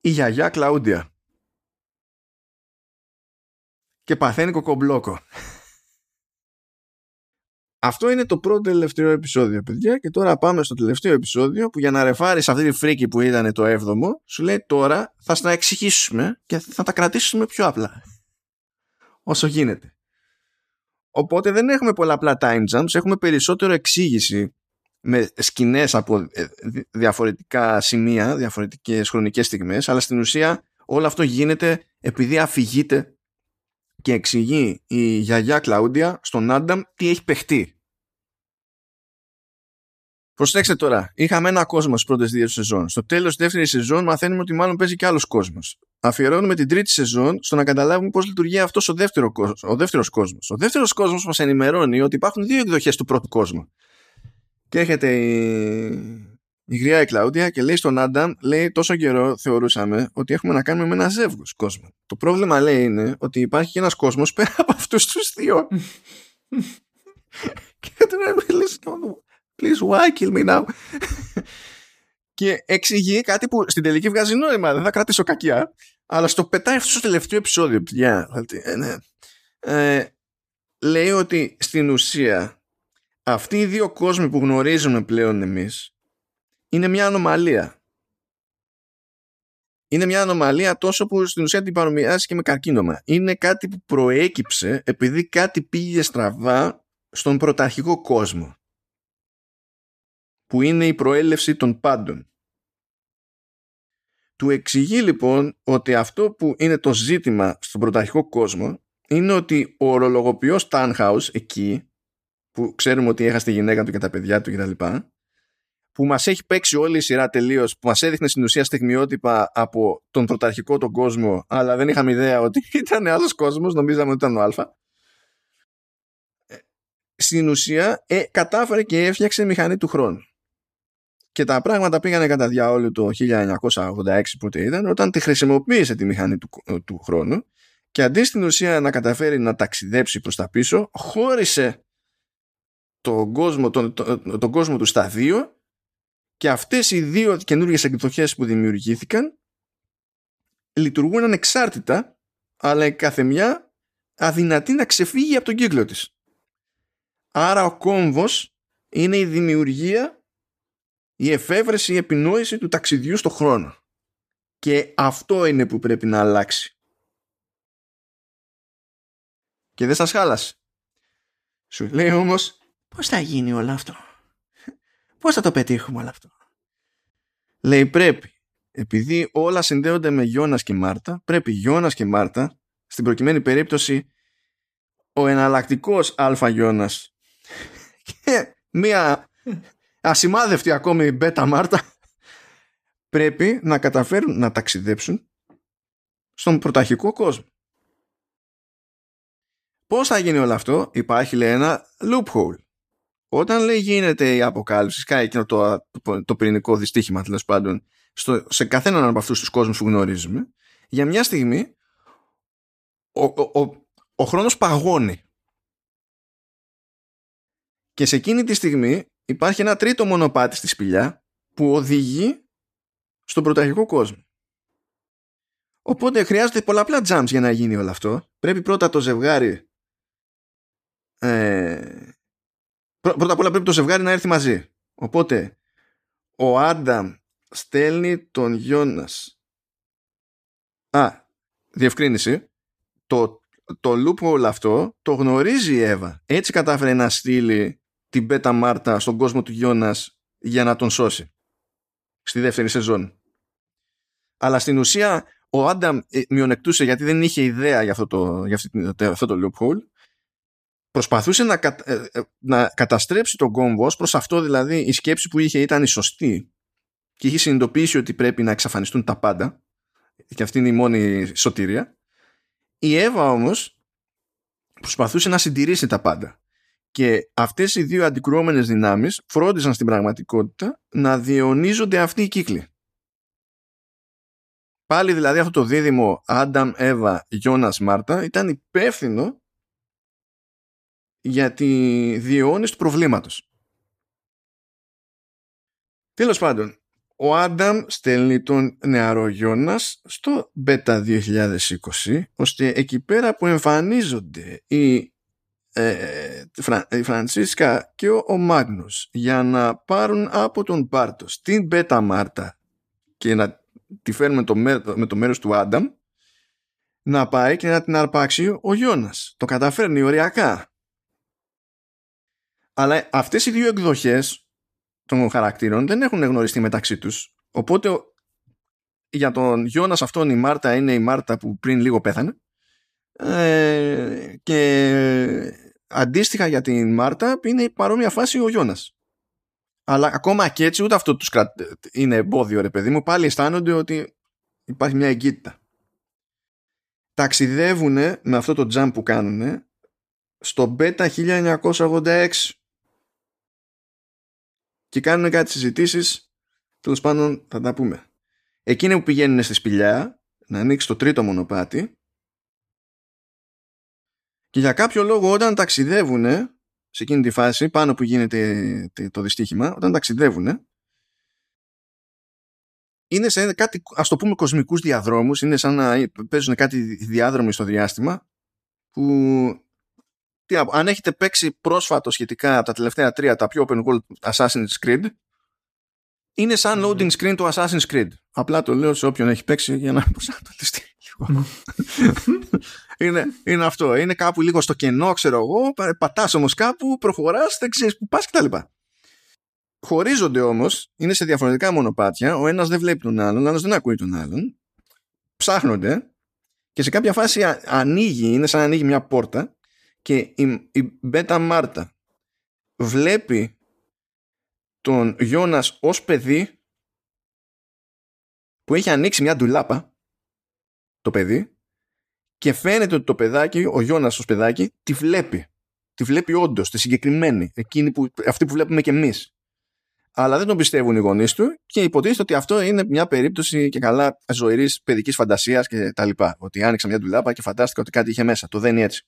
η γιαγιά Κλαούντια. Και παθαίνει κοκομπλόκο. Αυτό είναι το πρώτο τελευταίο επεισόδιο, παιδιά. Και τώρα πάμε στο τελευταίο επεισόδιο που για να ρεφάρεις αυτή τη φρίκη που ήταν το 7ο, σου λέει τώρα θα στα εξηγήσουμε και θα τα κρατήσουμε πιο απλά. Όσο γίνεται. Οπότε δεν έχουμε πολλαπλά time jumps, έχουμε περισσότερο εξήγηση με σκηνές από ε, διαφορετικά σημεία, διαφορετικές χρονικές στιγμές, αλλά στην ουσία όλο αυτό γίνεται επειδή αφηγείται και εξηγεί η γιαγιά Κλαούντια στον Άνταμ τι έχει παιχτεί. Προσέξτε τώρα, είχαμε ένα κόσμο στις πρώτες δύο σεζόν. Στο τέλος της δεύτερης σεζόν μαθαίνουμε ότι μάλλον παίζει και άλλος κόσμος. Αφιερώνουμε την τρίτη σεζόν στο να καταλάβουμε πώς λειτουργεί αυτός ο δεύτερο ο δεύτερος κόσμος. Ο δεύτερος κόσμος μας ενημερώνει ότι υπάρχουν δύο εκδοχές του πρώτου κόσμου. Και έρχεται η, η γριά η Κλαούντια και λέει στον Άνταμ, λέει τόσο καιρό θεωρούσαμε ότι έχουμε να κάνουμε με ένα ζεύγος κόσμο. Το πρόβλημα λέει είναι ότι υπάρχει και ένας κόσμος πέρα από αυτούς τους δύο. και τώρα λέει Please, why kill me now? Και εξηγεί κάτι που στην τελική βγάζει νόημα. Δεν θα κρατήσω κακιά. Αλλά στο πετάει αυτό στο τελευταίο επεισόδιο. Yeah, ε, ναι. ε, λέει ότι στην ουσία αυτοί οι δύο κόσμοι που γνωρίζουμε πλέον εμείς είναι μια ανομαλία. Είναι μια ανομαλία τόσο που στην ουσία την παρομοιάζει και με καρκίνωμα. Είναι κάτι που προέκυψε επειδή κάτι πήγε στραβά στον πρωταρχικό κόσμο που είναι η προέλευση των πάντων. Του εξηγεί λοιπόν ότι αυτό που είναι το ζήτημα στον πρωταρχικό κόσμο είναι ότι ο ορολογοποιός Τάνχαους εκεί που ξέρουμε ότι έχασε τη γυναίκα του και τα παιδιά του κτλ που μας έχει παίξει όλη η σειρά τελείως, που μας έδειχνε στην ουσία στιγμιότυπα από τον πρωταρχικό τον κόσμο αλλά δεν είχαμε ιδέα ότι ήταν άλλος κόσμος, νομίζαμε ότι ήταν ο Α. Ε, στην ουσία ε, κατάφερε και έφτιαξε μηχανή του χρόνου και τα πράγματα πήγανε κατά διαόλου το 1986 πότε ήταν όταν τη χρησιμοποίησε τη μηχανή του, του χρόνου και αντί στην ουσία να καταφέρει να ταξιδέψει προς τα πίσω χώρισε τον κόσμο, τον, τον, τον κόσμο του στα δύο και αυτές οι δύο καινούργιες εκδοχές που δημιουργήθηκαν λειτουργούν ανεξάρτητα αλλά η καθεμιά αδυνατή να ξεφύγει από τον κύκλο της. Άρα ο κόμβος είναι η δημιουργία η εφεύρεση, η επινόηση του ταξιδιού στο χρόνο. Και αυτό είναι που πρέπει να αλλάξει. Και δεν σας χάλασε. Σου λέει όμως πώς θα γίνει όλο αυτό; Πώς θα το πετύχουμε όλο αυτό; Λέει πρέπει. Επειδή όλα συνδέονται με Γιώνας και Μάρτα, πρέπει Γιώνας και Μάρτα, στην προκειμένη περίπτωση ο εναλλακτικός Αλφα Γιώνας και μία ασημάδευτοι ακόμη Μπέτα Μάρτα πρέπει να καταφέρουν να ταξιδέψουν στον πρωταρχικό κόσμο. Πώς θα γίνει όλο αυτό, υπάρχει λέει ένα loophole. Όταν λέει γίνεται η αποκάλυψη, σκάει εκείνο το, το, το πυρηνικό δυστύχημα τέλος πάντων στο, σε καθέναν από αυτούς τους κόσμους που γνωρίζουμε, για μια στιγμή ο, ο, ο, ο χρόνος παγώνει. Και σε εκείνη τη στιγμή υπάρχει ένα τρίτο μονοπάτι στη σπηλιά που οδηγεί στον πρωταρχικό κόσμο. Οπότε χρειάζεται πολλαπλά jumps για να γίνει όλο αυτό. Πρέπει πρώτα το ζευγάρι ε, πρώτα απ' όλα πρέπει το ζευγάρι να έρθει μαζί. Οπότε ο Άνταμ στέλνει τον Γιώνας. Α, διευκρίνηση. Το, το loophole αυτό το γνωρίζει η Εύα. Έτσι κατάφερε να στείλει την Πέτα Μάρτα στον κόσμο του Γιώνας για να τον σώσει στη δεύτερη σεζόν. Αλλά στην ουσία ο Άνταμ ε, μειονεκτούσε γιατί δεν είχε ιδέα για αυτό το, για αυτό το loophole. Προσπαθούσε να, ε, ε, να καταστρέψει τον κόμβο προς αυτό δηλαδή η σκέψη που είχε ήταν η σωστή και είχε συνειδητοποιήσει ότι πρέπει να εξαφανιστούν τα πάντα. Και αυτή είναι η μόνη σωτηρία. Η Εύα όμως προσπαθούσε να συντηρήσει τα πάντα και αυτές οι δύο αντικρουόμενες δυνάμεις φρόντισαν στην πραγματικότητα να διαιωνίζονται αυτοί οι κύκλοι. Πάλι δηλαδή αυτό το δίδυμο Άνταμ, Εύα, Γιώνας, Μάρτα ήταν υπεύθυνο για τη διαιώνιση του προβλήματος. Τέλος πάντων, ο Άνταμ στέλνει τον νεαρό Γιώνας στο Beta 2020 ώστε εκεί πέρα που εμφανίζονται οι, ε, η Φρανσίσκα και ο, ο Μάγνους για να πάρουν από τον Πάρτος την Beta Μάρτα και να τη φέρουμε το, με το μέρος του Άνταμ να πάει και να την αρπάξει ο Γιώνας. Το καταφέρνει οριακά. Αλλά αυτές οι δύο εκδοχές των χαρακτήρων δεν έχουν γνωριστεί μεταξύ τους. Οπότε για τον Γιώνας αυτόν η Μάρτα είναι η Μάρτα που πριν λίγο πέθανε ε, και αντίστοιχα για την Μάρτα είναι η παρόμοια φάση ο Γιώνας. Αλλά ακόμα και έτσι ούτε αυτό τους είναι εμπόδιο ρε παιδί μου πάλι αισθάνονται ότι υπάρχει μια εγκύτητα. Ταξιδεύουν με αυτό το jump που κάνουν στο Beta 1986 και κάνουν κάτι συζητήσεις. Τέλος πάντων, θα τα πούμε. Εκείνοι που πηγαίνουν στη σπηλιά να ανοίξει το τρίτο μονοπάτι και για κάποιο λόγο όταν ταξιδεύουν σε εκείνη τη φάση πάνω που γίνεται το δυστύχημα όταν ταξιδεύουν είναι σε κάτι ας το πούμε κοσμικούς διαδρόμους είναι σαν να παίζουν κάτι διάδρομοι στο διάστημα που τι, αν έχετε παίξει πρόσφατο σχετικά από τα τελευταία τρία τα πιο open world Assassin's Creed είναι σαν loading screen του Assassin's Creed. Απλά το λέω σε όποιον έχει παίξει για να προσανατολιστεί λίγο. είναι, είναι αυτό. Είναι κάπου λίγο στο κενό, ξέρω εγώ. Πατάς όμως κάπου, προχωράς, δεν ξέρεις που πας κτλ. Χωρίζονται όμως, είναι σε διαφορετικά μονοπάτια. Ο ένας δεν βλέπει τον άλλον, ο άλλος δεν ακούει τον άλλον. Ψάχνονται και σε κάποια φάση ανοίγει, είναι σαν να ανοίγει μια πόρτα και η, η Μπέτα Μάρτα βλέπει τον Γιώνας ως παιδί που έχει ανοίξει μια ντουλάπα το παιδί και φαίνεται ότι το παιδάκι, ο Γιώνας ως παιδάκι, τη βλέπει. Τη βλέπει όντως, τη συγκεκριμένη, εκείνη που, αυτή που βλέπουμε και εμείς. Αλλά δεν τον πιστεύουν οι γονείς του και υποτίθεται ότι αυτό είναι μια περίπτωση και καλά ζωηρής παιδικής φαντασίας και τα λοιπά. Ότι άνοιξα μια ντουλάπα και φαντάστηκα ότι κάτι είχε μέσα. Το δεν είναι έτσι.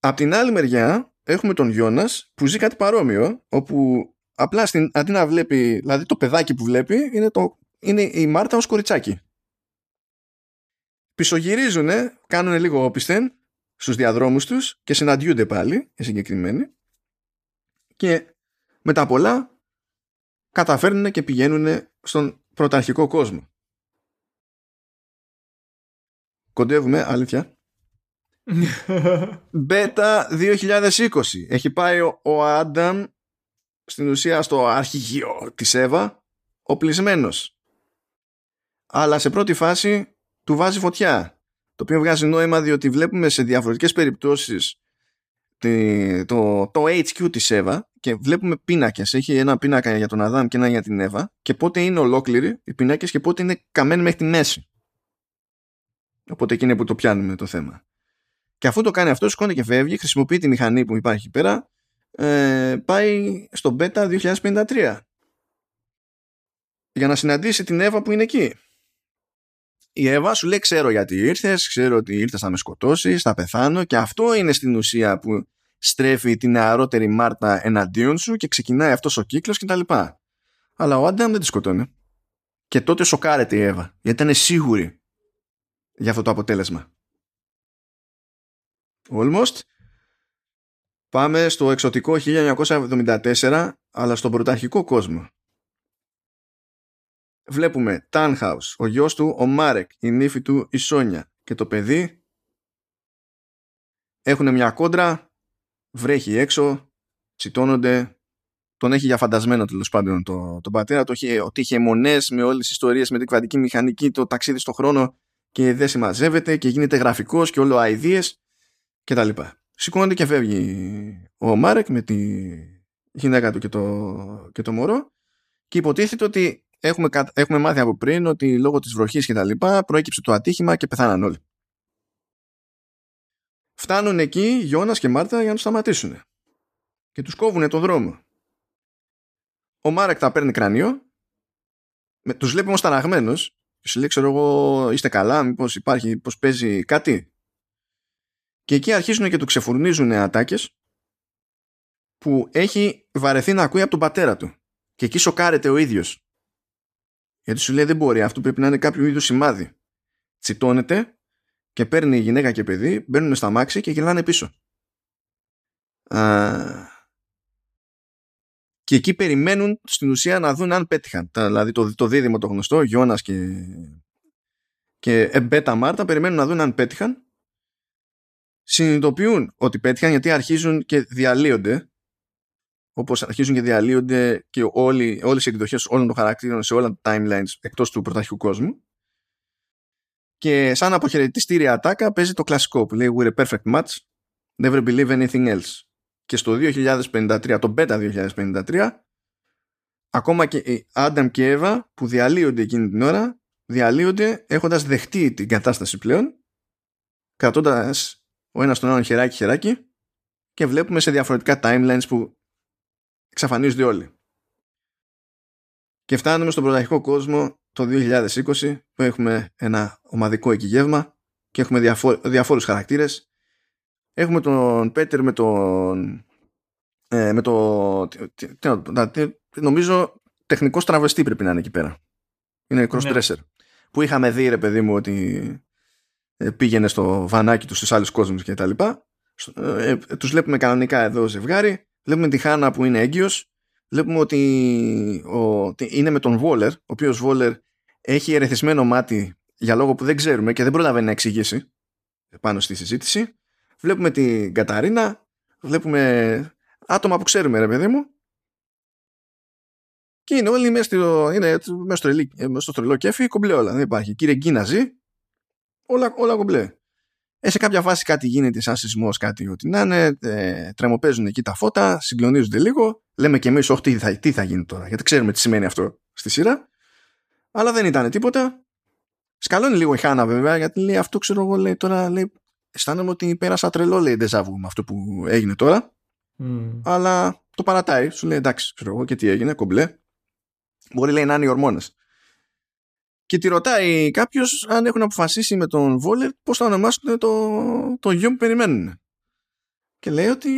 Απ' την άλλη μεριά έχουμε τον Γιώνας που ζει κάτι παρόμοιο όπου απλά στην, αντί να βλέπει, δηλαδή το παιδάκι που βλέπει είναι, το, είναι η Μάρτα ως κοριτσάκι. Πισωγυρίζουν, κάνουν λίγο όπισθεν στους διαδρόμους τους και συναντιούνται πάλι οι συγκεκριμένοι και μετά πολλά καταφέρνουν και πηγαίνουν στον πρωταρχικό κόσμο. Κοντεύουμε, αλήθεια. Μπέτα 2020. Έχει πάει ο Άνταμ στην ουσία στο αρχηγείο της Εύα οπλισμένος. Αλλά σε πρώτη φάση του βάζει φωτιά. Το οποίο βγάζει νόημα διότι βλέπουμε σε διαφορετικές περιπτώσεις το, το HQ της Εύα και βλέπουμε πίνακες. Έχει ένα πίνακα για τον Αδάμ και ένα για την Εύα και πότε είναι ολόκληροι οι πίνακες και πότε είναι καμένοι μέχρι τη μέση. Οπότε εκεί είναι που το πιάνουμε το θέμα. Και αφού το κάνει αυτό, σηκώνει και φεύγει, χρησιμοποιεί τη μηχανή που υπάρχει εκεί πέρα, ε, πάει στο Beta 2053 για να συναντήσει την Εύα που είναι εκεί. Η Εύα σου λέει ξέρω γιατί ήρθες, ξέρω ότι ήρθες να με σκοτώσεις, θα πεθάνω και αυτό είναι στην ουσία που στρέφει την νεαρότερη Μάρτα εναντίον σου και ξεκινάει αυτός ο κύκλος κτλ. Αλλά ο Άνταμ δεν τη σκοτώνει. Και τότε σοκάρεται η Εύα γιατί ήταν σίγουρη για αυτό το αποτέλεσμα. Almost. Πάμε στο εξωτικό 1974, αλλά στον πρωταρχικό κόσμο. Βλέπουμε Τάνχαους, ο γιος του ο Μάρεκ, η νύφη του η Σόνια. Και το παιδί; Έχουν μια κόντρα, βρέχει έξω, τσιτώνονται, τον έχει για φαντασμένο τέλος πάντων τον το πατέρα, το έχει, ότι είχε μονές με όλες τις ιστορίες με την κβαντική μηχανική, το ταξίδι στον χρόνο και δεν συμμαζεύεται και γίνεται γραφικός και όλο αηδίες και τα λοιπά. Σηκώνεται και φεύγει ο Μάρεκ με τη γυναίκα του και το, και το μωρό και υποτίθεται ότι έχουμε, έχουμε μάθει από πριν ότι λόγω της βροχής και τα λοιπά προέκυψε το ατύχημα και πεθάναν όλοι. Φτάνουν εκεί Γιώνας και Μάρτα για να τους σταματήσουν και τους κόβουν το δρόμο. Ο Μάρεκ τα παίρνει κρανίο τους βλέπει όμως ταραγμένος και σου λέει ξέρω εγώ είστε καλά μήπως υπάρχει πως παίζει κάτι και εκεί αρχίζουν και του ξεφουρνίζουν ατάκες που έχει βαρεθεί να ακούει από τον πατέρα του. Και εκεί σοκάρεται ο ίδιος. Γιατί σου λέει δεν μπορεί, αυτό πρέπει να είναι κάποιο είδους σημάδι. Τσιτώνεται και παίρνει η γυναίκα και παιδί, μπαίνουν στα μάξι και γυρνάνε πίσω. Α... Και εκεί περιμένουν στην ουσία να δουν αν πέτυχαν. Δηλαδή το, το δίδυμο το γνωστό, Γιώνας και, και Μπέτα Μάρτα, περιμένουν να δουν αν πέτυχαν. Συνειδητοποιούν ότι πέτυχαν γιατί αρχίζουν και διαλύονται όπως αρχίζουν και διαλύονται και όλοι, όλες οι εκδοχές όλων των χαρακτήρων σε όλα τα timelines εκτός του πρωταρχικού κόσμου. Και σαν αποχαιρετιστήρια ατάκα παίζει το κλασικό που λέει We're a perfect match, never believe anything else. Και στο 2053, το beta 2053, ακόμα και οι Άνταμ και Εύα που διαλύονται εκείνη την ώρα, διαλύονται έχοντας δεχτεί την κατάσταση πλέον, κρατώντας ο ένας τον άλλον χεράκι χεράκι και βλέπουμε σε διαφορετικά timelines που εξαφανίζονται όλοι. Και φτάνουμε στον πρωταρχικό κόσμο το 2020 που έχουμε ένα ομαδικό εκγεύμα και έχουμε διαφο- διαφόρους χαρακτήρες. Έχουμε τον Πέτερ με τον... Ε, με το... νομίζω τεχνικός τραβεστή πρέπει να είναι εκεί πέρα. Είναι cross-dresser. Ναι. Που είχαμε δει ρε παιδί μου ότι ε, πήγαινε στο βανάκι του στους άλλους κόσμους και τα λοιπά. Ε, τους βλέπουμε κανονικά εδώ ζευγάρι Βλέπουμε τη Χάνα που είναι έγκυος. Βλέπουμε ότι, ο, είναι με τον Βόλερ, ο οποίος Βόλερ έχει ερεθισμένο μάτι για λόγο που δεν ξέρουμε και δεν προλαβαίνει να εξηγήσει πάνω στη συζήτηση. Βλέπουμε την Καταρίνα, βλέπουμε άτομα που ξέρουμε ρε παιδί μου και είναι όλοι μέσα στο, είναι μέσα στο, μέσα στο τρελό κέφι κομπλέ όλα. Δεν υπάρχει. Κύριε Γκίνα ζει, όλα, όλα κομπλέ. Ε, σε κάποια φάση κάτι γίνεται σαν σεισμός, κάτι ότι να είναι, ε, τρεμοπαίζουν εκεί τα φώτα, συγκλονίζονται λίγο. Λέμε και εμείς, Όχι, τι θα, τι θα γίνει τώρα, γιατί ξέρουμε τι σημαίνει αυτό στη σειρά. Αλλά δεν ήταν τίποτα. Σκαλώνει λίγο η Χάνα βέβαια, γιατί λέει αυτό ξέρω εγώ, λέει τώρα, λέει, αισθάνομαι ότι πέρασα τρελό, λέει, ντεζάβου με αυτό που έγινε τώρα. Mm. Αλλά το παρατάει, σου λέει εντάξει, ξέρω εγώ και τι έγινε, κομπλέ. Μπορεί λέει να είναι οι ορμόνες και τη ρωτάει κάποιος αν έχουν αποφασίσει με τον Βόλερ πώς θα ονομάσουν το, το γιο που περιμένουν. Και λέει ότι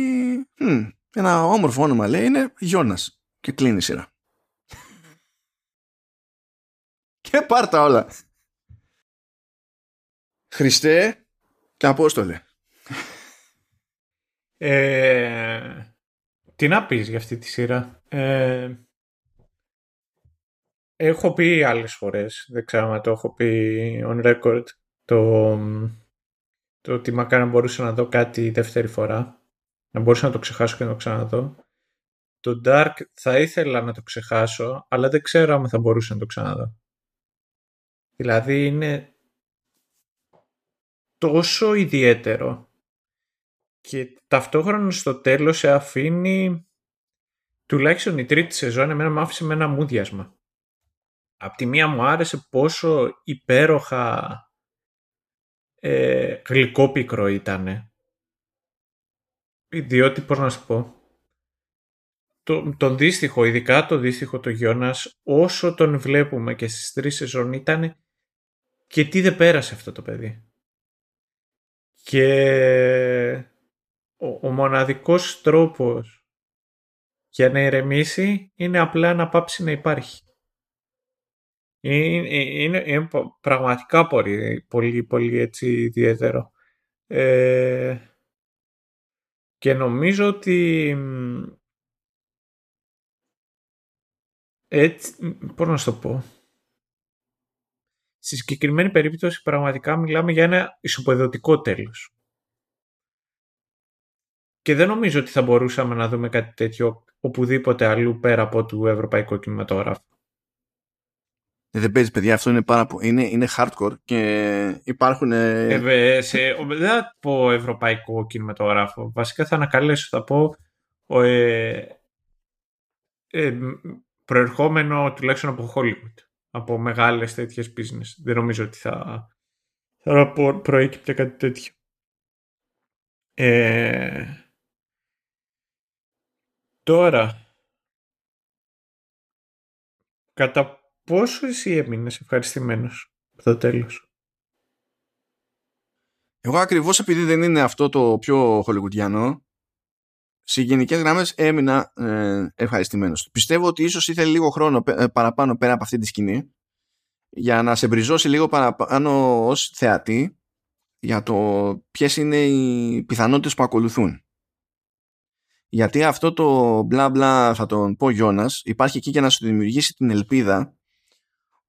ένα όμορφο όνομα λέει είναι Γιώνας και κλείνει η σειρά. και πάρτα όλα. Χριστέ και Απόστολε. Ε, τι να πεις για αυτή τη σειρά. Ε, Έχω πει άλλες φορές, δεν ξέρω αν το έχω πει on record, το, το ότι μακάρι να μπορούσα να δω κάτι δεύτερη φορά. Να μπορούσα να το ξεχάσω και να το ξαναδώ. Το Dark θα ήθελα να το ξεχάσω, αλλά δεν ξέρω αν θα μπορούσα να το ξαναδώ. Δηλαδή είναι τόσο ιδιαίτερο και ταυτόχρονα στο τέλος σε αφήνει τουλάχιστον η τρίτη σεζόν εμένα μου άφησε με ένα μούδιασμα απ' τη μία μου άρεσε πόσο υπέροχα ε, γλυκόπικρο ήταν. Διότι, πώς να σου πω, το, τον δύστιχο, ειδικά το δύστιχο το Γιώνας, όσο τον βλέπουμε και στις τρεις σεζόν ήταν και τι δεν πέρασε αυτό το παιδί. Και ο, ο μοναδικός τρόπος για να ηρεμήσει είναι απλά να πάψει να υπάρχει. Είναι, είναι, είναι πραγματικά πολύ, πολύ, πολύ έτσι ιδιαίτερο. Ε, και νομίζω ότι έτσι, πώς να σου το πω. Στη συγκεκριμένη περίπτωση πραγματικά μιλάμε για ένα ισοπεδωτικό τέλος. Και δεν νομίζω ότι θα μπορούσαμε να δούμε κάτι τέτοιο οπουδήποτε αλλού πέρα από του ευρωπαϊκού κινηματογράφου. Ε, δεν παίζεις, παιδιά, αυτό είναι πάρα πολύ. Είναι, είναι hardcore και υπάρχουν. Ε, σε, δεν θα πω ευρωπαϊκό κινηματογράφο. Βασικά θα ανακαλέσω, θα πω. Ε, ε, προερχόμενο τουλάχιστον από Hollywood. Από μεγάλες τέτοιες business. Δεν νομίζω ότι θα, θα προέκυπτε κάτι τέτοιο. Ε, τώρα, κατά Πόσο εσύ έμεινες ευχαριστημένος από το τέλος; Εγώ ακριβώς επειδή δεν είναι αυτό το πιο χολιγουντιανό, σε γενικές γραμμές έμεινα ε, ευχαριστημένος. Πιστεύω ότι ίσως ήθελε λίγο χρόνο ε, παραπάνω πέρα από αυτή τη σκηνή για να σε μπριζώσει λίγο παραπάνω ως θεατή για το ποιες είναι οι πιθανότητες που ακολουθούν. Γιατί αυτό το μπλα μπλα θα τον πω Γιώνας υπάρχει εκεί για να σου δημιουργήσει την ελπίδα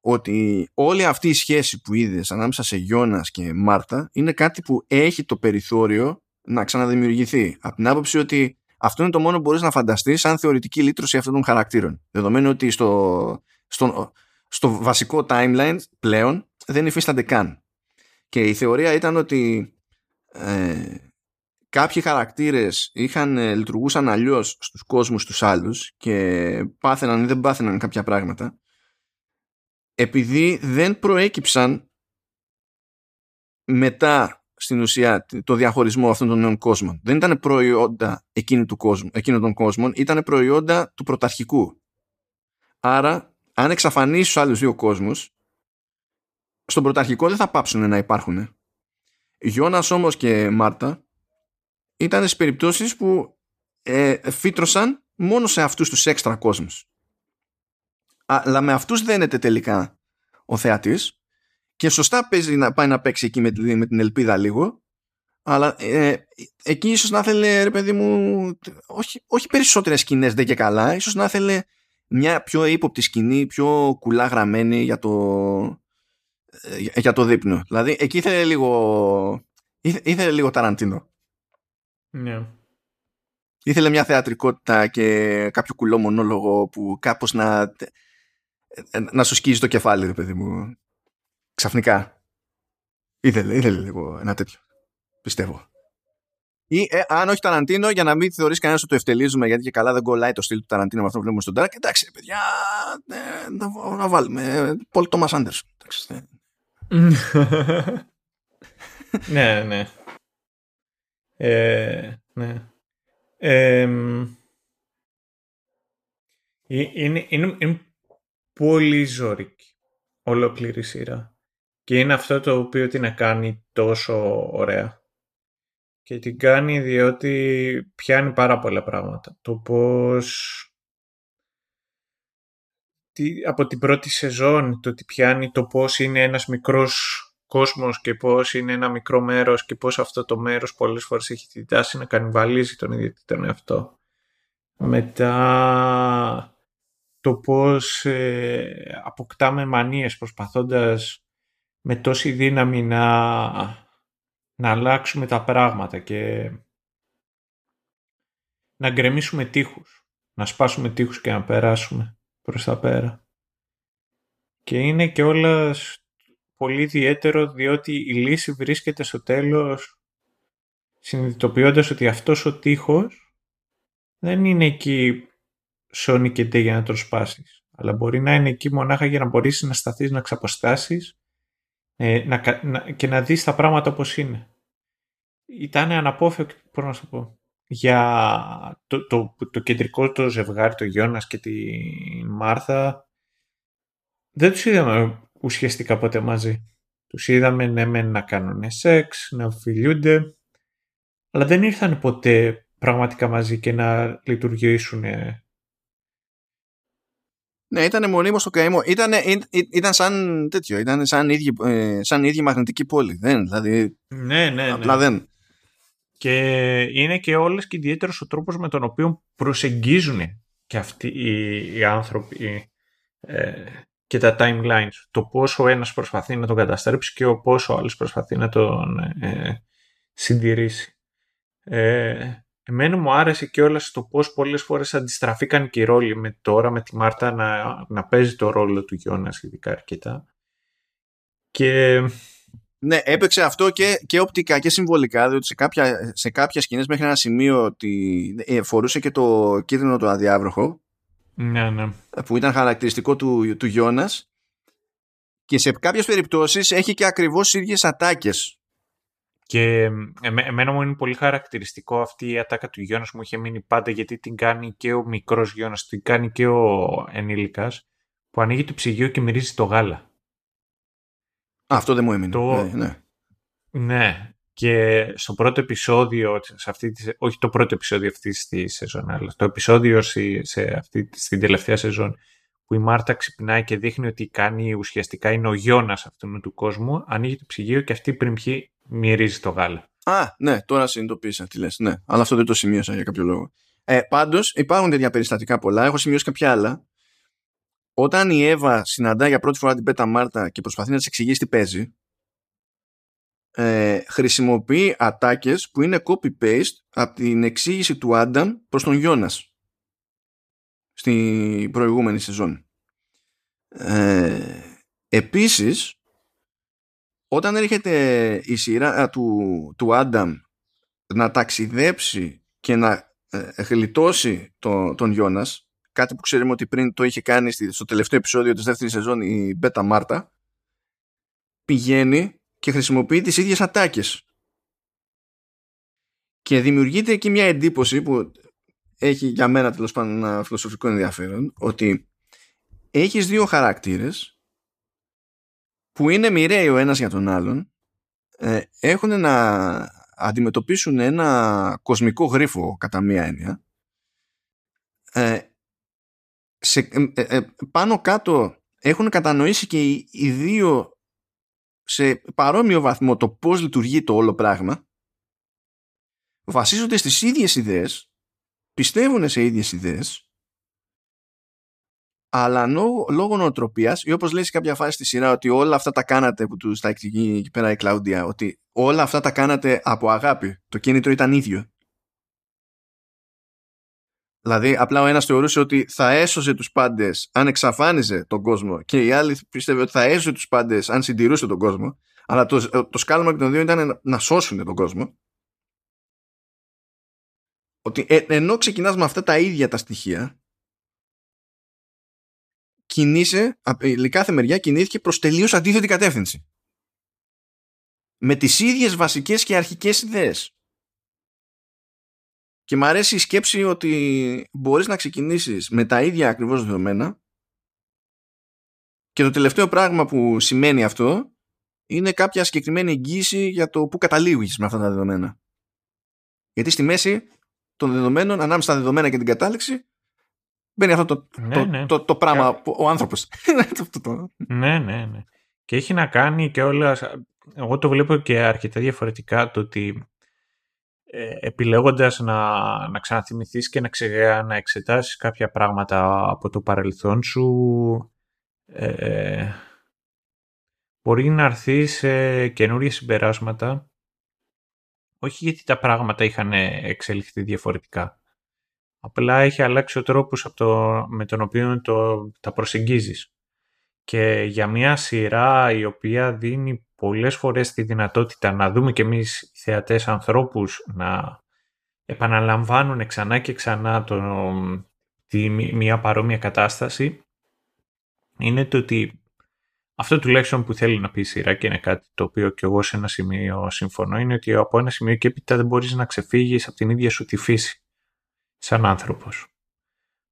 ότι όλη αυτή η σχέση που είδες ανάμεσα σε Γιώνας και Μάρτα είναι κάτι που έχει το περιθώριο να ξαναδημιουργηθεί. Από την άποψη ότι αυτό είναι το μόνο που μπορείς να φανταστείς σαν θεωρητική λύτρωση αυτών των χαρακτήρων. Δεδομένου ότι στο, στο, στο βασικό timeline πλέον δεν υφίστανται καν. Και η θεωρία ήταν ότι ε, κάποιοι χαρακτήρες είχαν, ε, λειτουργούσαν αλλιώς στους κόσμους τους άλλους και πάθαιναν ή δεν πάθαιναν κάποια πράγματα επειδή δεν προέκυψαν μετά στην ουσία το διαχωρισμό αυτών των νέων κόσμων. Δεν ήταν προϊόντα εκείνου του κόσμου, εκείνων των κόσμων, ήταν προϊόντα του πρωταρχικού. Άρα, αν εξαφανίσει του άλλους δύο κόσμους, στον πρωταρχικό δεν θα πάψουν να υπάρχουν. Γιώνας όμως και Μάρτα ήταν σε περιπτώσεις που ε, φύτρωσαν μόνο σε αυτούς τους έξτρα κόσμους. Αλλά με αυτούς δένεται τελικά ο θεατής και σωστά παίζει να πάει να παίξει εκεί με, με την ελπίδα λίγο αλλά ε, εκεί ίσως να θέλει ρε παιδί μου όχι, όχι περισσότερες σκηνές δεν και καλά. Ίσως να θέλει μια πιο ύποπτη σκηνή πιο κουλά γραμμένη για το ε, για το δείπνο. Δηλαδή εκεί ήθελε λίγο ήθελε λίγο ταραντίνο. Ναι. Ήθελε μια θεατρικότητα και κάποιο κουλό μονόλογο που κάπως να, να σου σκίζει το κεφάλι, ρε παιδί μου. Ξαφνικά. Ήθελε, ήθελε λίγο ένα τέτοιο. Πιστεύω. Ή ε, αν όχι Ταραντίνο, για να μην θεωρείς κανένας ότι το ευτελίζουμε, γιατί και καλά δεν κολλάει το στυλ του Ταραντίνο με αυτό που βλέπουμε στον Τάρκ. Εντάξει, παιδιά, ε, να, να, βάλουμε. Πολ Τόμας Άντερσον. ναι, ναι. Ε, ναι. Ε, είναι, είναι, είναι πολύ ζωρική ολόκληρη σειρά. Και είναι αυτό το οποίο την κάνει τόσο ωραία. Και την κάνει διότι πιάνει πάρα πολλά πράγματα. Το πώς από την πρώτη σεζόν το ότι πιάνει το πώς είναι ένας μικρός κόσμος και πώς είναι ένα μικρό μέρος και πώς αυτό το μέρος πολλές φορές έχει την τάση να κανιβαλίζει τον ίδιο τον εαυτό. Μετά το πώς ε, αποκτάμε μανίες προσπαθώντας με τόση δύναμη να, να αλλάξουμε τα πράγματα και να γκρεμίσουμε τείχους, να σπάσουμε τείχους και να περάσουμε προς τα πέρα. Και είναι και όλας πολύ ιδιαίτερο διότι η λύση βρίσκεται στο τέλος συνειδητοποιώντας ότι αυτός ο τείχος δεν είναι εκεί σώνει και ντε για να τον σπάσεις αλλά μπορεί να είναι εκεί μονάχα για να μπορείς να σταθείς να ξαποστάσεις ε, να, να, και να δεις τα πράγματα όπως είναι. Ήταν αναπόφευκτο, πώς να σου πω, για το, το, το, κεντρικό το ζευγάρι, το Γιώνας και τη Μάρθα δεν τους είδαμε ουσιαστικά ποτέ μαζί. Τους είδαμε ναι με να κάνουν σεξ, να φιλιούνται, αλλά δεν ήρθαν ποτέ πραγματικά μαζί και να λειτουργήσουν. Ναι, ήταν μονίμως στο καημό. Ήταν, ήταν σαν τέτοιο, ήταν σαν ίδια, ε, σαν ίδια μαγνητική πόλη. Δεν, δηλαδή, ναι, ναι, ναι. Απλά δεν. Και είναι και όλες και ιδιαίτερος ο τρόπος με τον οποίο προσεγγίζουν και αυτοί οι, οι άνθρωποι ε, και τα timelines. Το πόσο ο ένας προσπαθεί να τον καταστρέψει και ο πόσο ο άλλος προσπαθεί να τον ε, συντηρήσει. Ε, εμένα μου άρεσε και όλα το πώς πολλές φορές αντιστραφήκαν και οι ρόλοι με τώρα με τη Μάρτα να, να παίζει το ρόλο του Γιώνας σχετικά αρκετά. Και... Ναι, έπαιξε αυτό και, και οπτικά και συμβολικά, διότι σε κάποια, σε κάποια σκηνές μέχρι ένα σημείο ότι ε, φορούσε και το κίτρινο το αδιάβροχο ναι, ναι. που ήταν χαρακτηριστικό του, του Γιώνας και σε κάποιες περιπτώσεις έχει και ακριβώς ίδιες ατάκες και εμένα μου είναι πολύ χαρακτηριστικό αυτή η ατάκα του Γιώνας μου είχε μείνει πάντα γιατί την κάνει και ο μικρός Γιώνας, την κάνει και ο ενήλικας που ανοίγει το ψυγείο και μυρίζει το γάλα. αυτό δεν μου έμεινε. Το... Ναι, ναι. ναι. Και στο πρώτο επεισόδιο, σε αυτή τη, όχι το πρώτο επεισόδιο αυτής της σεζόν, αλλά το επεισόδιο σε αυτή, στην τελευταία σεζόν, που η Μάρτα ξυπνάει και δείχνει ότι κάνει ουσιαστικά είναι ο Γιώνας αυτού του κόσμου, ανοίγει το ψυγείο και αυτή πριν πιει μυρίζει το γάλα. Α, ναι, τώρα συνειδητοποίησα τι λες. Ναι, αλλά αυτό δεν το σημείωσα για κάποιο λόγο. Ε, Πάντως υπάρχουν τέτοια περιστατικά πολλά. Έχω σημειώσει κάποια άλλα. Όταν η Εύα συναντά για πρώτη φορά την Πέτα Μάρτα και προσπαθεί να της εξηγήσει τι παίζει, ε, χρησιμοποιεί ατάκες που είναι copy-paste από την εξήγηση του Άνταμ προς τον Γιώνας στην προηγούμενη σεζόν. Ε, επίσης, όταν έρχεται η σειρά του, του Άνταμ να ταξιδέψει και να ε, γλιτώσει το, τον Γιώνας, κάτι που ξέρουμε ότι πριν το είχε κάνει στο τελευταίο επεισόδιο της δεύτερης σεζόν η Μπέτα Μάρτα, πηγαίνει και χρησιμοποιεί τις ίδιες ατάκες. Και δημιουργείται εκεί μια εντύπωση που έχει για μένα τέλος πάντων ένα φιλοσοφικό ενδιαφέρον ότι έχεις δύο χαρακτήρες που είναι μοιραίοι ο ένας για τον άλλον ε, έχουν να αντιμετωπίσουν ένα κοσμικό γρίφο κατά μία έννοια. Ε, σε, ε, ε, πάνω κάτω έχουν κατανοήσει και οι, οι δύο σε παρόμοιο βαθμό το πώς λειτουργεί το όλο πράγμα βασίζονται στις ίδιες ιδέες πιστεύουν σε ίδιες ιδέες αλλά λόγω νοοτροπίας ή όπως λέει σε κάποια φάση στη σειρά ότι όλα αυτά τα κάνατε που τους τα εξηγεί εκεί πέρα η Κλάουντια ότι όλα αυτά τα κάνατε από αγάπη το κίνητρο ήταν ίδιο Δηλαδή, απλά ο ένας θεωρούσε ότι θα έσωζε τους πάντες αν εξαφάνιζε τον κόσμο και η άλλη πίστευε ότι θα έσωζε τους πάντες αν συντηρούσε τον κόσμο. Αλλά το, το σκάλωμα και των δύο ήταν να σώσουν τον κόσμο. Ότι ε, ενώ ξεκινάς με αυτά τα ίδια τα στοιχεία, κινείσαι, η κάθε μεριά κινήθηκε προς τελείως αντίθετη κατεύθυνση. Με τις ίδιες βασικές και αρχικές ιδέες. Και μου αρέσει η σκέψη ότι μπορείς να ξεκινήσεις με τα ίδια ακριβώς δεδομένα και το τελευταίο πράγμα που σημαίνει αυτό είναι κάποια συγκεκριμένη εγγύηση για το που καταλήγεις με αυτά τα δεδομένα. Γιατί στη μέση των δεδομένων, ανάμεσα στα δεδομένα και την κατάληξη, μπαίνει αυτό το, ναι, το, ναι. το, το, πράγμα, που, ο άνθρωπος. ναι, ναι, ναι. Και έχει να κάνει και όλα, εγώ το βλέπω και αρκετά διαφορετικά το ότι ε, επιλέγοντας να, να ξαναθυμηθείς και να, ξε, να εξετάσεις κάποια πράγματα από το παρελθόν σου ε, μπορεί να έρθει σε καινούργια συμπεράσματα όχι γιατί τα πράγματα είχαν εξελιχθεί διαφορετικά. Απλά έχει αλλάξει ο τρόπος από το, με τον οποίο το, τα προσεγγίζεις. Και για μια σειρά η οποία δίνει πολλές φορές τη δυνατότητα να δούμε και εμείς οι θεατές ανθρώπους να επαναλαμβάνουν ξανά και ξανά το, τη, μια παρόμοια κατάσταση είναι το ότι αυτό τουλάχιστον που θέλει να πει η σειρά και είναι κάτι το οποίο και εγώ σε ένα σημείο συμφωνώ είναι ότι από ένα σημείο και έπειτα δεν μπορείς να ξεφύγεις από την ίδια σου τη φύση σαν άνθρωπος.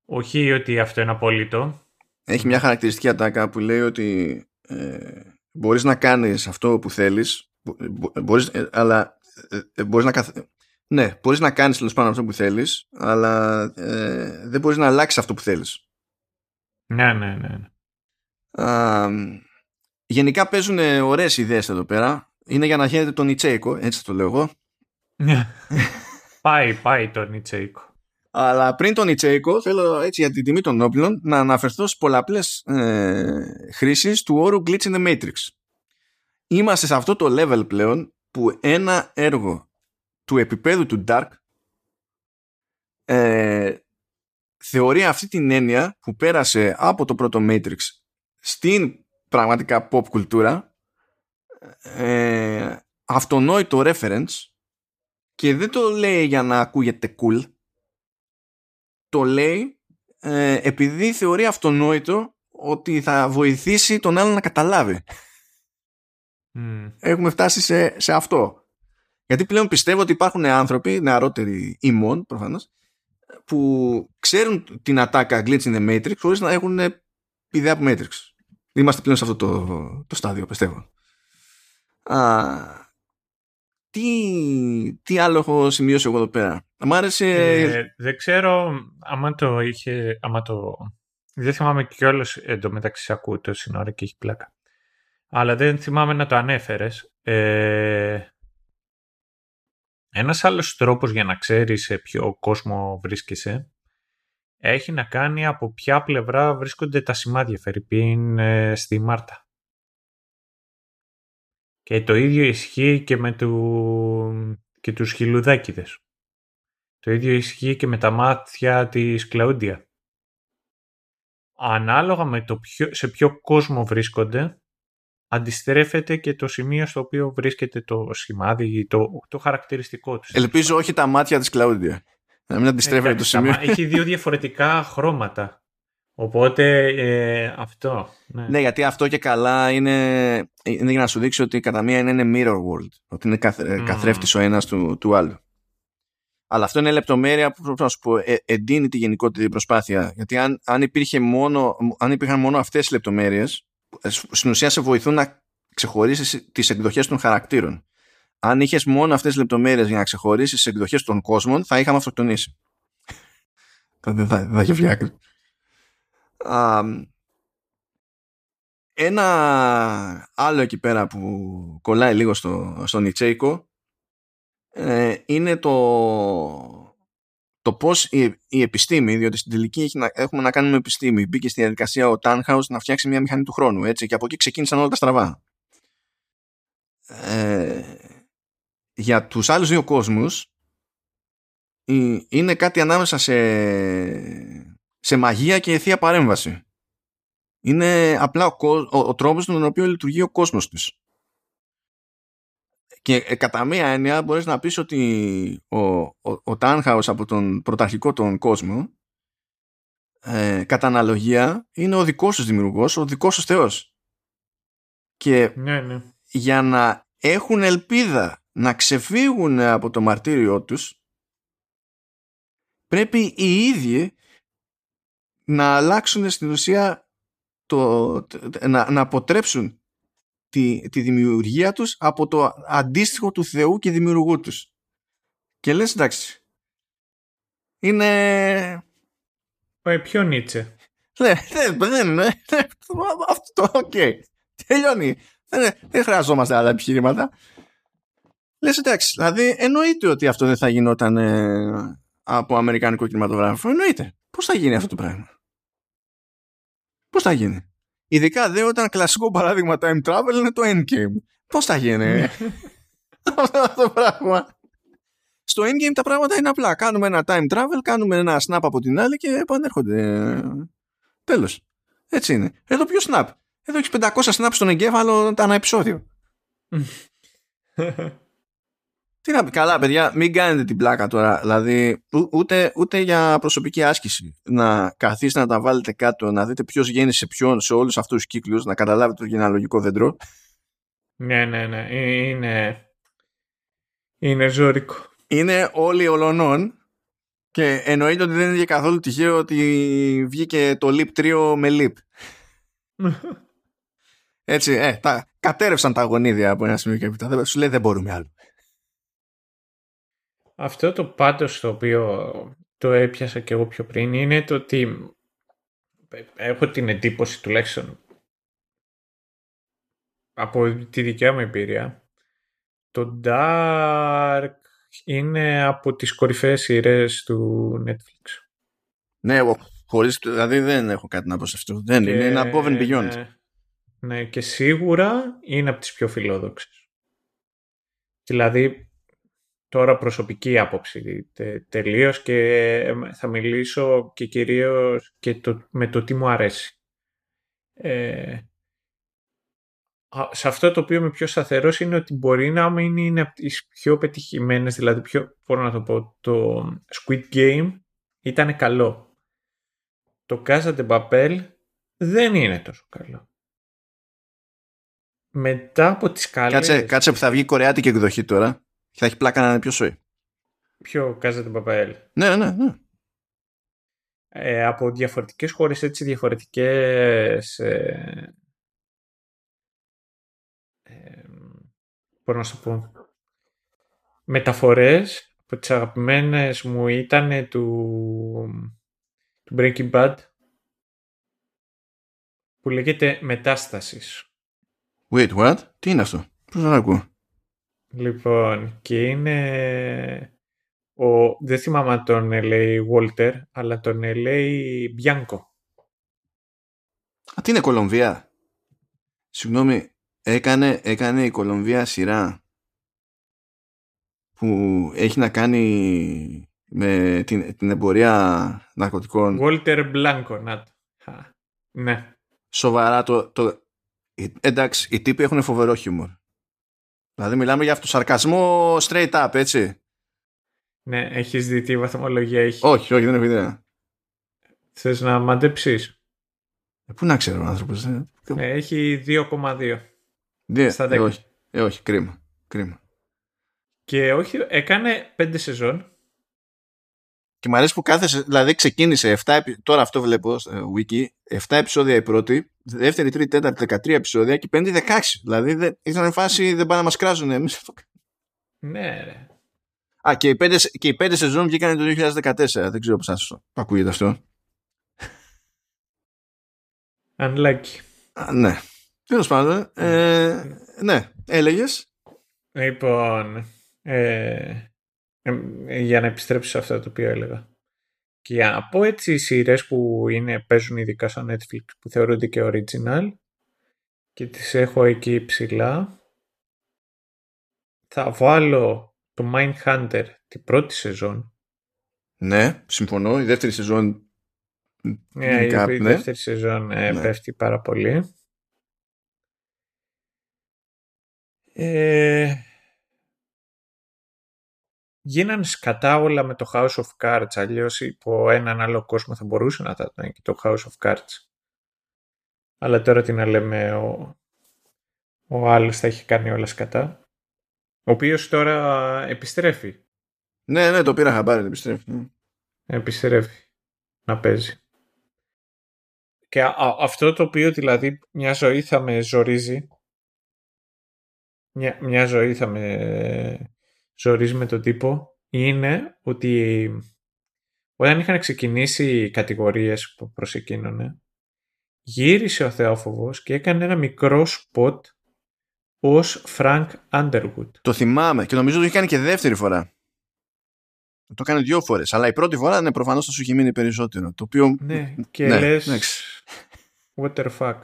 Όχι ότι αυτό είναι απόλυτο. Έχει μια χαρακτηριστική ατάκα που λέει ότι ε, μπορείς να κάνεις αυτό που θέλεις μπορείς, ε, αλλά ε, ε, μπορείς να καθ... ναι, μπορείς να κάνεις τέλος πάνω αυτό που θέλεις αλλά ε, δεν μπορείς να αλλάξεις αυτό που θέλεις. Ναι, ναι, ναι. ναι. Α, γενικά παίζουν ωραίες ιδέες εδώ πέρα. Είναι για να χαίρετε τον Ιτσέικο, έτσι το λέω εγώ. Ναι. πάει, πάει τον Ιτσέικο. Αλλά πριν τον Ιτσέικο, θέλω έτσι για την τιμή των όπλων να αναφερθώ στις πολλαπλές ε, χρήσεις του όρου Glitch in the Matrix. Είμαστε σε αυτό το level πλέον που ένα έργο του επίπεδου του Dark ε, θεωρεί αυτή την έννοια που πέρασε από το πρώτο Matrix στην πραγματικά pop κουλτούρα ε, αυτονόητο reference και δεν το λέει για να ακούγεται cool το λέει ε, επειδή θεωρεί αυτονόητο ότι θα βοηθήσει τον άλλο να καταλάβει. Έχουμε φτάσει σε, σε αυτό. Γιατί πλέον πιστεύω ότι υπάρχουν άνθρωποι, νεαρότεροι ημών προφανώς, που ξέρουν την ατάκα Glitch in the Matrix χωρίς να έχουν ιδέα από Matrix. Είμαστε πλέον σε αυτό το, το στάδιο, πιστεύω. Α, τι, τι άλλο έχω σημειώσει εγώ εδώ πέρα; Μ' άρεσε... Ε, δεν ξέρω άμα το είχε... Άμα το... Δεν θυμάμαι κιόλας εντωμεταξύ ακούω το σύνορα και έχει πλάκα. Αλλά δεν θυμάμαι να το ανέφερες. Ε, ένας άλλος τρόπος για να ξέρεις σε ποιο κόσμο βρίσκεσαι έχει να κάνει από ποια πλευρά βρίσκονται τα σημάδια Φερρυπίν ε, στη Μάρτα. Και το ίδιο ισχύει και με του... και τους χιλουδάκιδες. Το ίδιο ισχύει και με τα μάτια της Κλαούντια. Ανάλογα με το σε ποιο κόσμο βρίσκονται, αντιστρέφεται και το σημείο στο οποίο βρίσκεται το σημάδι, το, το χαρακτηριστικό τους. Ελπίζω όχι τα μάτια της Κλαούντια. Να μην αντιστρέφεται το σημείο. Έχει δύο διαφορετικά χρώματα. Οπότε ε, αυτό. Ναι. ναι. γιατί αυτό και καλά είναι, είναι για να σου δείξει ότι κατά μία είναι mirror world. Ότι είναι καθ, καθρέφτης ο ένας του, του άλλου. Αλλά αυτό είναι λεπτομέρεια που πρέπει να σου πω, ε, εντείνει τη γενικότερη προσπάθεια. Γιατί αν, αν, υπήρχε μόνο, αν υπήρχαν μόνο αυτές οι λεπτομέρειες, ε, στην ουσία σε βοηθούν να ξεχωρίσεις τις εκδοχές των χαρακτήρων. Αν είχες μόνο αυτές τις λεπτομέρειες για να ξεχωρίσεις τις εκδοχές των κόσμων, θα είχαμε αυτοκτονήσει. δεν θα, θα είχε φτιάξει. ένα άλλο εκεί πέρα που κολλάει λίγο στο, στο Νιτσέικο ε, είναι το, το πώς η, η επιστήμη, διότι στην τελική έχει να, έχουμε να κάνουμε επιστήμη, μπήκε στη διαδικασία ο Τάνχαους να φτιάξει μια μηχανή του χρόνου, έτσι, και από εκεί ξεκίνησαν όλα τα στραβά. Ε, για τους άλλους δύο κόσμους είναι κάτι ανάμεσα σε, σε μαγεία και ευθεία παρέμβαση. Είναι απλά ο, ο, ο τρόπος τον οποίο λειτουργεί ο κόσμος τους. Και ε, κατά μία έννοια μπορείς να πεις ότι ο, ο, ο από τον πρωταρχικό τον κόσμο ε, κατά αναλογία είναι ο δικός σου δημιουργός, ο δικός σου θεός. Και ναι, ναι. για να έχουν ελπίδα να ξεφύγουν από το μαρτύριό τους πρέπει οι ίδιοι να αλλάξουν στην ουσία το, να, να αποτρέψουν τη, τη δημιουργία τους από το αντίστοιχο του Θεού και δημιουργού τους. Και λες εντάξει, είναι... Ε, ποιο Νίτσε. Ναι, δεν είναι. Αυτό, οκ. Τελειώνει. Δεν, δεν χρειαζόμαστε άλλα επιχειρήματα. Λες εντάξει, δηλαδή εννοείται ότι αυτό δεν θα γινόταν ε, από αμερικανικό κινηματογράφο. Εννοείται. Πώς θα γίνει αυτό το πράγμα; Πώς θα γίνει; Ειδικά δε όταν κλασικό παράδειγμα time travel είναι το endgame. Πώς θα γίνει; Ναι. αυτό το πράγμα. Στο endgame τα πράγματα είναι απλά. Κάνουμε ένα time travel, κάνουμε ένα snap από την άλλη και επανέρχονται. Τέλος. Έτσι είναι. Εδώ ποιος snap; Εδώ έχεις 500 snap στον εγκέφαλο τα ένα επεισόδιο. Τι να πει, καλά παιδιά, μην κάνετε την πλάκα τώρα. Δηλαδή, ούτε, ούτε για προσωπική άσκηση. Να καθίσετε να τα βάλετε κάτω, να δείτε ποιος γέννησε ποιον σε όλους αυτούς τους κύκλους, να καταλάβετε το γενεαλογικό δέντρο. Ναι, ναι, ναι. Ε, είναι. Είναι ζώρικο. Είναι όλοι ολονών και εννοείται ότι δεν είναι για καθόλου τυχαίο ότι βγήκε το Leap 3 με Leap. Έτσι, ε, τα, κατέρευσαν τα γονίδια από ένα σημείο και έπειτα. Σου λέει δεν μπορούμε άλλο. Αυτό το πάντως το οποίο το έπιασα και εγώ πιο πριν είναι το ότι έχω την εντύπωση τουλάχιστον από τη δικιά μου εμπειρία το Dark είναι από τις κορυφαίες σειρές του Netflix. Ναι, εγώ χωρίς, δηλαδή δεν έχω κάτι να πω σε αυτό. Δεν είναι, είναι above and beyond. Ναι, ναι, και σίγουρα είναι από τις πιο φιλόδοξες. Δηλαδή τώρα προσωπική άποψη τε, τελείως και θα μιλήσω και κυρίως και το, με το τι μου αρέσει. Ε, σε αυτό το οποίο είμαι πιο σταθερός είναι ότι μπορεί να μην είναι από τις πιο πετυχημένες, δηλαδή πιο, μπορώ να το πω, το Squid Game ήταν καλό. Το Casa de Papel δεν είναι τόσο καλό. Μετά από τις καλές... Κάτσε, κάτσε που θα βγει η κορεάτικη εκδοχή τώρα. Και θα έχει πλάκα να είναι πιο σοή. Ποιο Κάζα Παπαέλ. Ναι, ναι, ναι. Ε, από διαφορετικές χώρες, έτσι διαφορετικές... Ε, ε, μπορώ να σου πω. μεταφορές από τις αγαπημένες μου ήταν του, του Breaking Bad που λέγεται Μετάστασης. Wait, what? Τι είναι αυτό; Πώς να ακούω; Λοιπόν, και είναι... Ο, δεν θυμάμαι αν τον λέει Walter, αλλά τον λέει Bianco. Α, τι είναι Κολομβία; Συγγνώμη, έκανε, έκανε η Κολομβία σειρά που έχει να κάνει με την, την εμπορία ναρκωτικών. Walter Blanco, να το. Ναι. Σοβαρά το, το... Εντάξει, οι τύποι έχουν φοβερό χιούμορ. Δηλαδή μιλάμε για αυτοσαρκασμό straight up, έτσι. Ναι, έχεις δει τι βαθμολογία έχει; Όχι, όχι, δεν έχω ιδέα. Θες να μαντέψεις; Ε, πού να ξέρω ο άνθρωπος. Ε, ε έχει 2,2. Ναι, Στα 10. Ε, όχι, ε, όχι, κρίμα. κρίμα. Και όχι, έκανε 5 σεζόν. Και μου αρέσει που κάθε, δηλαδή ξεκίνησε 7, τώρα αυτό βλέπω στο wiki, 7 επεισόδια η πρώτη, δεύτερη, τρίτη, τέταρτη, 13 επεισόδια και 5, 16. Δηλαδή ήταν φάση, δεν πάνε να μας κράζουν εμείς. Ναι, ρε. Α, και οι 5, και οι 5 σεζόν βγήκαν το 2014. Δεν ξέρω πώς σας ακούγεται αυτό. Unlucky. Α, ναι. Τέλος πάντων. Ε, ναι, έλεγες. Λοιπόν. Ε, ε, για να επιστρέψω σε αυτό το οποίο έλεγα. Και για να πω έτσι οι σειρές που είναι, παίζουν ειδικά στο Netflix που θεωρούνται και original και τις έχω εκεί ψηλά θα βάλω το Mindhunter την πρώτη σεζόν. Ναι, συμφωνώ. Η δεύτερη σεζόν ναι, η, ναι. δεύτερη σεζόν ε, ναι. πέφτει πάρα πολύ. Ε, γίνανε σκατά όλα με το House of Cards, αλλιώς υπό έναν άλλο κόσμο θα μπορούσε να ήταν και το House of Cards. Αλλά τώρα τι να λέμε, ο, ο άλλος θα έχει κάνει όλα σκατά. Ο οποίος τώρα επιστρέφει. Ναι, ναι, το πήρα χαμπάρι, επιστρέφει. Ναι. Επιστρέφει να παίζει. Και αυτό το οποίο δηλαδή μια ζωή θα με ζορίζει, μια, μια ζωή θα με ζορίζει με τον τύπο, είναι ότι όταν είχαν ξεκινήσει οι κατηγορίες που προς γύρισε ο Θεόφοβος και έκανε ένα μικρό σποτ ως Frank Underwood. Το θυμάμαι και νομίζω ότι είχε κάνει και δεύτερη φορά. Το έκανε δύο φορές. Αλλά η πρώτη φορά, ναι, προφανώς θα σου έχει μείνει περισσότερο. Το οποίο. Ναι, και ναι, λες. What the fuck.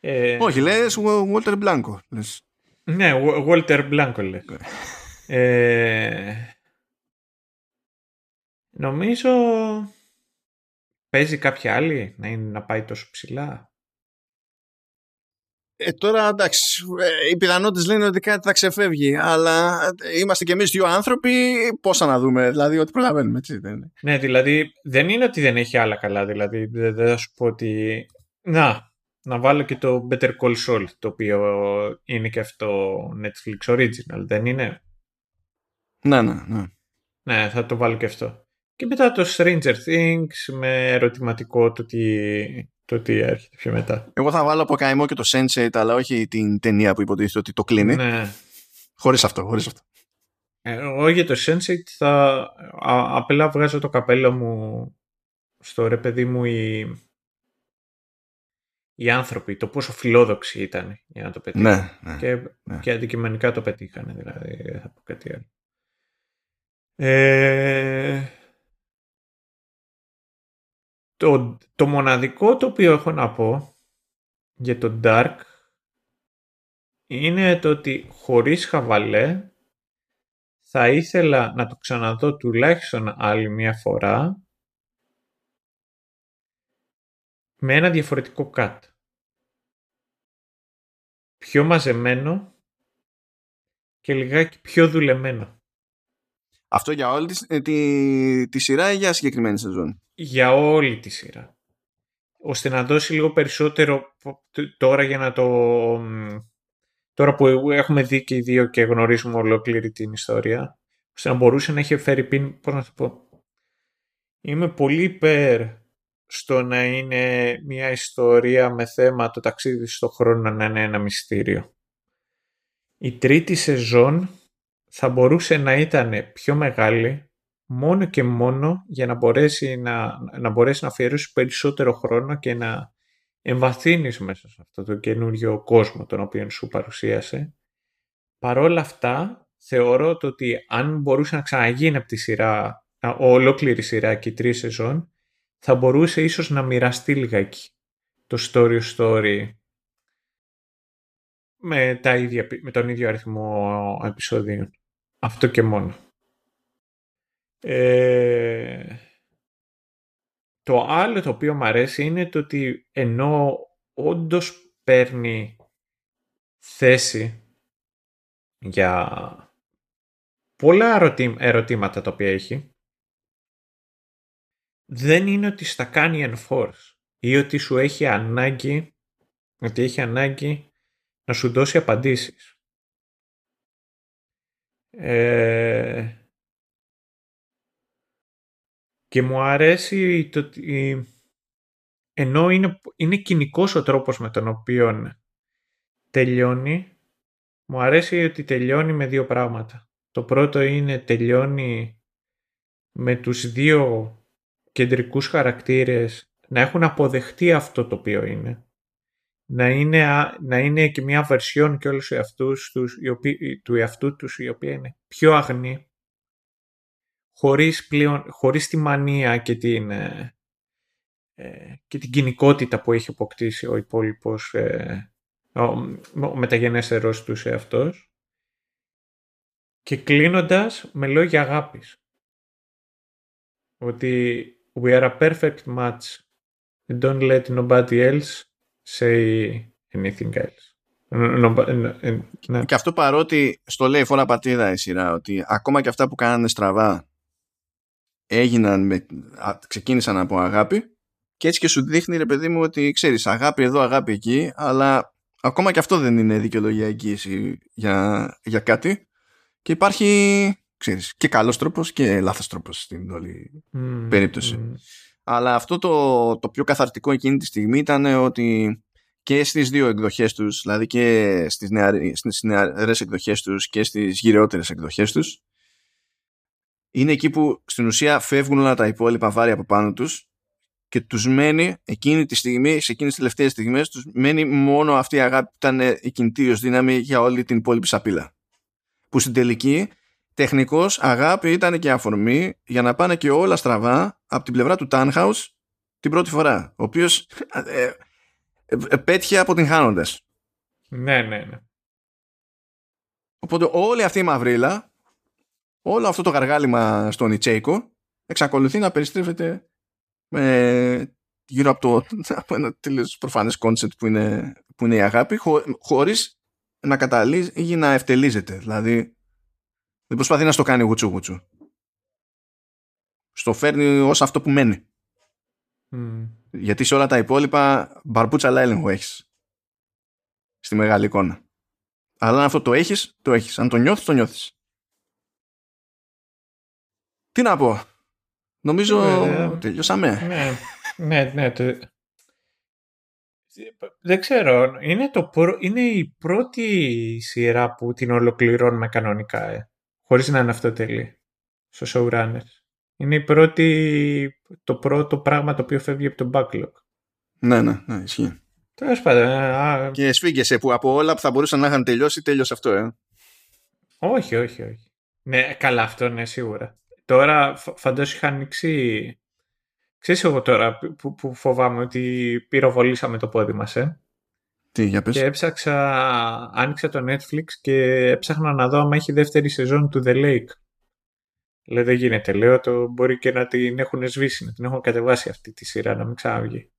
Ε, Όχι, λες Walter Blanco. Λες. Ναι, Walter Blanco λες. Ναι. ε, νομίζω παίζει κάποια άλλη να, είναι, να πάει τόσο ψηλά. Ε, τώρα εντάξει, ε, οι πιθανότητες λένε ότι κάτι θα ξεφεύγει, αλλά είμαστε κι εμείς δύο άνθρωποι. Πόσα να δούμε, δηλαδή, ότι προλαβαίνουμε, έτσι δεν είναι. Ναι, δηλαδή δεν είναι ότι δεν έχει άλλα καλά. Δηλαδή, δεν θα σου πω ότι. Να, να βάλω και το Better Call Saul, το οποίο είναι και αυτό Netflix Original, δεν είναι; Ναι, ναι, ναι. Ναι, θα το βάλω και αυτό. Και μετά το Stranger Things με ερωτηματικό το τι το τι έρχεται πιο μετά. Εγώ θα βάλω από καημό και το Sense8, αλλά όχι την ταινία που υποτίθεται ότι το κλείνει. Ναι. Χωρίς αυτό, χωρίς αυτό. Ε, εγώ για το Sense8 θα α, απλά βγάζω το καπέλο μου στο ρε παιδί μου οι, οι άνθρωποι, το πόσο φιλόδοξοι ήταν για να το πετύχουν. Ναι, ναι, και, ναι. και αντικειμενικά το πετύχανε, δηλαδή δεν θα πω κάτι άλλο. Ε, το, το μοναδικό το οποίο έχω να πω για το Dark είναι το ότι χωρίς χαβαλέ θα ήθελα να το ξαναδώ τουλάχιστον άλλη μια φορά με ένα διαφορετικό cut. Πιο μαζεμένο και λιγάκι πιο δουλεμένο. Αυτό για όλη τη, ε, τη, τη σειρά ή για συγκεκριμένη σεζόν; Για όλη τη σειρά. Ώστε να δώσει λίγο περισσότερο τώρα για να το... Τώρα που έχουμε δει και οι δύο και γνωρίζουμε ολόκληρη την ιστορία, ώστε να μπορούσε να έχει φέρει πίν, πώς να το πω. Είμαι πολύ υπέρ στο να είναι μια ιστορία με θέμα το ταξίδι στο χρόνο να είναι ένα μυστήριο. Η τρίτη σεζόν θα μπορούσε να ήταν πιο μεγάλη μόνο και μόνο για να μπορέσει να, να, μπορέσει να αφιερώσει περισσότερο χρόνο και να εμβαθύνεις μέσα σε αυτό το καινούριο κόσμο τον οποίο σου παρουσίασε. Παρόλα αυτά, θεωρώ το ότι αν μπορούσε να ξαναγίνει από τη σειρά, ολόκληρη σειρά και τρεις σεζόν, θα μπορούσε ίσως να μοιραστεί λιγάκι το story story με, τα ίδια, με τον ίδιο αριθμό επεισοδίων. Αυτό και μόνο. Ε, το άλλο το οποίο μου αρέσει είναι το ότι ενώ όντως παίρνει θέση για πολλά ερωτήματα τα οποία έχει, δεν είναι ότι στα κάνει enforce ή ότι σου έχει ανάγκη, ότι έχει ανάγκη να σου δώσει απαντήσεις. Ε, και μου αρέσει το ότι ενώ είναι, είναι κοινικός ο τρόπος με τον οποίο τελειώνει, μου αρέσει ότι τελειώνει με δύο πράγματα. Το πρώτο είναι τελειώνει με τους δύο κεντρικούς χαρακτήρες να έχουν αποδεχτεί αυτό το οποίο είναι. Να είναι, να είναι και μια βερσιόν και όλους τους, τους, του εαυτού τους η οποία είναι πιο αγνή χωρίς, πλέον, χωρίς τη μανία και την, ε, ε, και την κοινικότητα που έχει αποκτήσει ο υπόλοιπος ε, ο μεταγενέστερος τους εαυτός. Και κλείνοντας με λόγια αγάπης ότι we are a perfect match. Don't let nobody else say anything else ναι. Και αυτό παρότι στο λέει φορά πατήδα η σειρά ότι ακόμα και αυτά που κάνανε στραβά έγιναν με, ξεκίνησαν από αγάπη και έτσι και σου δείχνει ρε παιδί μου ότι ξέρεις αγάπη εδώ αγάπη εκεί αλλά ακόμα και αυτό δεν είναι δικαιολογία εγγύηση για, για κάτι και υπάρχει ξέρεις, και καλός τρόπος και λάθος τρόπος στην όλη περίπτωση. Αλλά αυτό το, το πιο καθαρτικό εκείνη τη στιγμή ήταν ότι και στις δύο εκδοχές τους, δηλαδή και στις, νεαρές, στις νεαρές εκδοχές τους και στις γυρεότερες εκδοχές τους είναι εκεί που στην ουσία φεύγουν όλα τα υπόλοιπα βάρη από πάνω τους και τους μένει εκείνη τη στιγμή, σε εκείνες τις τελευταίες στιγμές τους μένει μόνο αυτή η αγάπη που ήταν η κινητήριος δύναμη για όλη την υπόλοιπη σαπίλα. Που στην τελική τεχνικός αγάπη ήταν και αφορμή για να πάνε και όλα στραβά από την πλευρά του Tannhaus την πρώτη φορά, ο οποίος ε, ε, ε πέτυχε από την χάνοντας. Ναι, ναι, ναι. Οπότε όλη αυτή η μαυρίλα όλο αυτό το γαργάλιμα στον Ιτσέικο εξακολουθεί να περιστρέφεται με, γύρω από, το, από ένα τελείως προφανές concept που είναι, που είναι η αγάπη χω, χωρίς να καταλύζει ή να ευτελίζεται. Δηλαδή δεν προσπαθεί να στο κάνει γουτσου γουτσου. Στο φέρνει ως αυτό που μένει. Γιατί σε όλα τα υπόλοιπα μπαρμπούτσαλα έλεγχο έχεις. Στη μεγάλη εικόνα. Αλλά αν αυτό το έχεις, το έχεις. Αν το νιώθεις, το νιώθεις. Τι να πω. Νομίζω ε, τελειώσαμε. Ναι, ναι, ναι. Δεν ξέρω. Είναι, το είναι η πρώτη σειρά που την ολοκληρώνουμε κανονικά. Ε. Χωρίς να είναι αυτό τέλει. Στο showrunners. Είναι η πρώτη, το πρώτο πράγμα το οποίο φεύγει από το backlog. Ναι, ναι, ναι, ισχύει. Τέλος πάντων. Ε, Και σφίγγεσαι που από όλα που θα μπορούσαν να είχαν τελειώσει, τέλειωσε αυτό, ε. Όχι, όχι, όχι. Ναι, καλά, αυτό ναι, σίγουρα. Τώρα φαντάζομαι είχα ανοίξει... Ξέρεις εγώ τώρα που, που φοβάμαι ότι πυροβολήσαμε το πόδι μας, ε. Τι, για πες. Και έψαξα, άνοιξα το Netflix και έψαχνα να δω αν έχει δεύτερη σεζόν του The Lake. Λέω δεν γίνεται, λέω το μπορεί και να την έχουν σβήσει, να την έχουν κατεβάσει αυτή τη σειρά, να μην ξαναβγεί.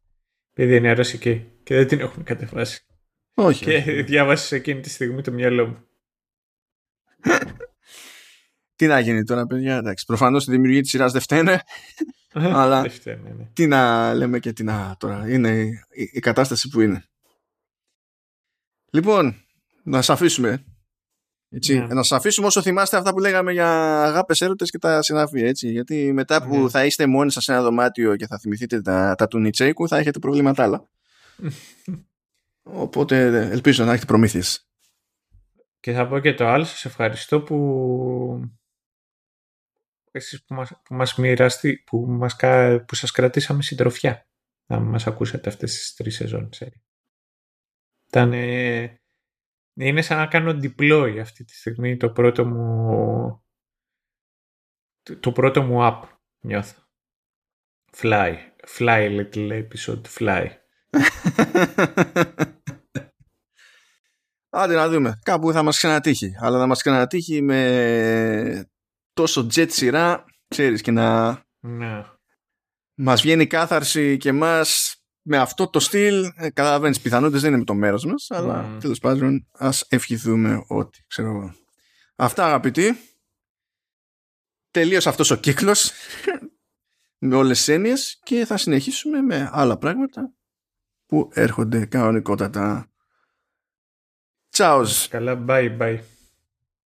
Επειδή είναι ρωσική και δεν την έχουν κατεβάσει. Όχι. Και διάβασες εκείνη τη στιγμή το μυαλό μου. Τι να γίνει τώρα, παιδιά. Εντάξει, προφανώς η δημιουργία της σειράς δεν φταίνε. αλλά δεν φταίνε, ναι. τι να λέμε και τι να τώρα. Είναι η, η κατάσταση που είναι. Λοιπόν, να σα αφήσουμε. Έτσι, ναι. Να σα αφήσουμε όσο θυμάστε αυτά που λέγαμε για αγάπες, έρωτες και τα συνάφη. Έτσι, γιατί μετά που ναι. θα είστε μόνοι σας σε ένα δωμάτιο και θα θυμηθείτε τα, τα του Νιτσέικου, θα έχετε προβλήματα άλλα. Οπότε ελπίζω να έχετε προμήθειες. Και θα πω και το άλλο, σας ευχαριστώ που εσείς που μας, που μας μοιραστεί, που, μας, που σας κρατήσαμε συντροφιά να μας ακούσατε αυτές τις τρεις σεζόν. Ήταν, είναι σαν να κάνω deploy αυτή τη στιγμή το πρώτο μου το πρώτο μου app νιώθω. Fly. Fly little episode. Fly. Άντε να δούμε. Κάπου θα μας ξανατύχει. Αλλά να μας ξανατύχει με τόσο jet σειρά, ξέρεις, και να ναι. μας βγαίνει κάθαρση και μας με αυτό το στυλ, ε, καταλαβαίνεις, πιθανότητες δεν είναι με το μέρος μας, αλλά mm. τέλος πάντων ας ευχηθούμε ότι, ξέρω Αυτά αγαπητοί, τελείωσε αυτός ο κύκλος με όλες τις έννοιες και θα συνεχίσουμε με άλλα πράγματα που έρχονται κανονικότατα. Τσάουζ. Καλά, bye bye.